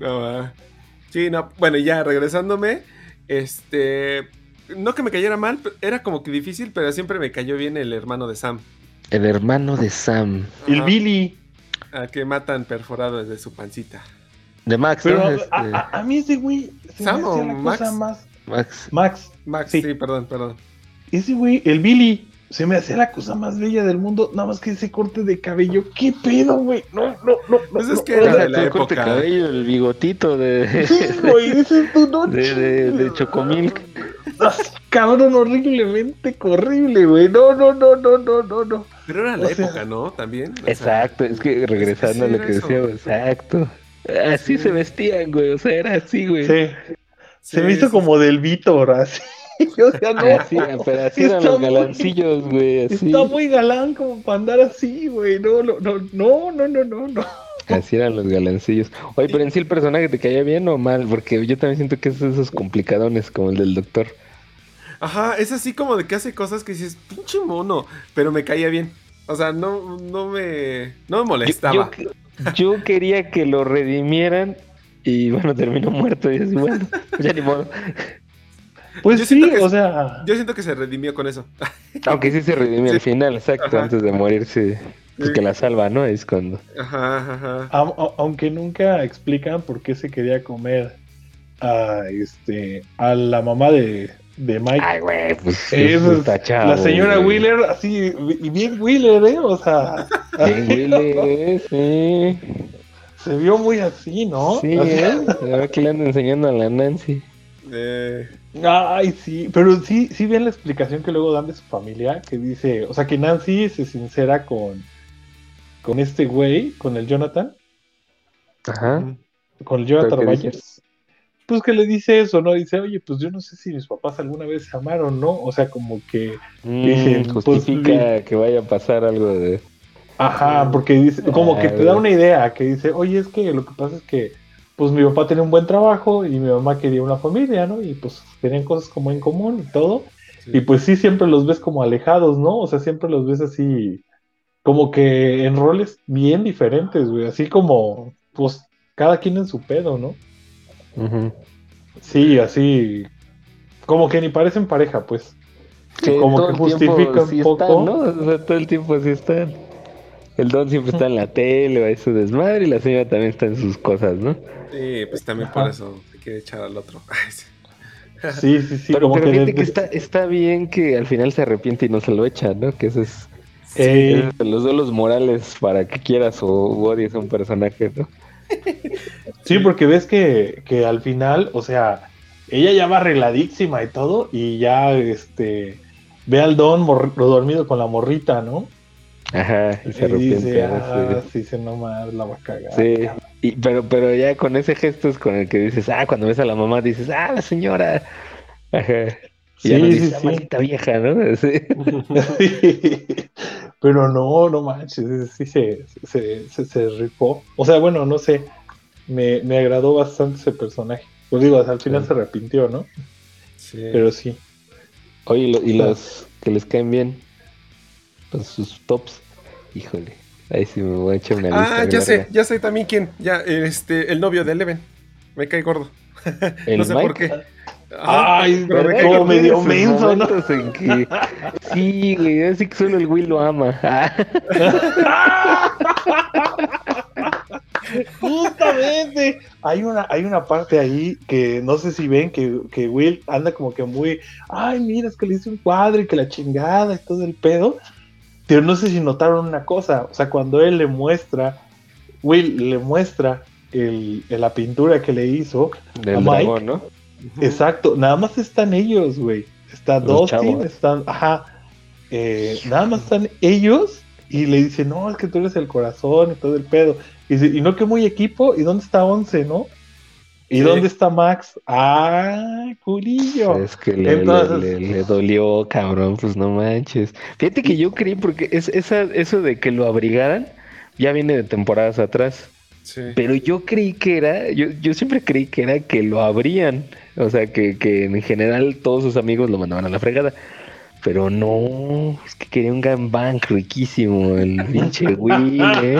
No. Sí, no, bueno, ya regresándome, este, no que me cayera mal, era como que difícil, pero siempre me cayó bien el hermano de Sam, El hermano de Sam, El. Billy. al que matan perforado desde su pancita. de Max, Pero ¿no? a, Este, a- a mí ese güey se me ¿Sam o la cosa Max? más. Max. Max. Max, sí, Sí. perdón, perdón. Ese güey, el Billy, se me hacía la cosa más bella del mundo. Nada más que ese corte de cabello. ¿Qué pedo, güey? No, no, no. Pues no, es no, que era de la el corte de época. cabello, el bigotito de, Sí, (laughs) güey, dices tú, no de, de, de. Chocomilk. Cabrón, horriblemente horrible, güey. No, no, no, no, no, no, no. Pero era la O sea, época, ¿no? También. o sea, Exacto, es que regresando a lo que eso. decíamos, exacto. Así Sí. se vestían, güey, o sea, era así, güey. Sí. Se me hizo sí, como del Víctor, así. (laughs) O sea, no. Así, pero así eran Está los galancillos, güey. Está muy galán como para andar así, güey. No, no, no, no, no, no, no, no. Así eran los galancillos. Oye, pero en sí el personaje te caía bien o mal, porque yo también siento que es de esos complicadones como el del doctor. Ajá, es así como de que hace cosas que dices, pinche mono, pero me caía bien. O sea, no, no me, no me Yo, molestaba. yo- yo quería que lo redimieran y bueno, terminó muerto y así, bueno, ya ni modo. Pues Yo sí, que- o sea. Yo siento que se redimió con eso. (laughs) Aunque sí se redimió al final, exacto, Ajá. antes de morirse. Pues que la salva, ¿no? Es cuando. Ajá, ajá. a- a- aunque nunca explican por qué se quería comer a este a la mamá de, de Mike. Ay, güey, pues Eso es- está chavo, la señora. Wheeler, así, y bien Wheeler, ¿eh? O sea, Bien, Willy, sí. se vio muy así, ¿no? Sí, ¿eh? Ahora que le ando enseñando a la Nancy. Eh, Ay, sí, pero sí, sí bien la explicación que luego dan de su familia, que dice, o sea, que Nancy se sincera con, con este güey, con el Jonathan, Ajá. con el Jonathan. Myers, pues que le dice eso, ¿no? Dice, oye, pues yo no sé si mis papás alguna vez se amaron, ¿no? O sea, como que, Mm, Dicen, pues, justifica que vaya a pasar algo de. ajá, porque dice, como que te da una idea, que dice, oye, es que lo que pasa es que, pues mi papá tenía un buen trabajo y mi mamá quería una familia, ¿no? Y pues tenían cosas como en común y todo. Y pues sí, siempre los ves como alejados, ¿no? O sea, siempre los ves así, como que en roles bien diferentes, güey. Así como, pues, cada quien en su pedo, ¿no? Sí, así, como que ni parecen pareja, pues. Que como todo que el tiempo justifica un sí poco. están, ¿no? O sea, todo el tiempo sí están. El don siempre está en la tele, va a su desmadre, y la señora también está en sus cosas, ¿no? Sí, pues también Ajá. por eso se quiere echar al otro. (laughs) Sí. Sí, sí, sí, pero pero que fíjate que está, está bien que al final se arrepiente y no se lo echa, ¿no? Que eso es, es de los duelos morales para que quieras o odies a un personaje, ¿no? (laughs) Sí, porque ves que, que al final, o sea, ella ya va arregladísima y todo, y ya este ve al don dormido con la morrita, ¿no? Ajá, (laughs) y se Y dice, arrepiente. ah, sí. sí, dice, no más, la va a cagar. Sí, y, pero, pero ya con ese gesto es con el que dices, ah, cuando ves a la mamá dices, ah, la señora. Ajá. Y ya Sí, no sí, dices, "Ah, sí. maldita vieja, ¿no? (laughs) Sí. (laughs) Pero no, no manches, sí se, se, se, se rifó. O sea, bueno, no sé, me, me agradó bastante ese personaje. Pues digo, al final Sí. se arrepintió, ¿no? Sí. Pero sí. Oye, y lo- y los que les caen bien, pues sus tops, híjole, ahí sí me voy a echar una lista. Ah, ya sé, ya sé también quién. Ya, este, el novio de Eleven. Me cae gordo. (laughs) ¿El no sé por qué. Ajá, Ay, pero me ¿Verdad cae como medio menso, ¿no? en que- Sí, güey, así que solo el Will lo ama. (laughs) Justamente. Hay una, hay una parte ahí que no sé si ven que, que Will anda como que muy, ay, mira, es que le hice un cuadro y que la chingada y todo el pedo. Pero no sé si notaron una cosa, o sea, cuando él le muestra, Will le muestra el, la pintura que le hizo, Del ¿A Mike? dragón, ¿no? exacto, nada más están ellos, güey. Está Los Dustin, chavos. están, ajá, eh, nada más están ellos y le dice, no, es que tú eres el corazón y todo el pedo. Y dice, y no que muy equipo, ¿y dónde está Once, no? ¿Y Sí. dónde está Max? Ah, culillo. Es que le, Entonces- le- le- le dolió, cabrón, pues no manches. Fíjate que yo creí, porque es, esa, eso de que lo abrigaran ya viene de temporadas atrás. Sí. Pero yo creí que era, yo, yo siempre creí que era que lo abrían. O sea, que, que en general todos sus amigos lo mandaban a la fregada. Pero no, es que quería un gangbang riquísimo el pinche (laughs) Will, ¿eh?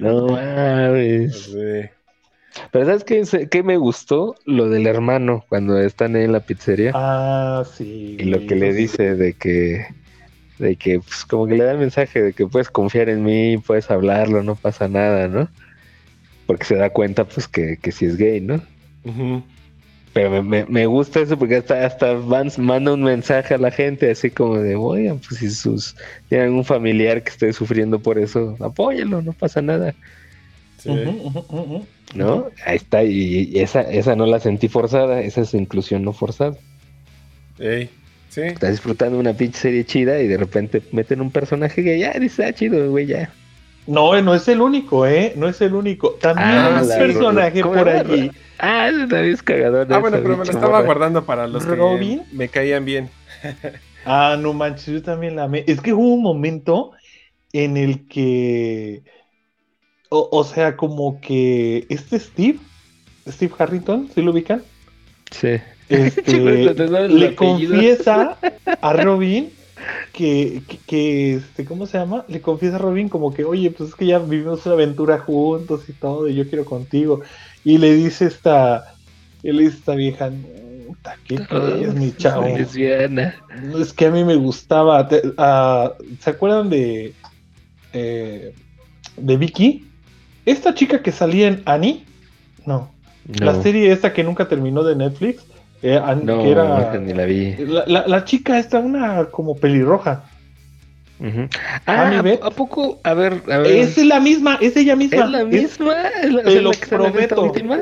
No mames. Sí. Pero ¿sabes qué, qué me gustó? Lo del hermano, cuando están ahí en la pizzería. Ah, sí. y lo que le dice de que, de que, pues como que le da el mensaje de que puedes confiar en mí, puedes hablarlo, no pasa nada, ¿no? Porque se da cuenta, pues, que, que sí es gay, ¿no? Ujú. Pero me, me, me gusta eso porque hasta, hasta Vance manda un mensaje a la gente así como de, oigan, pues si sus tienen algún familiar que esté sufriendo por eso, apóyalo, no pasa nada, Sí. Ujú, ujú, ujú. ¿No? Ahí está, y, esa, esa no la sentí forzada, esa es inclusión no forzada. Ey, Sí. Estás disfrutando una pinche serie chida y de repente meten un personaje que ya dices, ah, chido, güey, ya. No, no es el único, ¿eh? No es el único. También Ah, hay un personaje ¿cómo por era? allí. Ah, ese también es cagador. Ah, bueno, pero me lo estaba guardando para los ¿Robin? que me caían bien. Ah, no manches, yo también la amé. Es que hubo un momento en el que. O, o sea, como que este Steve, Steve Harrington, ¿sí lo ubican? Sí. Este, (laughs) Chico, ¿te sabes el le confiesa (laughs) a Robin que, que, que, este, ¿cómo se llama? Le confiesa a Robin como que, oye, pues es que ya vivimos una aventura juntos y todo, y yo quiero contigo. Y le dice esta, le dice esta vieja, "Puta, ¿qué crees, mi chavo? No, Es que a mí me gustaba. Te- ah, ¿Se acuerdan de eh, de Vicky? Esta chica que salía en Annie, no, No, la serie esta que nunca terminó de Netflix, eh, no, que era ni la vi. la, la- la chica esta una como pelirroja. Annie Ah, Beth. ¿a, a poco? A ver, a ver. Es la misma, es ella misma. ¿Es la misma? ¿Es la, te lo que en prometo. última?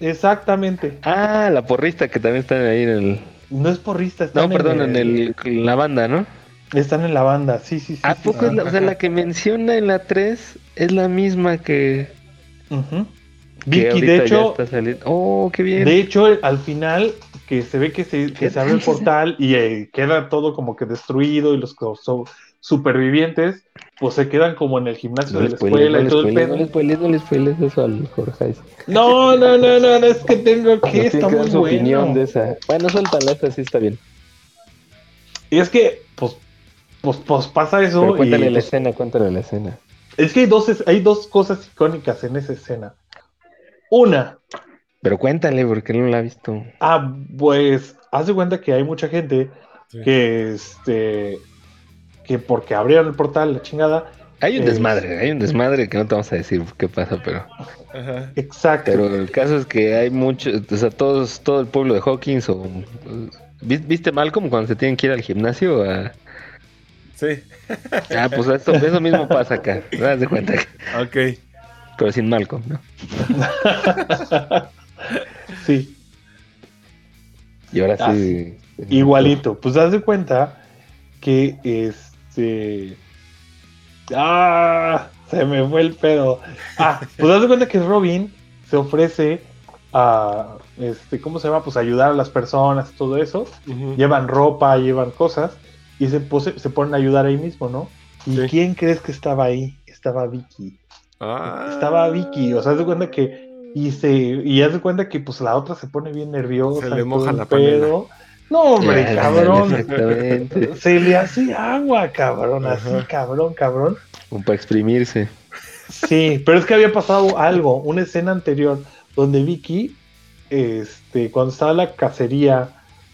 exactamente. Ah, la porrista que también están ahí en el. No es porrista, No, perdón, en, el, en la banda, ¿no? están en la banda. Sí, sí, sí. ¿A sí, poco sí. es la, o sea, la que menciona en la 3 es la misma que. Ujú. Que Vicky, de hecho, está saliendo. Oh, qué bien. de hecho, al final, que se ve que se, que ¿Qué se abre el tal? portal y eh, queda todo como que destruido y los son supervivientes, pues se quedan como en el gimnasio No de la escuela no y todo el spoilees, no pedo. le spoilees, no le spoilees eso al Jorge. No, no, no, no, no, es que tengo que, tiene está muy su opinión bueno. de esa. Bueno, suéltala, esta sí está bien. Y es que, pues, pues, pues pasa eso. Pero cuéntale y, la pues, escena, cuéntale la escena. Es que hay dos, hay dos cosas icónicas en esa escena. Una, Pero cuéntale, porque no la ha visto. ah, pues, haz de cuenta que hay mucha gente Sí. que, este, que porque abrieron el portal, la chingada. Hay un Eh, desmadre, hay un desmadre que no te vamos a decir qué pasa, pero. Ajá. Exacto. Pero el caso es que hay mucho, o sea, todos, todo el pueblo de Hawkins o. ¿vis- ¿Viste mal como cuando se tienen que ir al gimnasio? A... Sí. Ah, pues eso, eso mismo pasa acá. ¿te das de cuenta? Ok. Pero sin Malcolm, ¿no? (laughs) sí, Y ahora Ah, sí. igualito. Pues haz de cuenta que este. ¡Ah! Se me fue el pedo. Ah, pues haz de cuenta que Robin se ofrece a. Este, ¿Cómo se llama? Pues ayudar a las personas, todo eso. Llevan ropa, llevan cosas. Y se, pose- se ponen a ayudar ahí mismo, ¿no? ¿Y Sí. quién crees que estaba ahí? Estaba Vicky. Ah. Estaba Vicky. O sea, haz de cuenta que. Y se. Y haz de cuenta que pues la otra se pone bien nerviosa. Se le moja la panela. pedo. No, hombre, Ya, cabrón. Exactamente. (laughs) Se le hace agua, cabrón, así, cabrón, cabrón. Como para exprimirse. Sí, pero es que había pasado algo, una escena anterior, donde Vicky, este, cuando estaba en la cacería,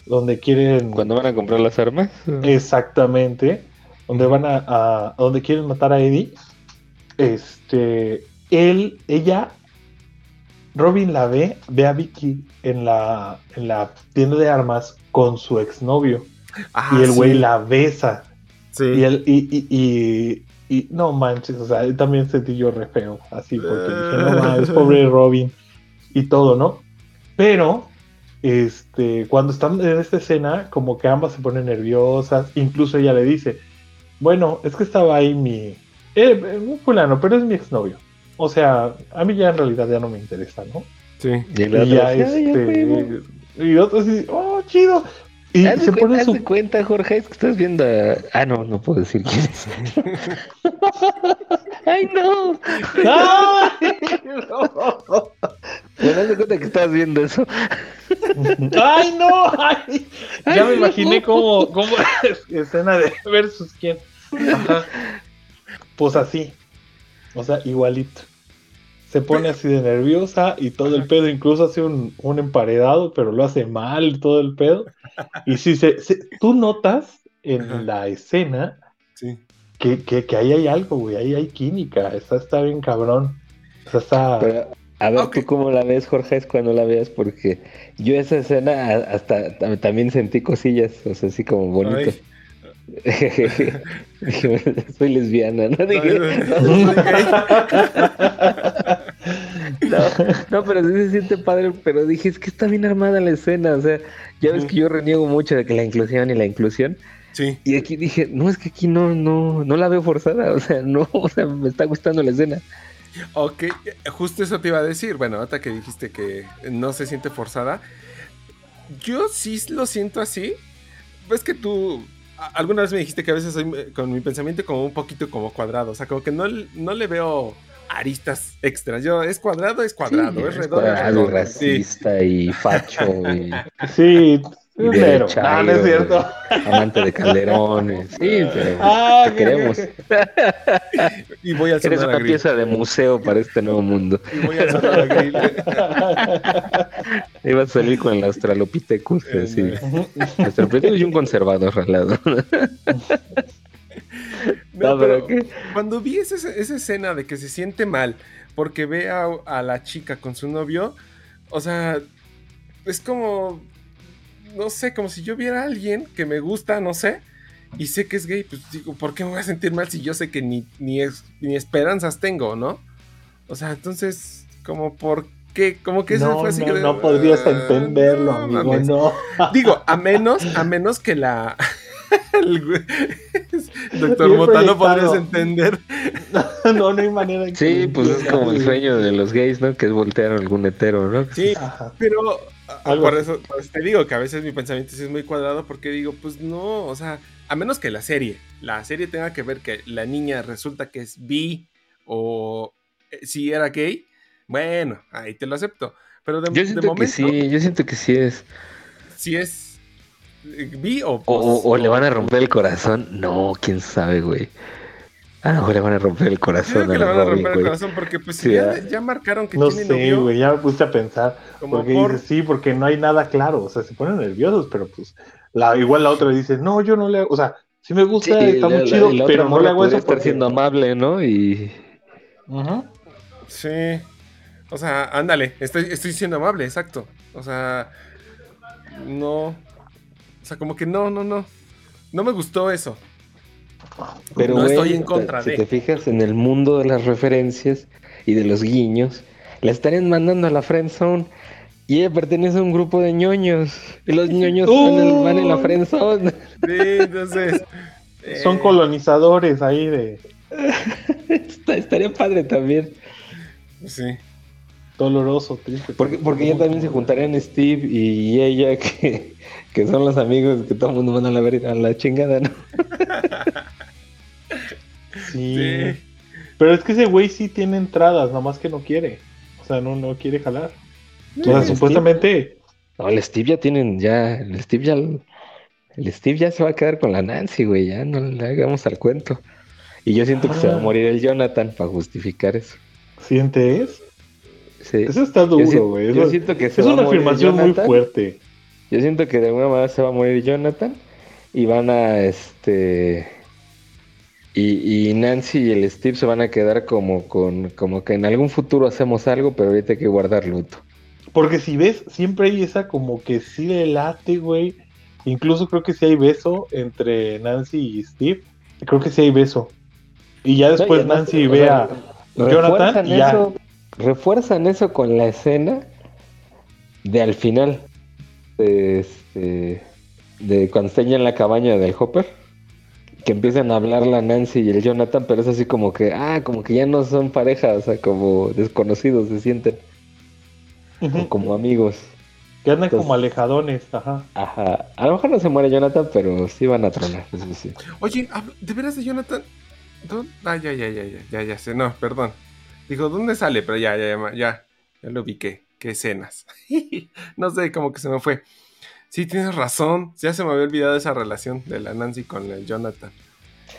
donde quieren, Cuando van a comprar las armas. exactamente, donde van a, a- donde quieren matar a Eddie, este, él, ella, Robin la ve, ve a Vicky en la, en la tienda de armas con su exnovio, Ah, y el güey sí. la besa. Sí. Y, el, y, y, y, y- no manches, o sea, también sentí yo re feo, así, porque dije, no mames, pobre (laughs) Robin y todo, ¿no? Pero, este, cuando están en esta escena, como que ambas se ponen nerviosas, incluso ella le dice, bueno, es que estaba ahí mi, eh, un fulano, pero es mi exnovio. O sea, a mí ya en realidad ya no me interesa, ¿no? Sí. Y Y otra, ya, este, y otro así, oh, chido. Y Haz de se cuenta- pone haz su de cuenta, Jorge, es que estás viendo a... Ah, no, no puedo decir quién es. (laughs) ¡Ay, no! ¡Ay, (laughs) no! Bueno, haz de cuenta que estás viendo eso. ¡Ay, no! Ay, ya me imaginé cómo, cómo es (laughs) escena de (laughs) versus quién. Ajá. Pues así. O sea, igualito. Se pone así de nerviosa y todo el pedo, incluso hace un, un emparedado, pero lo hace mal todo el pedo. Y si se, se- tú notas en Ajá. la escena Sí. que, que, que ahí hay algo, güey, ahí hay química, está, está bien cabrón. O sea, está... Pero, a ver, Ok. tú cómo la ves, Jorge, es cuando la veas, porque yo esa escena hasta tam- también sentí cosillas, o sea, así como bonito. (laughs) Soy lesbiana, ¿no? Dije, No, (laughs) (laughs) no, no, pero sí se siente padre, pero dije, es que está bien armada la escena, o sea, ya ves que yo reniego mucho de que la inclusión y la inclusión, Sí. y aquí dije, no, es que aquí no, no, no la veo forzada, o sea, no, o sea, me está gustando la escena. Ok, justo eso te iba a decir. Bueno, ahorita que dijiste que no se siente forzada, yo sí lo siento así. Ves que tú a- alguna vez me dijiste que a veces soy eh, con mi pensamiento como un poquito como cuadrado, o sea, como que no, no le veo aristas extras. Yo es cuadrado, es cuadrado, Sí, es redondo, es cuadrado, redondo. Sí. racista y facho y, Sí, mero. derechairo, Ah, no es cierto. amante de calderones. Sí, pero Ah, te queremos. Y voy a Eres sonar una grill. pieza de museo para este nuevo mundo. Y voy a sonar a grill. Ibas a salir con el Australopithecus. Eh, no. Australopithecus y un conservador al lado. (laughs) No, No, pero pero ¿qué? cuando vi esa, esa escena de que se siente mal porque ve a, a la chica con su novio, o sea, es como, no sé, como si yo viera a alguien que me gusta, no sé, y sé que es gay, pues digo, ¿por qué me voy a sentir mal si yo sé que ni, ni, es- ni esperanzas tengo, ¿no? O sea, entonces, como, ¿por qué? Como que eso no, fue así no, que... no podrías ah, entenderlo, amigo, no. Digo, a menos, a menos que la El güey- Doctor Bien Mota, no proyectado. podrías entender. (laughs) no, no hay manera de que Sí, pues es como el (laughs) sueño de los gays, ¿no? Que es voltear a algún hetero, ¿no? Sí, Ajá. pero ah, Algo por eso, por eso te digo que a veces mi pensamiento sí es muy cuadrado porque digo, pues no, o sea, a menos que la serie, la serie tenga que ver que la niña resulta que es bi o eh, si era gay, bueno, ahí te lo acepto. Pero de, Yo de siento momento, que sí, yo siento que sí es. si es eh, bi o, O, o- o le van a romper el corazón. No, quién sabe, güey. A lo mejor le van a romper el Yo creo corazón que a le van a Robin, romper el corazón porque pues Sí, ya, ah. ya marcaron que No tiene sé, novio, güey, ya me puse a pensar. como Porque por... dices, sí, porque no hay nada claro. O sea, se ponen nerviosos, pero pues la, igual la otra dice, no, yo no le hago. O sea, sí me gusta, Sí, está la- muy la- chido, la pero no le hago eso estar porque... siendo amable, ¿no? Y. Sí. O sea, ándale, estoy, estoy siendo amable, exacto. O sea, no. Sea, como que no, no, no. No me gustó eso. Pero, No estoy en contra si de. te fijas en el mundo de las referencias y de los guiños, la estarían mandando a la friend zone y ella pertenece a un grupo de ñoños y los ñoños (laughs) van, en- van en la friend zone. Sí, entonces. (laughs) Son eh, colonizadores ahí de Está- estaría padre también. Sí. doloroso, triste. Porque, porque ya también se juntarían Steve y ella, (laughs) que, que son los amigos que todo el mundo manda a la, ver- a la chingada, ¿no? (laughs) Sí. Sí. Pero es que ese güey sí tiene entradas, nomás que no quiere. O sea, no, no quiere jalar. O sea, supuestamente. No, el Steve ya tienen, ya, el Steve ya, el Steve ya se va a quedar con la Nancy, güey, ya no le hagamos al cuento. Y yo siento que se va a Ah. morir el Jonathan para justificar eso. ¿Sientes? Sí. Eso está duro, güey. yo siento que se Es va a una morir afirmación muy fuerte. Yo siento que de alguna manera se va a morir Jonathan y van a, este, y, y Nancy y el Steve se van a quedar como con, como que en algún futuro hacemos algo, pero ahorita hay que guardar luto. Porque si ves, siempre hay esa como que sí le late, güey. Incluso creo que sí hay beso entre Nancy y Steve. Creo que sí hay beso. Y ya después No, y además, Nancy ve a Jonathan Refuerzan y ya. eso, refuerzan eso con la escena de al final. De, este, de cuando están ya en la cabaña del Hopper. Que empiezan a hablar la Nancy y el Jonathan, pero es así como que, ah, como que ya no son pareja, o sea, como desconocidos se sienten, como amigos. que andan Entonces- como alejadones, ajá. Ajá. A lo mejor no se muere Jonathan, pero sí van a tronar. eso sí. Oye, ¿de veras de Jonathan? ¿Dó- Ah, ya, ya, ya, ya, ya, ya sé. No, perdón. Digo, ¿dónde sale? Pero ya, ya, ya, ya, ya lo ubiqué. Qué escenas. (laughs) no sé, como que se me fue. Sí, tienes razón. Ya se me había olvidado esa relación de la Nancy con el Jonathan.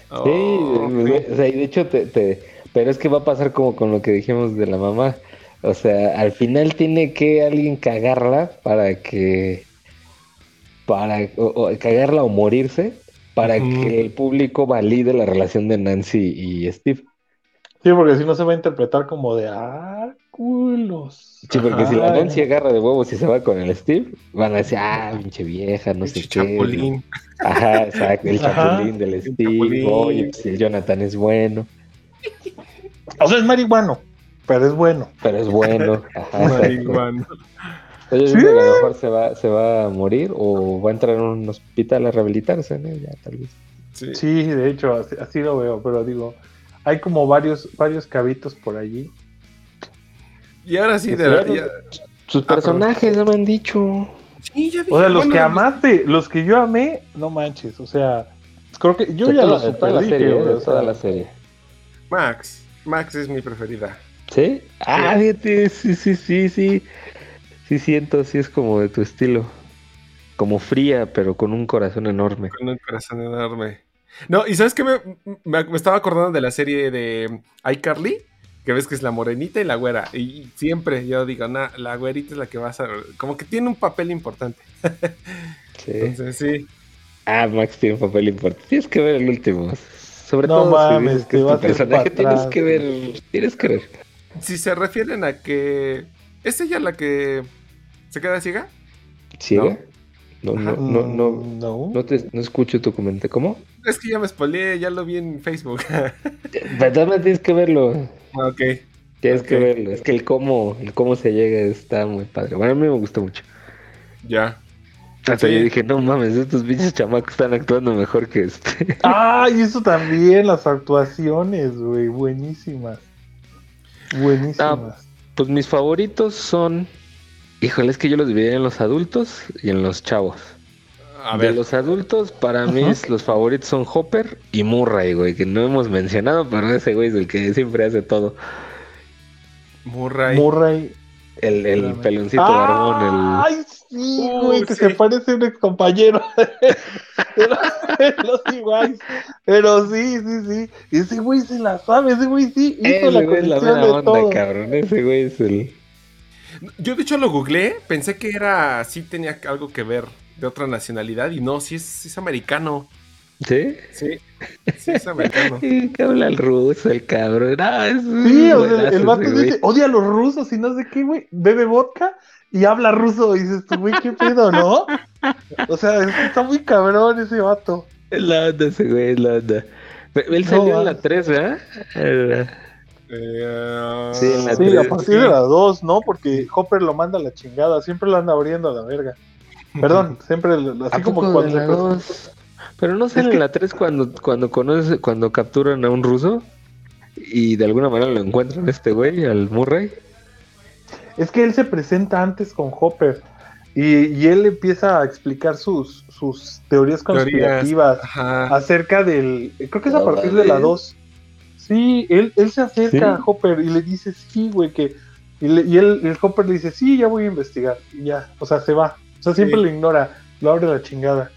Oh, Sí, sí. o sea, y de hecho, te, te- pero es que va a pasar como con lo que dijimos de la mamá. O sea, al final tiene que alguien cagarla para que, para, o, o cagarla o morirse, para que el público valide la relación de Nancy y Steve. Sí, porque si no se va a interpretar como de, ah, culos. Sí, porque si la. Nancy agarra de huevos y se va con el Steve, van a decir, ah, pinche vieja, no sé Pinche qué. Chapulín. Ajá, exacto, el Ajá. chapulín del Steve. chapulín. Oye, pues el Jonathan es bueno. O sea, es marihuano, pero es bueno. Pero es bueno. (laughs) Ajá, Sí. siento que a lo mejor se va, se va a morir o va a entrar en un hospital a rehabilitarse, ¿no? Ya, tal vez. Sí. Sí, de hecho, así, así lo veo, pero digo, hay como varios, varios cabitos por allí. Y ahora sí, de ya, ya- Sus pero- personajes no me han dicho. Sí, ya dije, O sea, los bueno, que amaste, los que yo amé, no manches, o sea, creo que yo De ya los toda la serie, o sea, toda la serie. Max. Max es mi preferida. ¿Sí? Ah, fíjate, sí, sí, sí, sí. Sí siento, sí es como de tu estilo. Como fría, pero con un corazón enorme. Con un corazón enorme. No, y ¿sabes qué? Me, me- me estaba acordando de la serie de iCarly, que ves que es la morenita y la güera. Y siempre yo digo, nah, la güerita es la que va a ser. Como que tiene un papel importante. (laughs) Sí. Entonces, sí. Ah, Max tiene un papel importante. Tienes que ver el último. Sobre No todo mames, si que es tu vas personaje, tienes atrás, que ver, tienes que ver. Si se refieren a que. ¿Es ella la que se queda ciega? ¿Ciega? No, no, no, no, Mm, no. no, te, no escucho tu comentario. ¿Cómo? Es que ya me spoileé, ya lo vi en Facebook. (laughs) Pero también tienes que verlo. ok. Tienes que verlo. Es que el cómo, el cómo se llega está muy padre. Bueno, a mí me gustó mucho. Ya. Hasta Sí. yo dije, no mames, estos pinches chamacos están actuando mejor que este. (laughs) Ah, y eso también, las actuaciones, güey, buenísimas. Buenísimas. Pues mis favoritos son. Híjole, es que yo los dividiría en los adultos y en los chavos. A De los adultos, para mí los favoritos son Hopper y Murray, güey, que no hemos mencionado, pero ese güey es el que siempre hace todo. Murray. Murray. El, el peloncito barbón, el. Ay, sí, Uh, güey, que sí. se parece a un ex compañero. (laughs) pero, los iguales. Pero sí, sí, sí. Ese güey se la sabe, ese güey sí hizo Ese la güey es la mera de onda, todo. cabrón. Ese güey es el. Yo de hecho lo googleé, pensé que era, sí tenía algo que ver de otra nacionalidad y no, sí es, sí es americano. ¿Sí? Sí, sí es americano. (laughs) Que habla el ruso, el cabrón. Ah, es Sí, o sea, el vato dice, odia a los rusos y no sé qué, güey. Bebe vodka y habla ruso. Y dices tú, güey, qué pedo, ¿no? O sea, es que está muy cabrón ese vato. Es la onda ese güey, es la onda. Él No, salió en la mames. 3, ¿verdad? Eh, Eh, Sí, en la Sí, tres, a partir de las dos, ¿no? Porque Hopper lo manda a la chingada. Siempre lo anda abriendo a la verga. (laughs) Perdón, siempre lo- ¿A así como cuando la dos? Pero no sale Es que- en la 3 cuando, cuando conoce, cuando capturan a un ruso y de alguna manera lo encuentran este güey, al Murray. Es que él se presenta antes con Hopper y, y él empieza a explicar sus, sus teorías conspirativas acerca del... Creo que es a partir de la mames. 2. Sí, él, él se acerca ¿Sí? a Hopper y le dice, sí, güey, que... Y, le- y él, el Hopper le dice, sí, ya voy a investigar. Y ya, o sea, se va. O sea, siempre Sí. lo ignora, lo abre la chingada.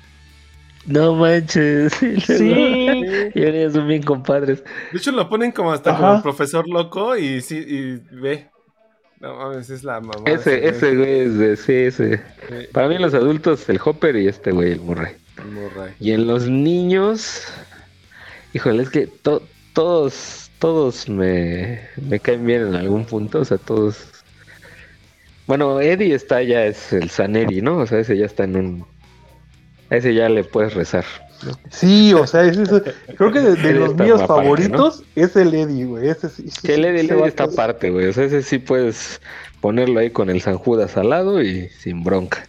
No manches. (laughs) Sí. Y ellos son bien compadres. De hecho lo ponen como hasta Ajá. como el profesor loco y sí, y ve. No mames, es la mamá. Ese, ese güey es de, sí, ese. Sí, Para mí los adultos, el Hopper y este güey, el Murray. Murray. Y en los niños, híjole, es que to- todos, todos me, me caen bien en algún punto, o sea, todos... Bueno, Eddie está ya, es el San Eddie, ¿no? O sea, ese ya está en un... A ese ya le puedes rezar. Sí, o sea, es eso. Creo que de, (laughs) los míos favoritos es el Eddie, güey. Ese sí. sí, Que el Eddie, ese Eddie está es- aparte, güey. O sea, ese sí puedes ponerlo ahí con el San Judas al lado y sin bronca.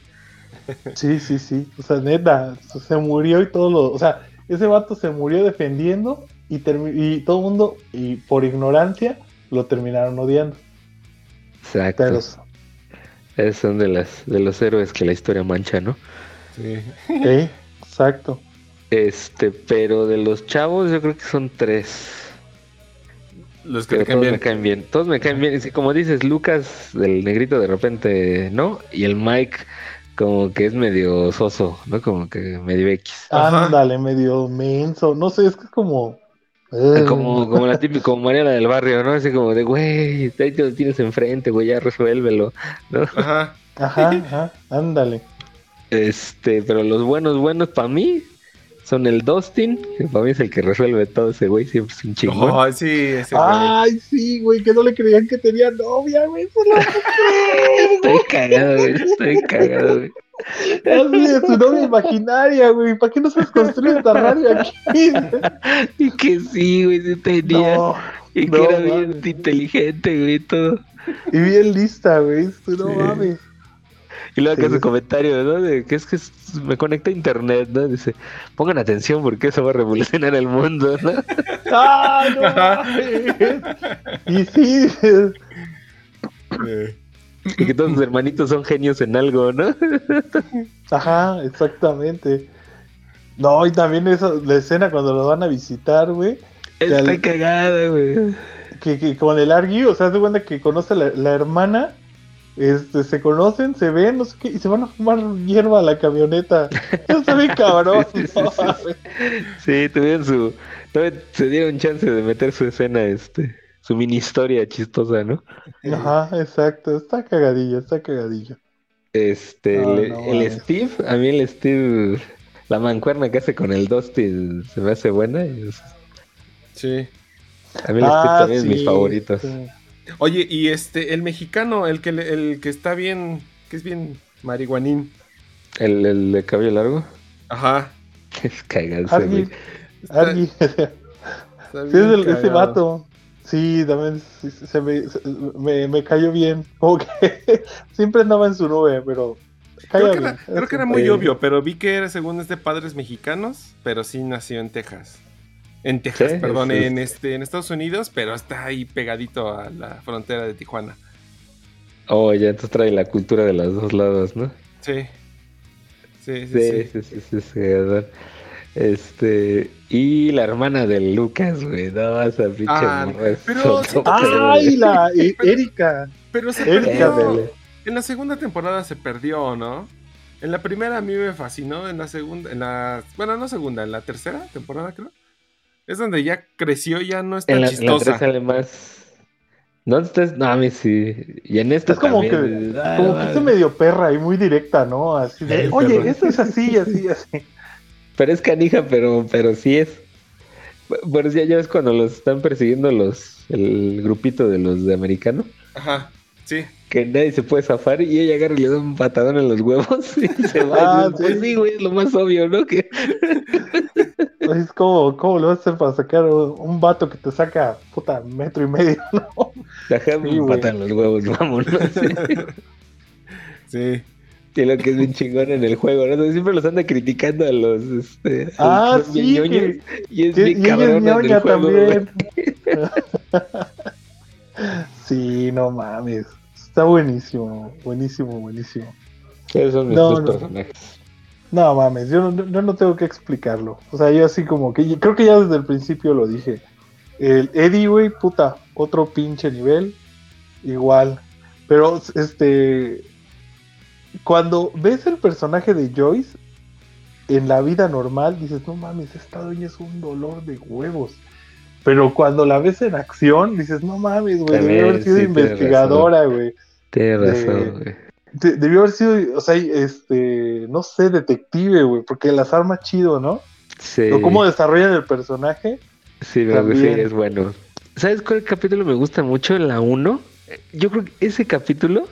Sí, sí, sí. O sea, neta, se murió y todo lo. O sea, ese vato se murió defendiendo y, y todo el mundo, y por ignorancia, lo terminaron odiando. Exacto. Pero, Esos son de, las, de los héroes que la historia mancha, ¿no? Sí. ¿eh? Exacto. Este, pero de los chavos yo creo que son tres. Los que Pero te caen todos bien. me caen bien. Todos me caen bien. Y sí, como dices, Lucas, del negrito de repente, ¿no? Y el Mike, como que es medio soso, ¿no? Como que medio X. Ajá. Ándale, medio menso. No sé, es que es como. Eh, Como, como la típica, como Mariana del barrio, ¿no? Así como de, güey, ahí te lo tienes enfrente, güey, ya resuélvelo, ¿no? Ajá. (laughs) Ajá, ajá, ándale. Este, pero los buenos, buenos para mí son el Dustin, que para mí es el que resuelve todo ese güey, siempre es un chingón. Ay, sí, ese güey. Ay, sí, güey, que no le creían que tenía novia, güey. Estoy cagado, güey, estoy cagado, güey. Así de su novia imaginaria, güey. ¿Para qué no se construye esta radio aquí? (laughs) Y que sí, güey, sí tenía. No, y que no, era bien inteligente, güey, y todo. y bien lista, güey. Tú no Sí. mames. Y luego acá Sí, su sí. comentario, ¿no? De que es que me conecta a internet, ¿no? Dice, pongan atención porque eso va a revolucionar el mundo, ¿no? (laughs) ¡Ah, no! (laughs) Y sí, Y que todos sus hermanitos son genios en algo, ¿no? (laughs) ajá, exactamente. No, y también eso, la escena cuando lo van a visitar, güey. Está al- cagada, güey. Que, que con el Argy, o sea, se cuenta que conoce a la, la hermana. Este, se conocen, se ven, no sé qué, y se van a fumar hierba a la camioneta. (laughs) Eso está bien cabrón. Sí, sí, no sí, mames. Sí, tuvieron su... se dieron chance de meter su escena, este... Su mini historia chistosa, ¿no? Ajá, exacto. Está cagadillo, está cagadillo. Este, No, el, no el mames. Steve, a mí el Steve... La mancuerna que hace con el Dusty se me hace buena. y es- sí. A mí el Steve Ah, también es mis favoritos. sí. Oye, y este, el mexicano, el que, le- el que está bien, que es bien marihuanín. El, el de cabello largo. Ajá. (laughs) Es Argy, güey. Está- Sí, es el- ese vato. Sí, también sí, se me, se- me, me cayó bien. (laughs) Como que siempre andaba en su nube, pero Creo que era, creo que era muy obvio, pero vi que era según es de padres mexicanos, pero sí nació en Texas. En Texas, Sí, perdón, es- en este, en Estados Unidos, pero está ahí pegadito a la frontera de Tijuana. Oh, ya entonces trae la cultura de los dos lados, ¿no? Sí. Sí, sí, Sí, sí. sí, sí, sí, sí, ¿verdad? Este, y la hermana de Lucas, güey, no, esa pinche Ah, pero que- pedo, ¡Ay, la e- Erika! Pero se Erika perdió. En la segunda temporada se perdió, ¿no? En la primera a mí me fascinó, en la segunda, en la, bueno, no segunda, en la tercera temporada creo. Es donde ya creció, ya no es tan En la, en chistosa. sale más. No, estés, no, a mí sí. Y en esta Es como también, que, ah, como que es medio perra y muy directa, ¿no? Así de, oye, esto es así, así, (laughs) así. Pero es canija, pero, pero sí es. Pero sí, ya ves cuando los están persiguiendo los, el grupito de los de americano, Ajá, sí. que nadie se puede zafar y ella agarra y le da un patadón en los huevos (laughs) y se va. Ah, pues sí. güey, es lo más obvio, ¿no? Que (laughs) Es como, ¿cómo lo vas a hacer para sacar un vato que te saca, puta, metro y medio, (laughs) no? Déjame Sí, un patadón en los huevos, vámonos. Sí. Y lo que es bien chingón en el juego, ¿no? Siempre los anda criticando a los, este, Ah, a los sí, ñoños, que- y es Que- bien cabrón en el juego, también. sí, no mames. Está buenísimo, buenísimo, buenísimo. Esos son mis No, dos no. personajes. No mames, yo no, yo no tengo que explicarlo. O sea, yo así como que yo creo que ya desde el principio lo dije. El Eddie, güey, puta, otro pinche nivel. Igual. Pero, este. Cuando ves el personaje de Joyce en la vida normal, dices, no mames, esta doña es un dolor de huevos. Pero cuando la ves en acción, dices, no mames, güey, También, haber sido sí, investigadora, güey. Tienes razón, güey. De- debió haber sido, o sea, este, no sé, detective, güey, porque las armas chido, ¿no? Sí, O cómo desarrollan el personaje. sí, también. sí, es bueno. ¿Sabes cuál capítulo me gusta mucho? La 1. Yo creo que ese capítulo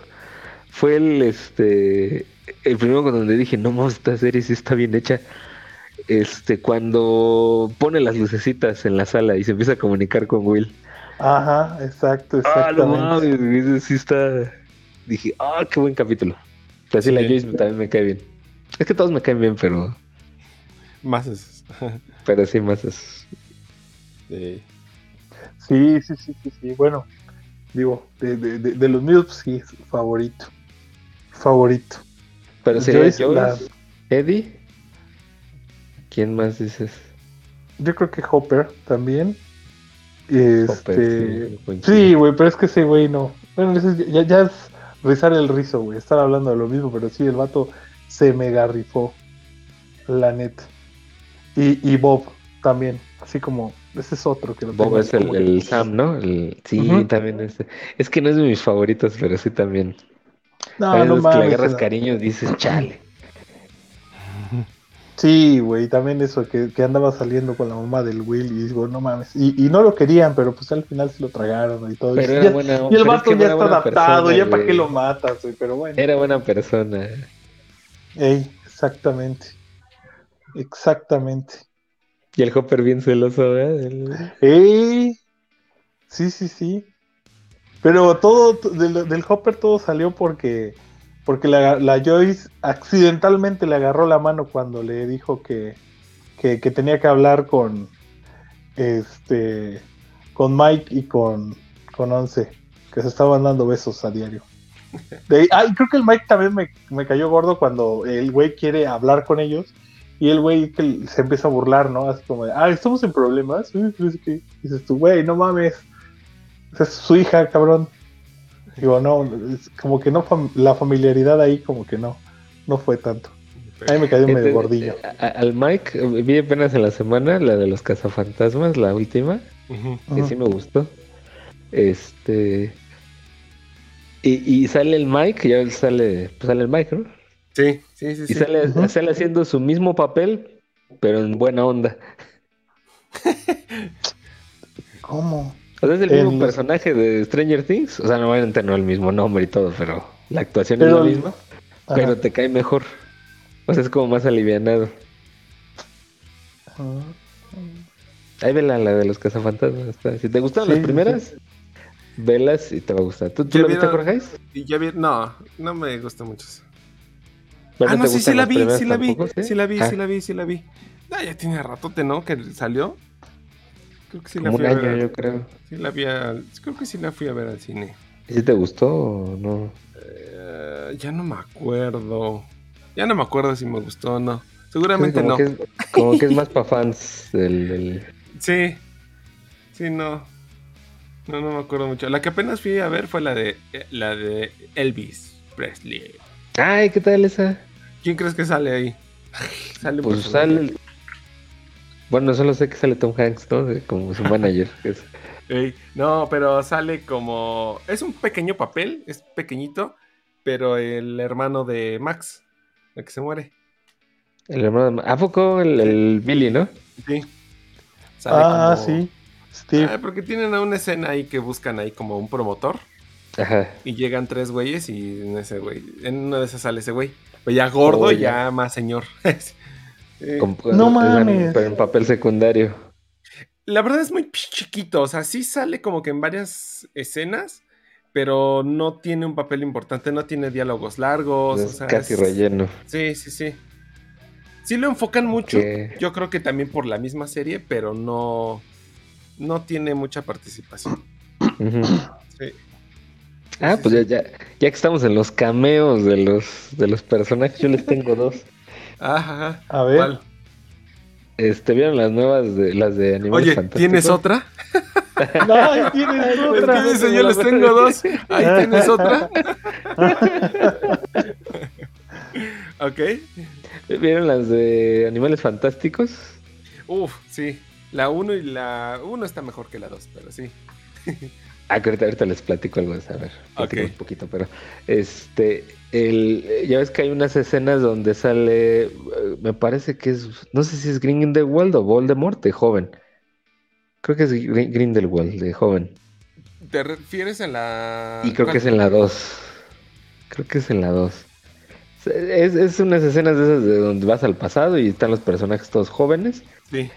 fue el, este, el primero con donde dije, no esta serie sí está bien hecha. Este, cuando pone las lucecitas en la sala y se empieza a comunicar con Will. Ajá, exacto, Ah, no exactamente. mames, sí está. Dije, ah, qué buen capítulo. Así la Sí. Joyce también me cae bien. Es que todos me caen bien, pero, Más es. (laughs) pero sí más es. Sí. Sí, sí, sí, sí, sí. Bueno, digo, de, de, de, de los míos, pues sí, favorito. Favorito. Pero sería Joyce, Joyce, la- Eddie. ¿Quién más dices? Yo creo que Hopper también. Este. Hopper, sí, güey, pero es que ese güey no. Bueno, ya, ya es rizar el rizo, güey. Estar hablando de lo mismo, pero sí, el vato se mega rifó. La neta. Y, y Bob también. Así como, ese es otro que lo Bob tengo es el, Sam, ¿no? El- sí, también es. Es que no es de mis favoritos, pero sí también. No, a veces no que mames. le agarras era- cariño dices, chale. Sí, güey, también eso, que, que andaba saliendo con la mamá del Will y digo, no mames. Y, y no lo querían, pero pues al final se lo tragaron y todo. Pero y, era ya- buena- y el es vato que ya está adaptado, persona, ya para qué lo matas, güey, pero bueno. Era buena persona. Ey, exactamente. Exactamente. Y el Hopper bien celoso, ¿verdad? El- Ey, sí, sí, sí. Pero todo, del, del Hopper todo salió porque, porque la, Joyce accidentalmente le agarró la mano cuando le dijo que, que, tenía que hablar con este con Mike y con, con Once, que se estaban dando besos a diario. Ah, y creo que el Mike también me, me cayó gordo cuando el güey quiere hablar con ellos y el güey se empieza a burlar, ¿no? Así como de, ah, estamos en problemas. Dices tú, güey, no mames. Esa Es su hija, cabrón. Digo, no, es como que no, fam- la familiaridad ahí como que no, no fue tanto. A mí me cayó medio gordillo. a- Al Mike, eh, vi apenas en la semana la de los cazafantasmas, la última, que sí me gustó. Este. Y, y sale el Mike, ya sale, pues sale el Mike, ¿no? Sí, sí, sí. Y sí. sale, sale haciendo su mismo papel, pero en buena onda. ¿Cómo? O sea, es el En mismo personaje de Stranger Things. O sea, no obviamente no el mismo nombre y todo, pero la actuación Pero- es la misma. Ajá. Pero te cae mejor. O sea, es como más alivianado. Ajá. Ahí vela la de los cazafantasmas. Si te gustan Sí, las sí, primeras, velas y te va a gustar. ¿Tú, tú la viste, Jorge? Ya vi, no, no me gusta mucho eso. ¿Pero Ah, no, te sí, sí gustan la vi, sí la vi, sí la vi, Ah, sí la vi, sí la vi. Ah, ya tiene ratote, ¿no? Que salió. Creo que sí la fui a año, ver. yo creo. Sí la vi al- Creo que sí la fui a ver al cine. ¿Y si te gustó o no? Eh, ya no me acuerdo. Ya no me acuerdo si me gustó o no. Seguramente como no. Que es, como que es más para fans del, del- (laughs) Sí. Sí, no. No, no me acuerdo mucho. La que apenas fui a ver fue la de la de Elvis Presley. Ay, ¿qué tal esa? ¿Quién crees que sale ahí? (laughs) Sale Pues sale... Bueno, solo sé que sale Tom Hanks, ¿no? Como su manager. que es- (laughs) Ey, no, pero sale como. Es un pequeño papel, es pequeñito, pero el hermano de Max, el que se muere. El hermano de... ¿A poco el, el Billy, no? Sí. Sale Ah, como- sí. Steve. Ah, porque tienen a una escena ahí que buscan ahí como un promotor Ajá. y llegan tres güeyes y en ese güey, en una de esas sale ese güey. Pero ya gordo Oh, y ya. ya más señor. (laughs) Eh, Con- No es- mames. Pero en papel secundario. La verdad es muy chiquito, o sea, sí sale como que en varias escenas, pero no tiene un papel importante, no tiene diálogos largos. es o sea, casi es- relleno. Sí, sí, sí. Sí lo enfocan mucho. Yo creo que también por la misma serie, pero no, no tiene mucha participación. Sí. Ah, Sí, pues sí. ya, ya, ya que estamos en los cameos de los, de los personajes, yo les tengo dos. Ajá. A ver. ¿Cuál? Este, ¿vieron las nuevas de las de Animales Oye, Fantásticos? ¿tienes otra? (laughs) No, tienes (laughs) Es otra. que dice, yo les tengo dos. Ahí tienes otra. (laughs) ok. ¿Vieron las de Animales Fantásticos? Uf, sí. La 1 y la 1 está mejor que la 2, pero sí. Ah, que ahorita, ahorita les platico algo de saber. Ok. un poquito, pero este, el, ya ves que hay unas escenas donde sale, eh, me parece que es, no sé si es Grindelwald o Voldemort de joven. Creo que es Grin- Grindelwald de joven. ¿Te refieres a la. Y creo ¿cuál? que es en la 2. Creo que es en la 2. Es, es unas escenas de esas de donde vas al pasado y están los personajes todos jóvenes. Sí.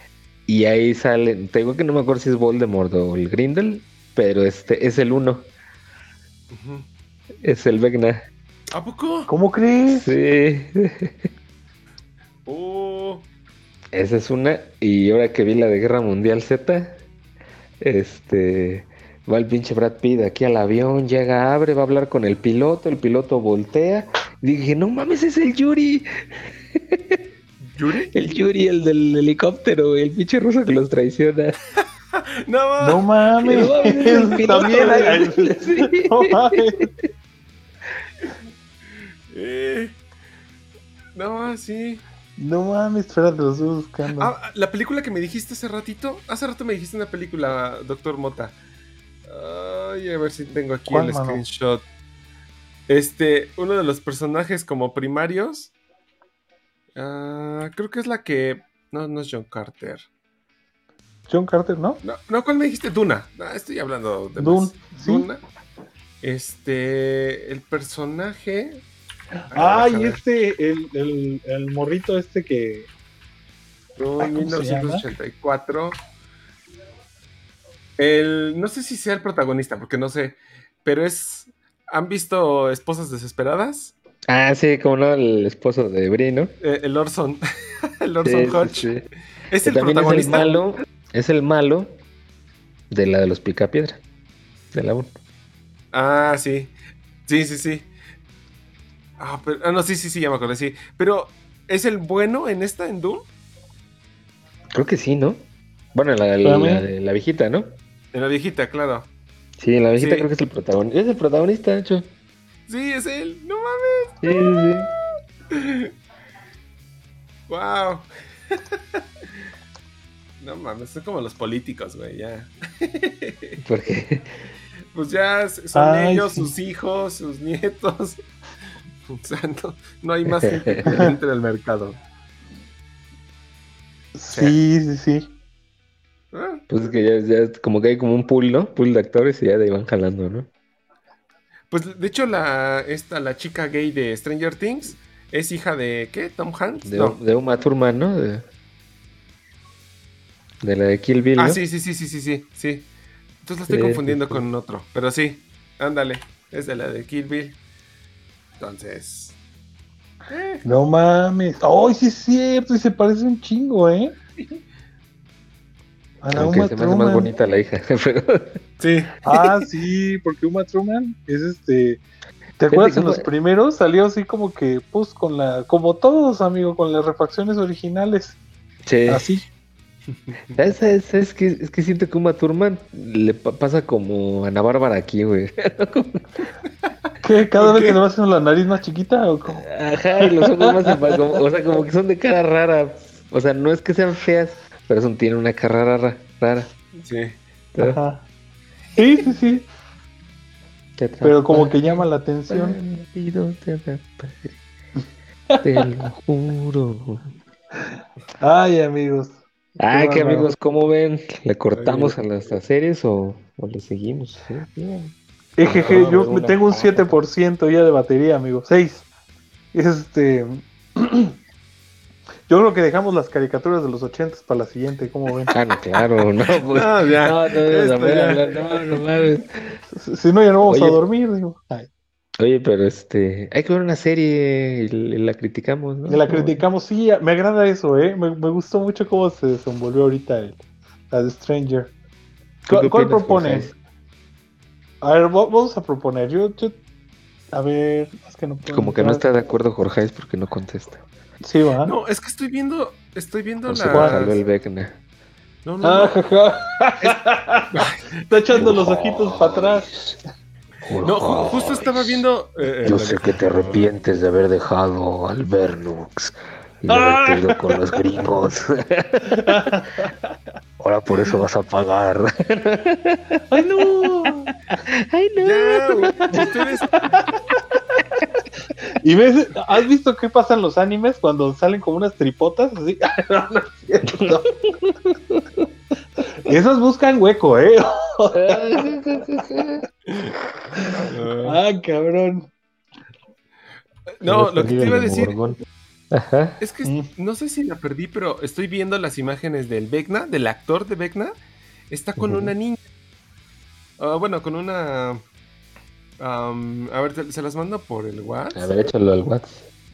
Y ahí salen, te digo que no me acuerdo si es Voldemort o el Grindel, pero este es el 1, Ujú. es el Vecna. ¿A poco? ¿Cómo crees? Sí, (laughs) Oh. esa es una. Y ahora que vi la de Guerra Mundial Z, este va el pinche Brad Pitt aquí al avión, llega, abre, va a hablar con el piloto, el piloto voltea. Y dije, no mames, es el Yuri, (laughs) ¿Yuri? el Yuri, el del helicóptero, el pinche ruso que los traiciona. (laughs) No, (laughs) ma. No mames. No mames, También hay-. Sí. No mames. Eh. No, sí. No mames, espérate, lo estoy buscando. Ah, la película que me dijiste hace ratito. Hace rato me dijiste una película, Doctor Mota. Ay, a ver si tengo aquí ¿Cuál, el mano? screenshot. Este, uno de los personajes como primarios. ah, creo que es la que. No, no es John Carter. John Carter, ¿no? No, no ¿cuál me dijiste? Duna. Ah, estoy hablando de Dune, más. sí. Duna. Este, el personaje. Ay, ver. este, el, el, el morrito este que. No, Ay, ¿cómo se llama? 1984. El, no sé si sea el protagonista, porque no sé, pero es... ¿Han visto Esposas Desesperadas? Ah, sí, como no, el esposo de Bri, ¿no? Eh, el Orson. (laughs) el Orson sí, Hodge. sí. Es Que el también es el protagonista. malo, es el malo de la de los Picapiedra. De la 1. Ah, sí. Sí, sí, sí. Ah, pero, ah, no, sí, sí, sí, ya me acordé, sí. Pero, ¿es el bueno en esta, en Doom? Creo que sí, ¿no? Bueno, la, la, la de la viejita, ¿no? En la viejita, claro. Sí, en la viejita Sí. creo que es el protagonista. Es el protagonista, de hecho. Sí, es él. No mames. Sí, sí, sí. (laughs) Wow. (laughs) no mames, son como los políticos, güey, ya. (laughs) Porque Pues ya son Ay, ellos, sí. sus hijos, sus nietos. (laughs) O sea, no, no hay más gente que (laughs) entre al mercado. Sí, sí, sí. Ah, pues es que ya, ya como que hay como un pool, ¿no? Pool de actores y ya de ahí van jalando, ¿no? Pues de hecho, la, esta, la chica gay de Stranger Things es hija de ¿qué? ¿Tom Hanks? De, no. de Uma Thurman, ¿no? De, de la de Kill Bill, Ah, ¿no? sí, sí, sí, sí, sí, sí, sí. Entonces la estoy Sí, confundiendo sí, sí. con otro. Pero sí, ándale. Es de la de Kill Bill. Entonces. No mames. ¡Ay, sí es cierto! Y se parece un chingo, ¿eh? A la Aunque Uma se me hace más bonita la hija. (laughs) pero- Sí. Ah, sí, porque Uma Truman es este. ¿Te acuerdas en los primeros? Salió así como que, pues, con la. Como todos, amigo, con las refacciones originales. Sí. Así. (laughs) ¿Sabes, sabes- sabes qué? Es que siento que Uma Thurman le pa- pasa como Ana Bárbara aquí, güey. (laughs) ¿Qué? ¿Cada ¿Por vez qué? que le va haciendo la nariz más chiquita o cómo? Ajá, y los ojos más como- o sea, como que son de cara rara. O sea, no es que sean feas, pero son, tienen una cara rara. rara. Sí. Ajá. Sí, sí, sí. Pero como que llama la atención. Te lo juro. Ay, amigos. Ah, Qué amigos, ¿cómo ven? ¿Le cortamos a las series o, o le seguimos? Sí, bien. Ejeje, Ah, yo tengo un 7% ya de batería, amigo. 6. Este. (clears throat) Yo creo que dejamos las caricaturas de los 80 para la siguiente, ¿cómo ven? Ah, no, claro, no, (laughs) pues. No, ya. No, no, no, no, no, no, no mames. Si- no, ya no vamos a dormir, digo. Ay, Oye, pero este, hay que ver una serie y, la criticamos, ¿no? y la ¿Cómo criticamos, sí, me agrada eso, ¿eh? Me, me gustó mucho cómo se desenvolvió ahorita el, la de Stranger. ¿Tú ¿Cuál, cuál propones? A ver, va- vamos a proponer. Yo, yo- a ver, es que no puedo Como que no está de acuerdo Jorge es porque no contesta. Sí, va. No, es que estoy viendo, estoy viendo No las... el Vecna. No, no, Ah, no. (laughs) Está echando los ojitos para atrás. No, ju- justo estaba viendo... eh, Yo la sé que te arrepientes de haber dejado al Bernux y de Ah. haberte ido con los gringos. (laughs) Ahora por eso vas a pagar. ¡Ay, no! Ay, Ya, güey, ustedes... ¿Y ves? ¿Has visto qué pasa en los animes cuando salen como unas tripotas? Así. (laughs) No, no es cierto. (laughs) Esos buscan hueco, ¿eh? (laughs) Ah, cabrón. no, lo que te iba a decir Ajá. es que Mm. no sé si la perdí, pero estoy viendo las imágenes del Vecna, del actor de Vecna. Está con una niña. Ah, bueno, con una... am, a ver, te- se las mando por el A WhatsApp. ver, échalo al WhatsApp.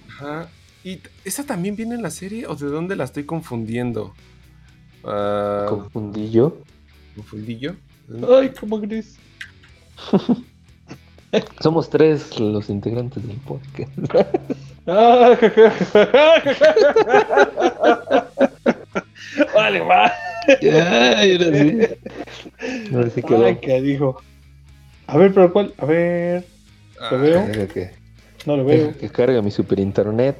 Ajá. ¿Y esa también viene en la serie o de dónde la estoy confundiendo? Ah, Confundí yo. ¿Confundí yo? Ay, como gris. (laughs) Somos tres los integrantes del podcast. Ah, (laughs) vale, va. Ay, ahora sí. Ahora sí quedó. Ay, que dijo. A ver, pero ¿cuál? A ver, Ah, ¿lo veo? Deja que, No lo veo. que carga mi super internet.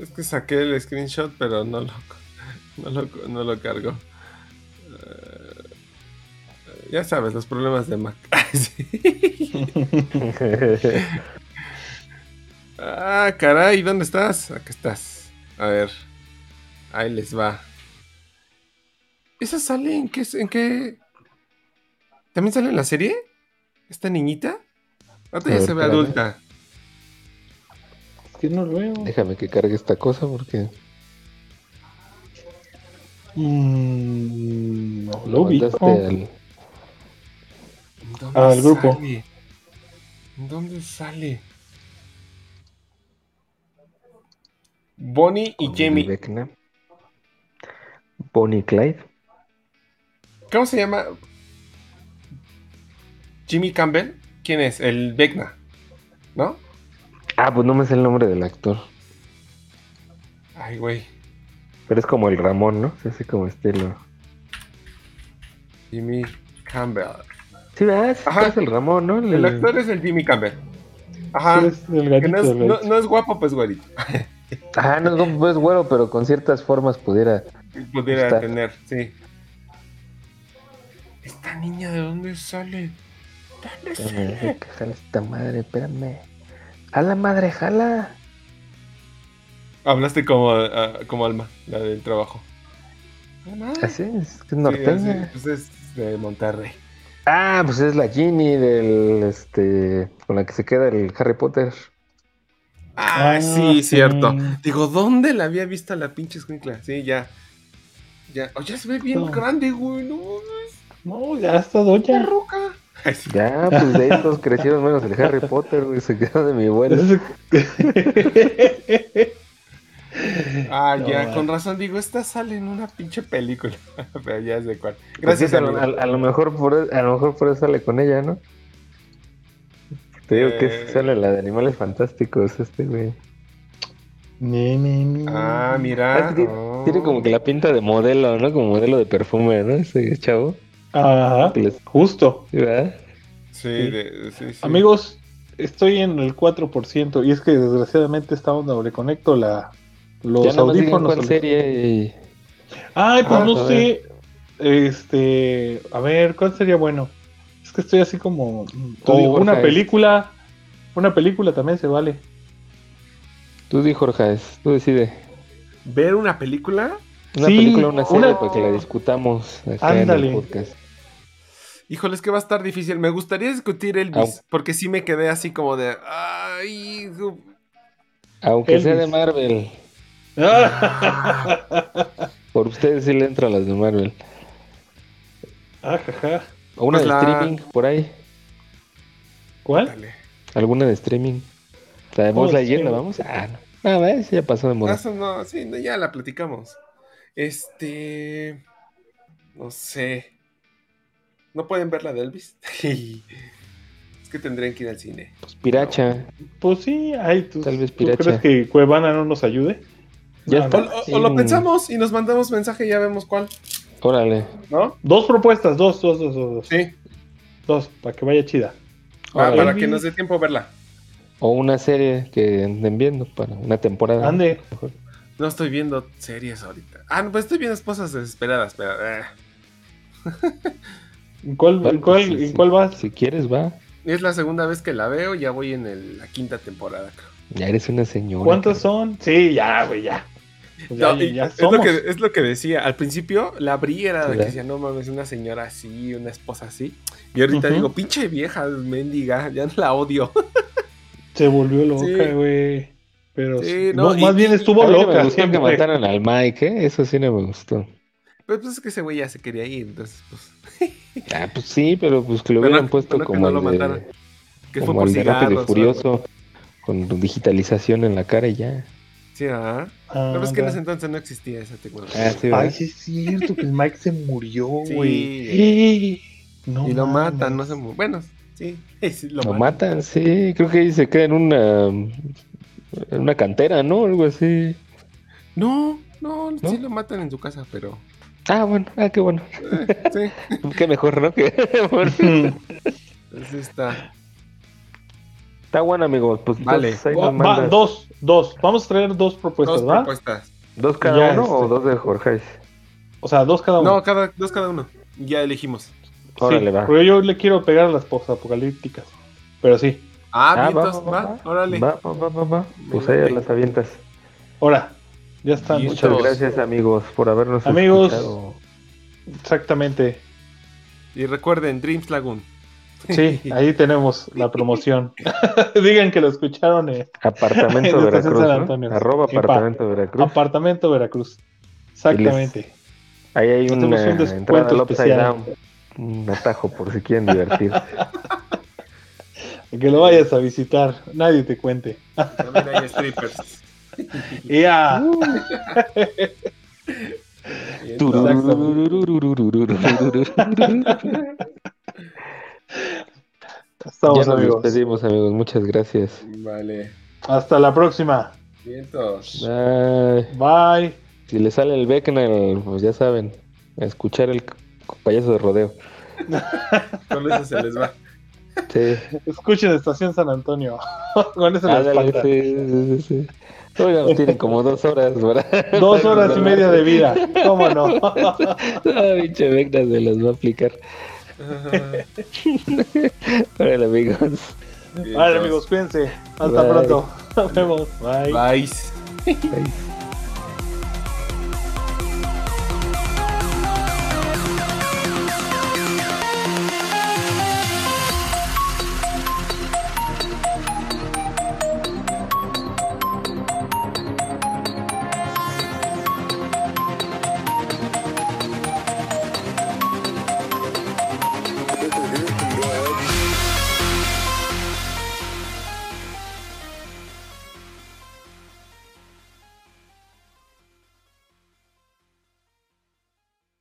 Es que saqué el screenshot, pero no lo, no lo, no lo cargo. Eh, ya sabes, los problemas de Mac. (laughs) (laughs) Ah, caray, ¿dónde estás? Aquí estás. A ver. Ahí les va. ¿Esa sale en qué? ¿En qué? ¿También sale en la serie? ¿Esta niñita? Ahorita ya ver, se ve espérame. adulta. Es que no lo veo. Déjame que cargue esta cosa porque Mm, no lo vi. al- ¿Dónde el grupo. sale? ¿Dónde sale? Bonnie y Jamie. Bonnie y Clyde. ¿Cómo se llama? Jimmy Campbell. ¿Quién es? El Vecna. ¿No? Ah, pues no me sé el nombre del actor. Ay, güey. Pero es como el Ramón, ¿no? Es así como estilo. Jimmy Campbell. Sí, ¿verdad? Ajá. es el Ramón, ¿no? El actor es el Jimmy Campbell. Ajá. Sí, es el Que no, es, no- no es guapo, pues güerito. (laughs) Ah, no, no, pues bueno, pero con ciertas formas pudiera. Pudiera tener, sí. ¿Esta niña de dónde sale? ¿Dónde sale? jale esta madre, espérame. Jala, madre, jala. Hablaste como, ah, como Alma, la del trabajo. Así es, que es Sí, norteña. así, pues es de Monterrey. Ah, pues es la Ginny del, este, con la que se queda el Harry Potter. Ah, Ah, sí, sí. cierto. Digo, ¿dónde la había visto a la pinche escuincla? Sí, ya. Ya. Oye, se ve bien No. grande, güey. No, No, ya está qué doña. roca. Ay, sí. Ya, pues de estos crecieron menos el Harry Potter, güey, se quedó de mi abuelo. (laughs) Ah, No, ya, con razón digo, esta sale en una pinche película. (laughs) Pero ya es de cuál. Pues Gracias, sí, a, lo, amigo. a- a lo mejor por, e, a lo mejor por eso sale con ella, ¿no? Te digo que Eh. sale la de Animales Fantásticos, este güey. Ni, ni, ni. Ah, Ah, mira. tiene, oh. tiene como que la pinta de modelo, ¿no? Como modelo de perfume, ¿no? Ese chavo. Ajá, les- justo. ¿sí, ¿verdad? Sí, de- sí, sí. Amigos, estoy en el 4% y es que desgraciadamente estamos doble conecto la, los ya audífonos. cuál serie y... Ay, pues Ah, no a sé. Este, a ver, ¿cuál sería bueno? Es que estoy así como Tú o una Jorge. película. Una película también se vale. Tú di, Jorge, tú decide. ¿Ver una película? Una Sí, película o una serie una- para que la discutamos acá en Ándale. el podcast. Híjole, es que va a estar difícil. Me gustaría discutir Elvis, porque sí me quedé así como de. Ay, Aunque sea de. Marvel. Por ustedes sí le entran las de Marvel. Ajaja. O una Pues de la- streaming por ahí. ¿Cuál? Dale. ¿Alguna de streaming? ¿La de Buzz Lightyear la sí. vamos? Ah, no. Ah, ves, ya pasó de moda. Eso no, sí, no, ya la platicamos. Este. No sé. ¿No pueden ver la de Elvis? (laughs) es que tendrían que ir al cine. Pues Piracha. Pues sí, ay, tú, Tal vez ¿tú Piracha. crees que Cuevana no nos ayude? Ya. O, lo pensamos y nos mandamos mensaje y ya vemos cuál, Órale. ¿no? Dos propuestas, dos, dos, dos, dos. Dos, Sí, Dos, para que vaya chida. para, Órale. para que nos dé tiempo a verla. O una serie que anden viendo para una temporada. Ande. Mejor. No estoy viendo series ahorita. Ah, no, pues estoy viendo esposas desesperadas, pero. eh. ¿En cuál, Bueno, en cuál, en si- cuál vas? Si quieres, va. Es la segunda vez que la veo, ya voy en el- la quinta temporada, creo. Ya eres una señora. ¿Cuántas creo. son? Sí, ya, güey, ya. Pues ya, No, y ya es, lo que, es lo que decía. Al principio la abrí era de que decía, no mames, una señora así, una esposa así. Y ahorita digo, pinche vieja, mendiga, ya no la odio. (laughs) Se volvió loca, Sí. güey. Pero Sí, sí, no, no, y- más bien estuvo loca. me gustó siempre. que mataran al Mike, ¿eh? Eso sí no me gustó. Pero pues es que ese güey ya se quería ir, entonces, pues. (laughs) Ah, pues sí, pero pues que lo Pero hubieran no- puesto pero que como no lo el mataran. de, Que fue como por de cigarros. Furioso, con digitalización en la cara y ya. Sí, ¿ah? Ah, Pero es que en ese entonces no existía esa tecnología. Ah, sí, Ay, sí es cierto que el Mike se murió, Sí. güey. No y lo mames. matan, no sé. mu- Bueno, sí, (laughs) sí, lo, Lo matan. matan, sí. Creo que ahí se queda en una, en una cantera, ¿no? Algo así. No, no, ¿No? sí lo matan en su casa, pero. Ah, bueno, ah, qué bueno. eh, sí, (laughs) Qué mejor, ¿no? Que- bueno. pues sí está. Está bueno, amigos. Pues Vale. entonces Va, dos, dos. Vamos a traer dos propuestas, Dos ¿va? propuestas. ¿Dos cada Ya, uno este. o dos de Jorge? O sea, dos cada uno. No, cada, dos cada uno. Ya elegimos. Sí, Órale, va. Pero yo le quiero pegar a las posapocalípticas. Pero sí. Ah, Ah, vientos, va, va, va, va. órale. Va, va, va, va, va. Pues ahí las avientas. Ahora, ya están. Bien. Muchas Todos. gracias, amigos, por habernos Amigos. escuchado. Exactamente. Y recuerden, Dreams Lagoon. Sí, ahí tenemos la promoción. (laughs) Digan que lo escucharon (laughs) en Apartamento Veracruz, San ¿no? Arroba. Apartamento Veracruz. Apartamento Veracruz. Exactamente. Ahí hay una un descuento especial. Down. Un atajo por si quieren divertir. (laughs) Que lo vayas a visitar. Nadie te cuente. También hay strippers. Ya. Ya Estamos nos amigos. despedimos, amigos. Muchas gracias. Vale. Hasta la próxima. Vientos. Ay, Bye. si le sale el Beckner, pues ya saben, a escuchar el payaso de rodeo. (laughs) Con eso se les va. Sí. Escuchen Estación San Antonio. (laughs) Con eso les falta. sí, sí, sí, nos tienen como dos horas, ¿verdad? (laughs) Dos horas y media de vida. ¿Cómo no? Ah, pinche Beckner se las va a aplicar. (laughs) Órale, amigos. Vale, amigos, cuídense. Hasta Bye. pronto. Nos vemos. Bye. Bye. Bye.